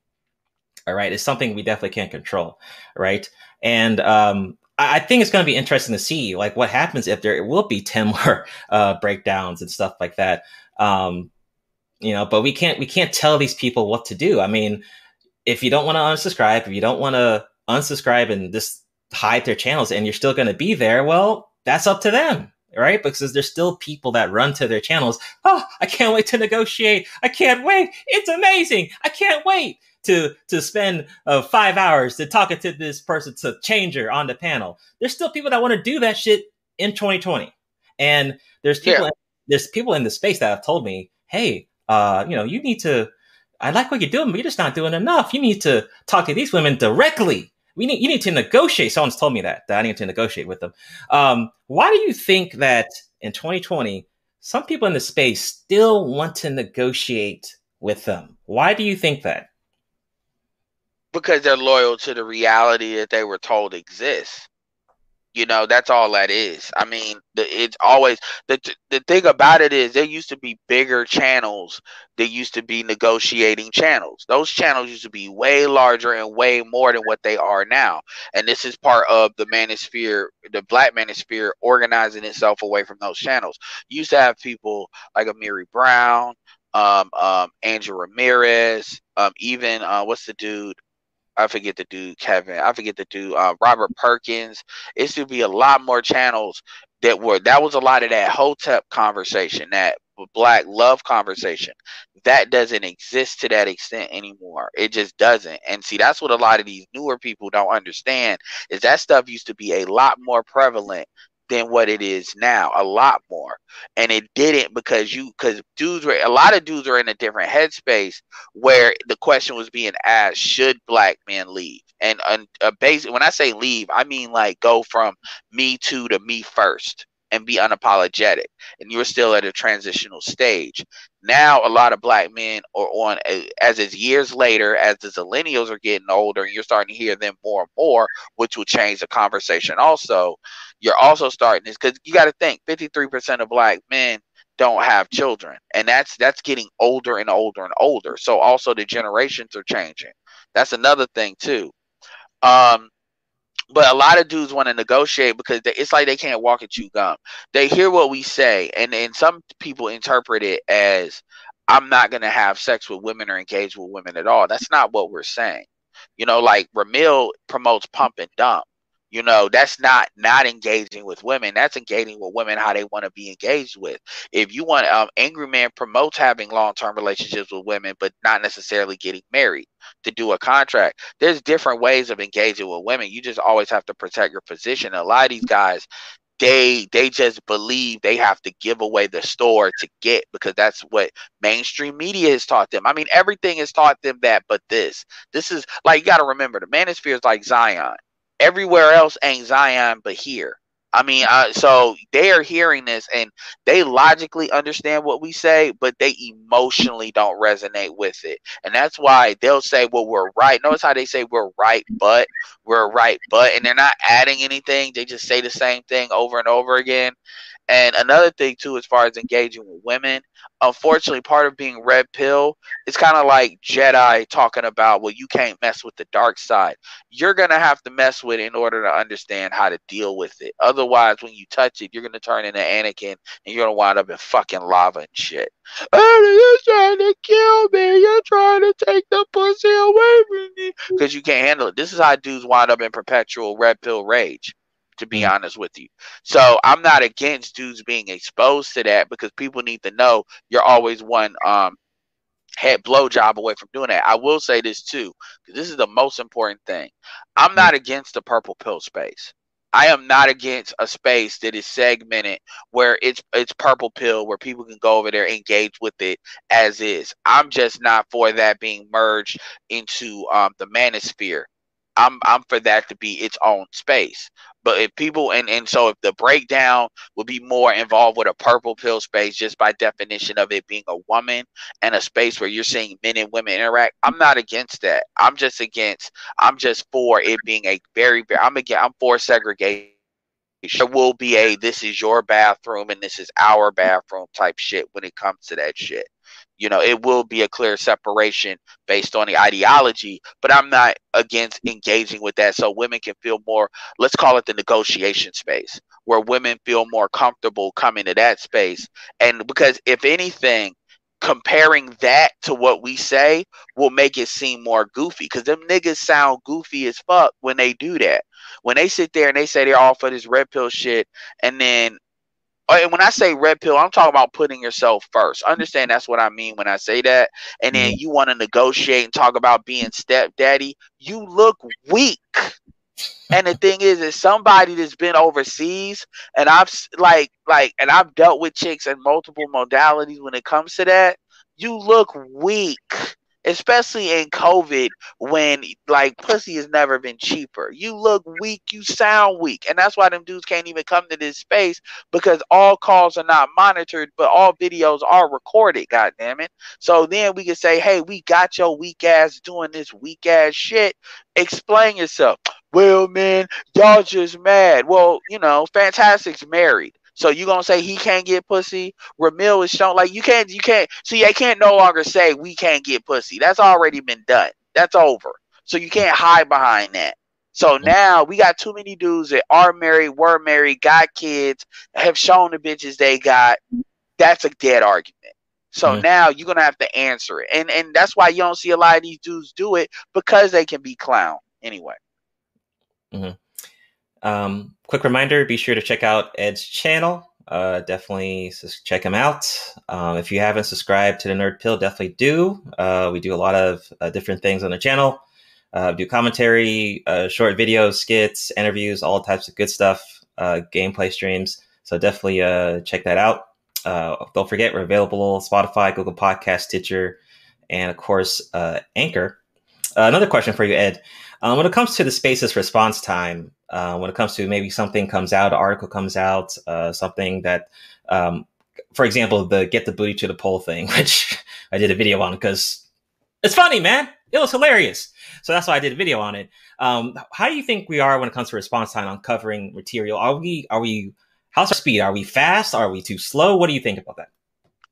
All right, it's something we definitely can't control, right? And um, I, I think it's going to be interesting to see like what happens if there will be *laughs* ten more uh, breakdowns and stuff like that. Um, you know, but we can't we can't tell these people what to do. I mean, if you don't want to unsubscribe, if you don't want to unsubscribe and just hide their channels, and you're still going to be there, well, that's up to them, right? Because there's still people that run to their channels. Oh, I can't wait to negotiate. I can't wait. It's amazing. I can't wait to to spend uh, five hours to talking to this person to change her on the panel. There's still people that want to do that shit in 2020, and there's people there's people in the space that have told me, hey, uh, you know, you need to. I like what you're doing, but you're just not doing enough. You need to talk to these women directly. We need you need to negotiate. Someone's told me that that I need to negotiate with them. Um, why do you think that in 2020 some people in the space still want to negotiate with them? Why do you think that? because they're loyal to the reality that they were told exists. You know, that's all that is. I mean, the, it's always the the thing about it is there used to be bigger channels. There used to be negotiating channels. Those channels used to be way larger and way more than what they are now. And this is part of the manosphere, the black manosphere organizing itself away from those channels. You used to have people like Amiri Brown, um, um, Andrew Ramirez, um, even uh, what's the dude? I forget the dude, Kevin. I forget the dude, uh, Robert Perkins. It to be a lot more channels that were that was a lot of that Hotep conversation, that black love conversation. That doesn't exist to that extent anymore. It just doesn't. And see, that's what a lot of these newer people don't understand is that stuff used to be a lot more prevalent than what it is now, a lot more. And it didn't because you because dudes were a lot of dudes are in a different headspace where the question was being asked, should black men leave? And uh, uh, basic when I say leave, I mean like go from me to to me first and be unapologetic. And you're still at a transitional stage. Now a lot of black men are on as it's years later, as the millennials are getting older, and you're starting to hear them more and more, which will change the conversation. Also, you're also starting this because you got to think 53% of black men don't have children and that's that's getting older and older and older so also the generations are changing that's another thing too um but a lot of dudes want to negotiate because they, it's like they can't walk and chew gum they hear what we say and and some people interpret it as I'm not gonna have sex with women or engage with women at all. That's not what we're saying. You know, like Ramil promotes pump and dump. You know, that's not not engaging with women. That's engaging with women how they want to be engaged with. If you want, um, Angry Man promotes having long term relationships with women, but not necessarily getting married to do a contract. There's different ways of engaging with women. You just always have to protect your position. a lot of these guys, they they just believe they have to give away the store to get because that's what mainstream media has taught them. I mean, everything has taught them that, but this, this is like you got to remember the manosphere is like Zion everywhere else ain't Zion but here. I mean, so they are hearing this and they logically understand what we say, but they emotionally don't resonate with it. And that's why they'll say, well, we're right. Notice how they say we're right, but we're right, but, and they're not adding anything. They just say the same thing over and over again. And another thing too, as far as engaging with women, unfortunately, part of being red pill is kind of like Jedi talking about, well, you can't mess with the dark side. You're gonna have to mess with it in order to understand how to deal with it. Otherwise, when you touch it, you're gonna turn into Anakin, and you're gonna wind up in fucking lava and shit. Oh, you're trying to kill me. You're trying to take the pussy away from me because you can't handle it. This is how dudes wind up in perpetual red pill rage to be honest with you. So I'm not against dudes being exposed to that because people need to know you're always one um head blowjob away from doing that. I will say this too, because this is the most important thing. I'm not against the purple pill space. I am not against a space that is segmented where it's it's purple pill where people can go over there engage with it as is. I'm just not for that being merged into um, the manosphere. I'm I'm for that to be its own space. But if people and and so if the breakdown would be more involved with a purple pill space, just by definition of it being a woman and a space where you're seeing men and women interact, I'm not against that. I'm just against. I'm just for it being a very very. I'm again. I'm for segregation. There will be a this is your bathroom and this is our bathroom type shit when it comes to that shit you know it will be a clear separation based on the ideology but i'm not against engaging with that. So women can feel more let's call it the negotiation space where women feel more comfortable coming to that space. And because if anything comparing that to what we say will make it seem more goofy because them niggas sound goofy as fuck when they do that. When they sit there and they say they're all for this red pill shit and then and when I say red pill, I'm talking about putting yourself first. Understand that's what I mean when I say that. And then mm-hmm. you want to negotiate and talk about being stepdaddy. You look weak. and the thing is, is somebody that's been overseas, and I've like, like, and I've dealt with chicks in multiple modalities when it comes to that. You look weak especially in COVID when like pussy has never been cheaper. You look weak, you sound weak. And that's why them dudes can't even come to this space because all calls are not monitored, but all videos are recorded, god damn it. So then we can say, hey, we got your weak ass doing this weak ass shit. Explain yourself. Well, man, y'all just mad. Well, you know, Fantastic's married. So you gonna say he can't get pussy? Ramil is shown like you can't you can't see I can't no longer say we can't get pussy. That's already been done. That's over. So you can't hide behind that. So mm-hmm. now we got too many dudes that are married, were married, got kids, have shown the bitches they got. That's a dead argument. So mm-hmm. now you're gonna have to answer it. And and that's why you don't see a lot of these dudes do it because they can be clown anyway. Mm-hmm. Um, quick reminder be sure to check out Ed's channel. Uh, definitely check him out. Um, if you haven't subscribed to the Nerd Pill, definitely do. Uh, we do a lot of uh, different things on the channel. Uh, do commentary, uh, short videos, skits, interviews, all types of good stuff, uh, gameplay streams. So definitely check that out. don't forget, we're available on Spotify, Google Podcast, Stitcher, and of course Anchor. another question for you, Ed. Um, when it comes to the spaces response time, uh, when it comes to maybe something comes out, an article comes out, uh, something that, um, for example, the get the booty to the pole thing, *laughs* which I did a video on because it's funny, man. It was hilarious. So that's why I did a video on it. Um, how do you think we are when it comes to response time on covering material? Are we, are we, how's our speed? Are we fast? Are we too slow? What do you think about that?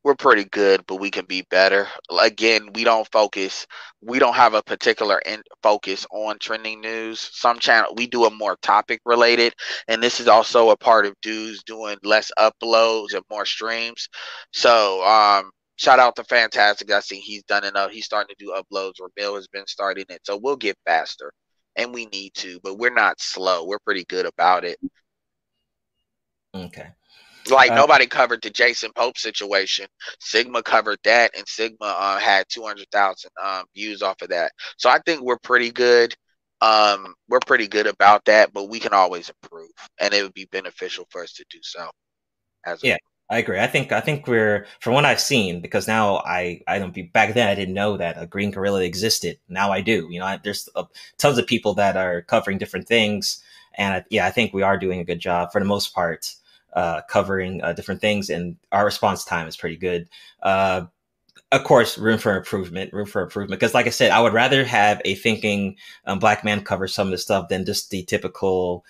We're pretty good, but we can be better. Again, we don't focus. We don't have a particular in- focus on trending news. Some channel we do a more topic related, and this is also a part of dudes doing less uploads and more streams. So, um, shout out to Fantastic. I think he's done enough. He's starting to do uploads. Bill has been starting it, so we'll get faster, and we need to, but we're not slow. We're pretty good about it. Okay. Like Uh, nobody covered the Jason Pope situation. Sigma covered that, and Sigma uh, had two hundred thousand um, views off of that. So I think we're pretty good. Um, we're pretty good about that, but we can always improve, and it would be beneficial for us to do so. As Yeah. I agree. I think I think we're from what I've seen because now I I don't be back then I didn't know that a green gorilla existed. Now I do. You know, I, there's uh, tons of people that are covering different things, and I, yeah, I think we are doing a good job for the most part, uh, covering uh, different things, and our response time is pretty good. Uh, of course, room for improvement, room for improvement. Because, like I said, I would rather have a thinking um, black man cover some of the stuff than just the typical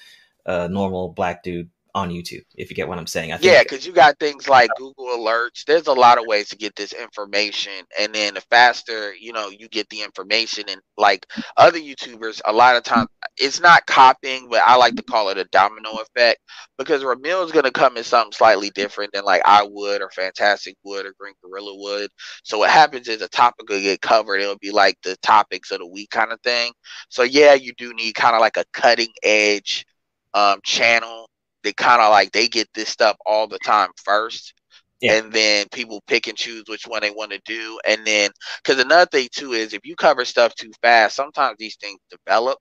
uh, normal black dude on YouTube. If you get what I'm saying, I think, Yeah, because you got things like Google Alerts. There's a lot of ways to get this information, and then the faster you know you get the information, and like other YouTubers, a lot of times it's not copying, but I like to call it a domino effect because Ramil is gonna come in something slightly different than like I would, or Fantastic would, or Green Gorilla would. So what happens is a topic will get covered. It'll be like the topics of the week kind of thing. So yeah, you do need kind of like a cutting edge um, channel they kind of like they get this stuff all the time first Yeah. and then people pick and choose which one they want to do and then because another thing too is if you cover stuff too fast sometimes these things develop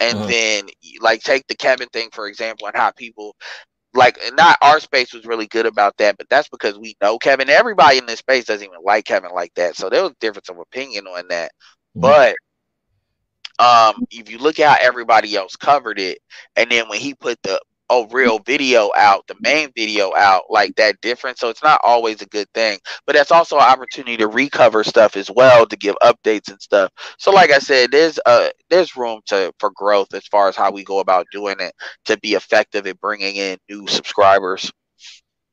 and Mhm. then like take the kevin thing for example and how people like not our space was really good about that but that's because we know kevin everybody in this space doesn't even like kevin like that so there was a difference of opinion on that Mhm. but um if you look at how everybody else covered it and then when he put the oh real video out the main video out like that difference so it's not always a good thing but that's also an opportunity to recover stuff as well to give updates and stuff so like i said there's uh there's room to for growth as far as how we go about doing it to be effective at bringing in new subscribers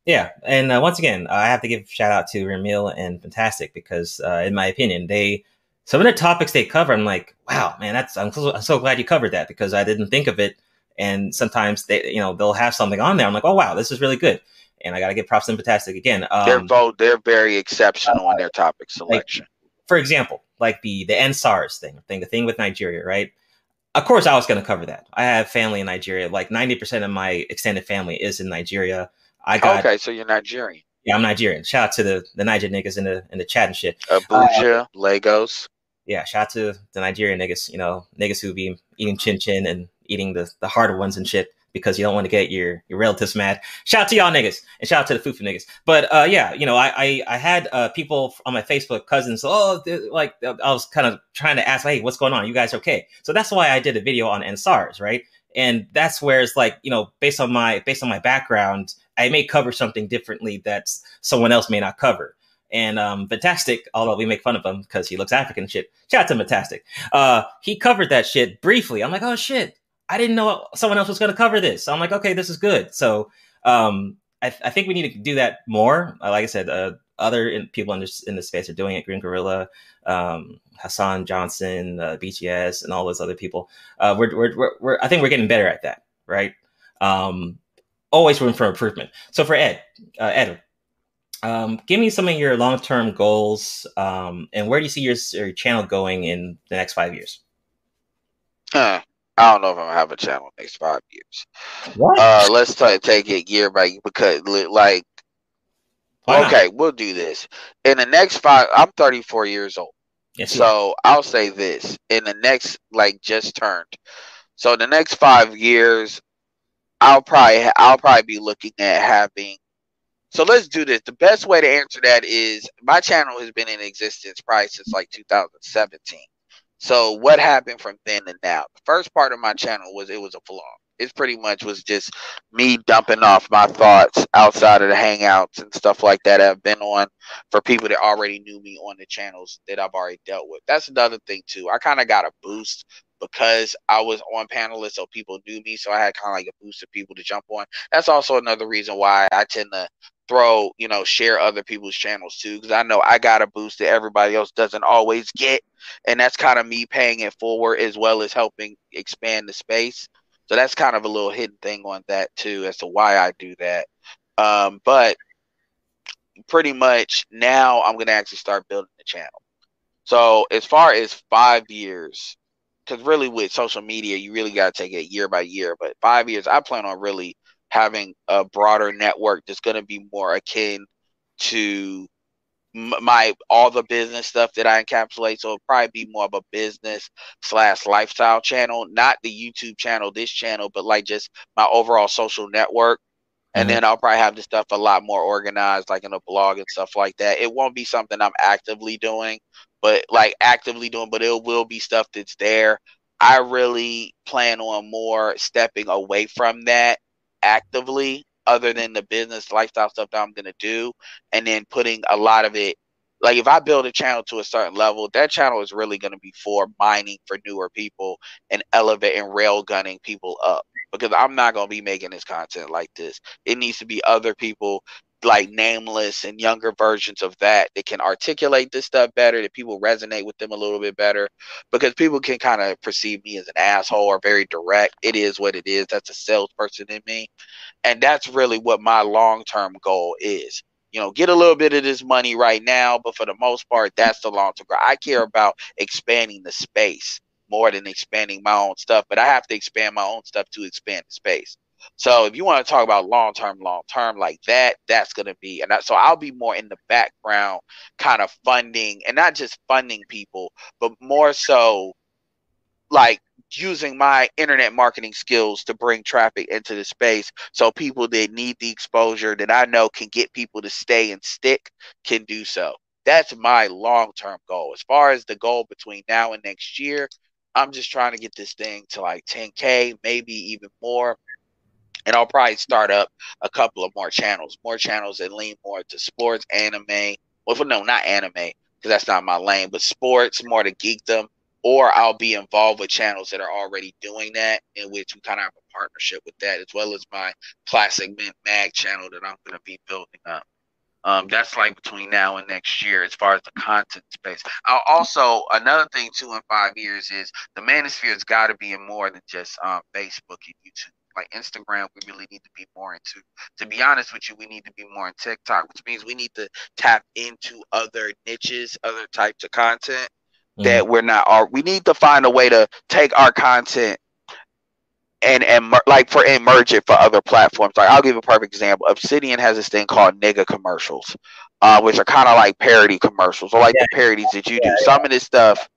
Yeah, and uh, once again, I have to give a shout out to Ramil and Fantastic because, uh, in my opinion, they some of the topics they cover. I'm like, wow, man, that's I'm so, I'm so glad you covered that because I didn't think of it. And sometimes they, you know, they'll have something on there. I'm like, oh wow, this is really good, and I got to give props to Fantastic again. they're Um, both they're very exceptional in their topic selection for example, like the the EndSARS thing, thing, the thing with Nigeria, right? Of course, I was going to cover that. I have family in Nigeria. Like ninety percent of my extended family is in Nigeria. I got, okay so you're nigerian yeah, I'm Nigerian. Shout out to the the Niger niggas in the in the chat and shit. abuja lagos yeah, shout out to the Nigerian niggas, you know, niggas who be eating chin chin and eating the, the harder ones and shit because you don't want to get your, your relatives mad. Shout out to y'all niggas and shout out to the fufu niggas. But uh, yeah, you know, I I, I had uh, people on my Facebook cousins, oh, like I was kind of trying to ask, hey, what's going on? You guys okay? So that's why I did a video on EndSARS, right? And that's where it's like, you know, based on my based on my background, I may cover something differently that someone else may not cover. And um, Fantastic, although we make fun of him because he looks African shit. Shout out to Fantastic. Uh, he covered that shit briefly. I'm like, oh shit, I didn't know someone else was going to cover this. So I'm like, okay, this is good. So um, I, I think we need to do that more. Uh, like I said, uh, other in, people in this in this space are doing it. Green Gorilla, um, Hassan Johnson, uh, BTS, and all those other people. Uh, we're, we're, we're, we're, I think we're getting better at that, right? Um, always room for improvement. So for Ed, uh, Ed, um, give me some of your long term goals, um, and where do you see your, your channel going in the next five years? Huh. I don't know if I'm gonna have a channel next five years. What? Uh, let's t- take it year by year because, like, okay, we'll do this. In the next five, I'm 34 years old, Yes, so I'll say this: in the next, like, just turned. So the next five years, I'll probably I'll probably be looking at having. So let's do this. The best way to answer that is my channel has been in existence probably since like 2017. So what happened from then to now? The first part of my channel was it was a vlog. It pretty much was just me dumping off my thoughts outside of the hangouts and stuff like that I've been on for people that already knew me on the channels that I've already dealt with. That's another thing too. I kind of got a boost because I was on panelists, so people knew me. So I had kind of like a boost of people to jump on. That's also another reason why I tend to throw, you know, share other people's channels too, because I know I got a boost that everybody else doesn't always get, and that's kind of me paying it forward as well as helping expand the space. So that's kind of a little hidden thing on that too, as to why I do that. Um, but pretty much now I'm gonna actually start building the channel. So as far as five years, because really with social media, you really got to take it year by year. But five years, I plan on really having a broader network that's going to be more akin to my all the business stuff that I encapsulate. So it'll probably be more of a business slash lifestyle channel, not the YouTube channel, this channel, but like just my overall social network. And mm-hmm. then I'll probably have the stuff a lot more organized, like in a blog and stuff like that. It won't be something I'm actively doing, but like actively doing, but it will be stuff that's there. I really plan on more stepping away from that actively other than the business lifestyle stuff that I'm gonna do, and then putting a lot of it. Like if I build a channel to a certain level, that channel is really gonna be for mining for newer people and elevating rail gunning people up. Because I'm not gonna be making this content like this. It needs to be other people like nameless and younger versions of that that can articulate this stuff better that people resonate with them a little bit better because people can kind of perceive me as an asshole or very direct. It is what it is. That's a salesperson in me. And that's really what my long-term goal is. You know get a little bit of this money right now but for the most part that's the long-term goal. I care about expanding the space more than expanding my own stuff but i have to expand my own stuff to expand the space so if you want to talk about long term, long term like that, that's going to be, and that, so I'll be more in the background, kind of funding, and not just funding people, but more so like using my internet marketing skills to bring traffic into the space so people that need the exposure that I know can get people to stay and stick can do so. That's my long term goal. As far as the goal between now and next year, I'm just trying to get this thing to like 10K, maybe even more and I'll probably start up a couple of more channels, more channels that lean more to sports, anime. Well, no, not anime because that's not my lane, but sports, more to geekdom. Or I'll be involved with channels that are already doing that, in which we kind of have a partnership with that, as well as my Classic Mint Mag channel that I'm going to be building up. Um, that's like between now and next year as far as the content space. I'll also another thing too in five years is the manosphere has got to be in more than just um, Facebook and YouTube like Instagram, we really need to be more into. To be honest with you, we need to be more in TikTok, which means we need to tap into other niches, other types of content mm-hmm. that we're not. Are we need to find a way to take our content and and like for and merge it for other platforms. Like I'll give a perfect example. Obsidian has this thing called nigga commercials, uh, which are kind of like parody commercials or like yeah. the parodies that you do. Some of this stuff,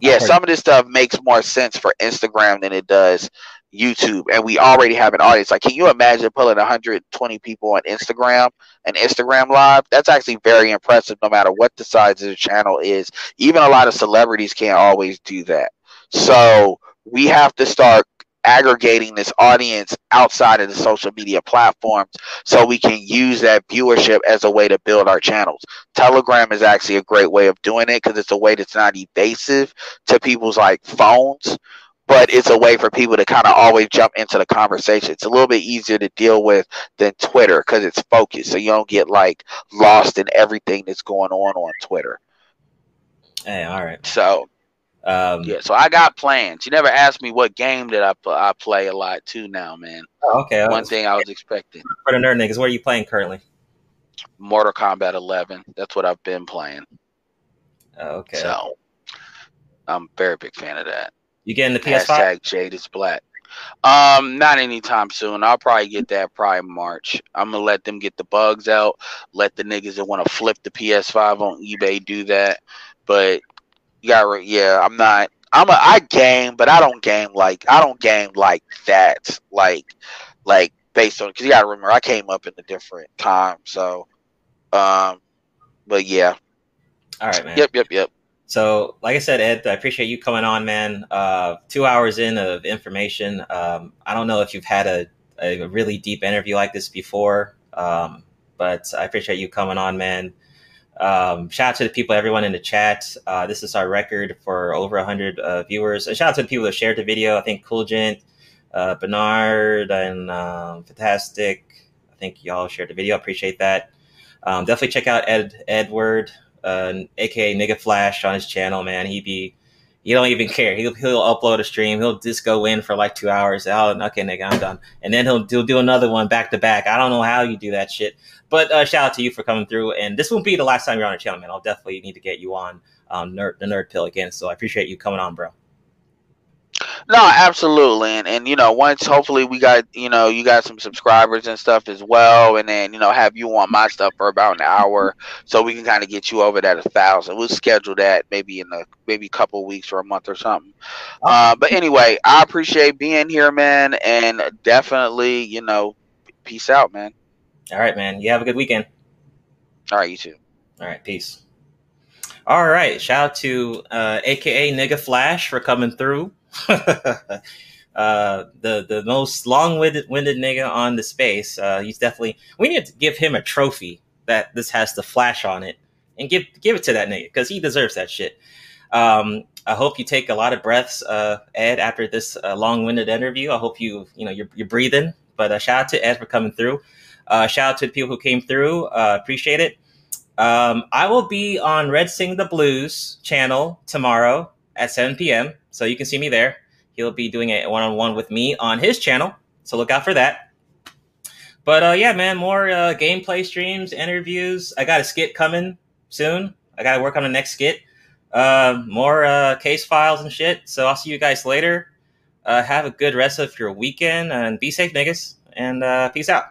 yeah, some of this stuff makes more sense for Instagram than it does YouTube and we already have an audience. Like, can you imagine pulling 120 people on Instagram and Instagram Live? That's actually very impressive, no matter what the size of the channel is. Even a lot of celebrities can't always do that. So we have to start aggregating this audience outside of the social media platforms so we can use that viewership as a way to build our channels. Telegram is actually a great way of doing it because it's a way that's not evasive to people's like phones but it's a way for people to kind of always jump into the conversation. It's a little bit easier to deal with than Twitter because it's focused, so you don't get like lost in everything that's going on on Twitter. Hey, all right. So, um, yeah, so I got plans. You never asked me what game that I I play a lot too now, man. Oh, okay. One thing I was expecting. For the nerd niggas, what are you playing currently? Mortal Kombat 11. That's what I've been playing. Oh, okay. So, I'm a very big fan of that. You getting the PS5? Hashtag Jade is black. Um, not anytime soon. I'll probably get that probably March. I'm gonna let them get the bugs out. Let the niggas that want to flip the PS5 on eBay do that. But got yeah, I'm not. I'm a I game, but I don't game like I don't game like that. Like like based on because you gotta remember I came up in a different time. So, um, but yeah. All right, man. Yep, yep, yep. So, like I said, Ed, I appreciate you coming on, man. Uh, two hours in of information. Um, I don't know if you've had a, a really deep interview like this before, um, but I appreciate you coming on, man. Um, shout out to the people, everyone in the chat. Uh, this is our record for over 100 uh, viewers. And shout out to the people that shared the video. I think Cool Gent, uh, Bernard, and um, Fantastic. I think y'all shared the video. Appreciate that. Um, definitely check out Ed Edward uh, aka Nigga Flash on his channel, man. He be You don't even care. He'll he'll upload a stream. He'll just go in for like two hours. Oh, okay, nigga, I'm done. And then he'll he'll do another one back to back. I don't know how you do that shit. But uh, shout out to you for coming through. And this won't be the last time you're on the channel, man. I'll definitely need to get you on um, nerd the nerd pill again. So I appreciate you coming on, bro. No, absolutely, and and you know, once hopefully we got you know you got some subscribers and stuff as well, and then you know have you on my stuff for about an hour, so we can kind of get you over that a thousand. We'll schedule that maybe in a maybe a couple weeks or a month or something. Uh, but anyway, I appreciate being here, man, and definitely you know, peace out, man. All right, man. You have a good weekend. All right, you too. All right, peace. All right, shout out to uh, AKA Nigga Flash for coming through. *laughs* uh, the the most long winded nigga on the space. Uh, he's definitely. We need to give him a trophy that this has the flash on it, and give give it to that nigga because he deserves that shit. Um, I hope you take a lot of breaths, uh, Ed, after this uh, long winded interview. I hope you you know you're, you're breathing. But uh, shout out to Ed for coming through. Uh, shout out to the people who came through. Uh, appreciate it. Um, I will be on Red Sing the Blues channel tomorrow at 7 p.m. So you can see me there. He'll be doing a one on one with me on his channel. So look out for that. But uh, yeah, man, more uh, gameplay streams, interviews. I got a skit coming soon. I got to work on the next skit. Uh, more uh, case files and shit. So I'll see you guys later. Uh, have a good rest of your weekend and be safe, niggas. And uh, peace out.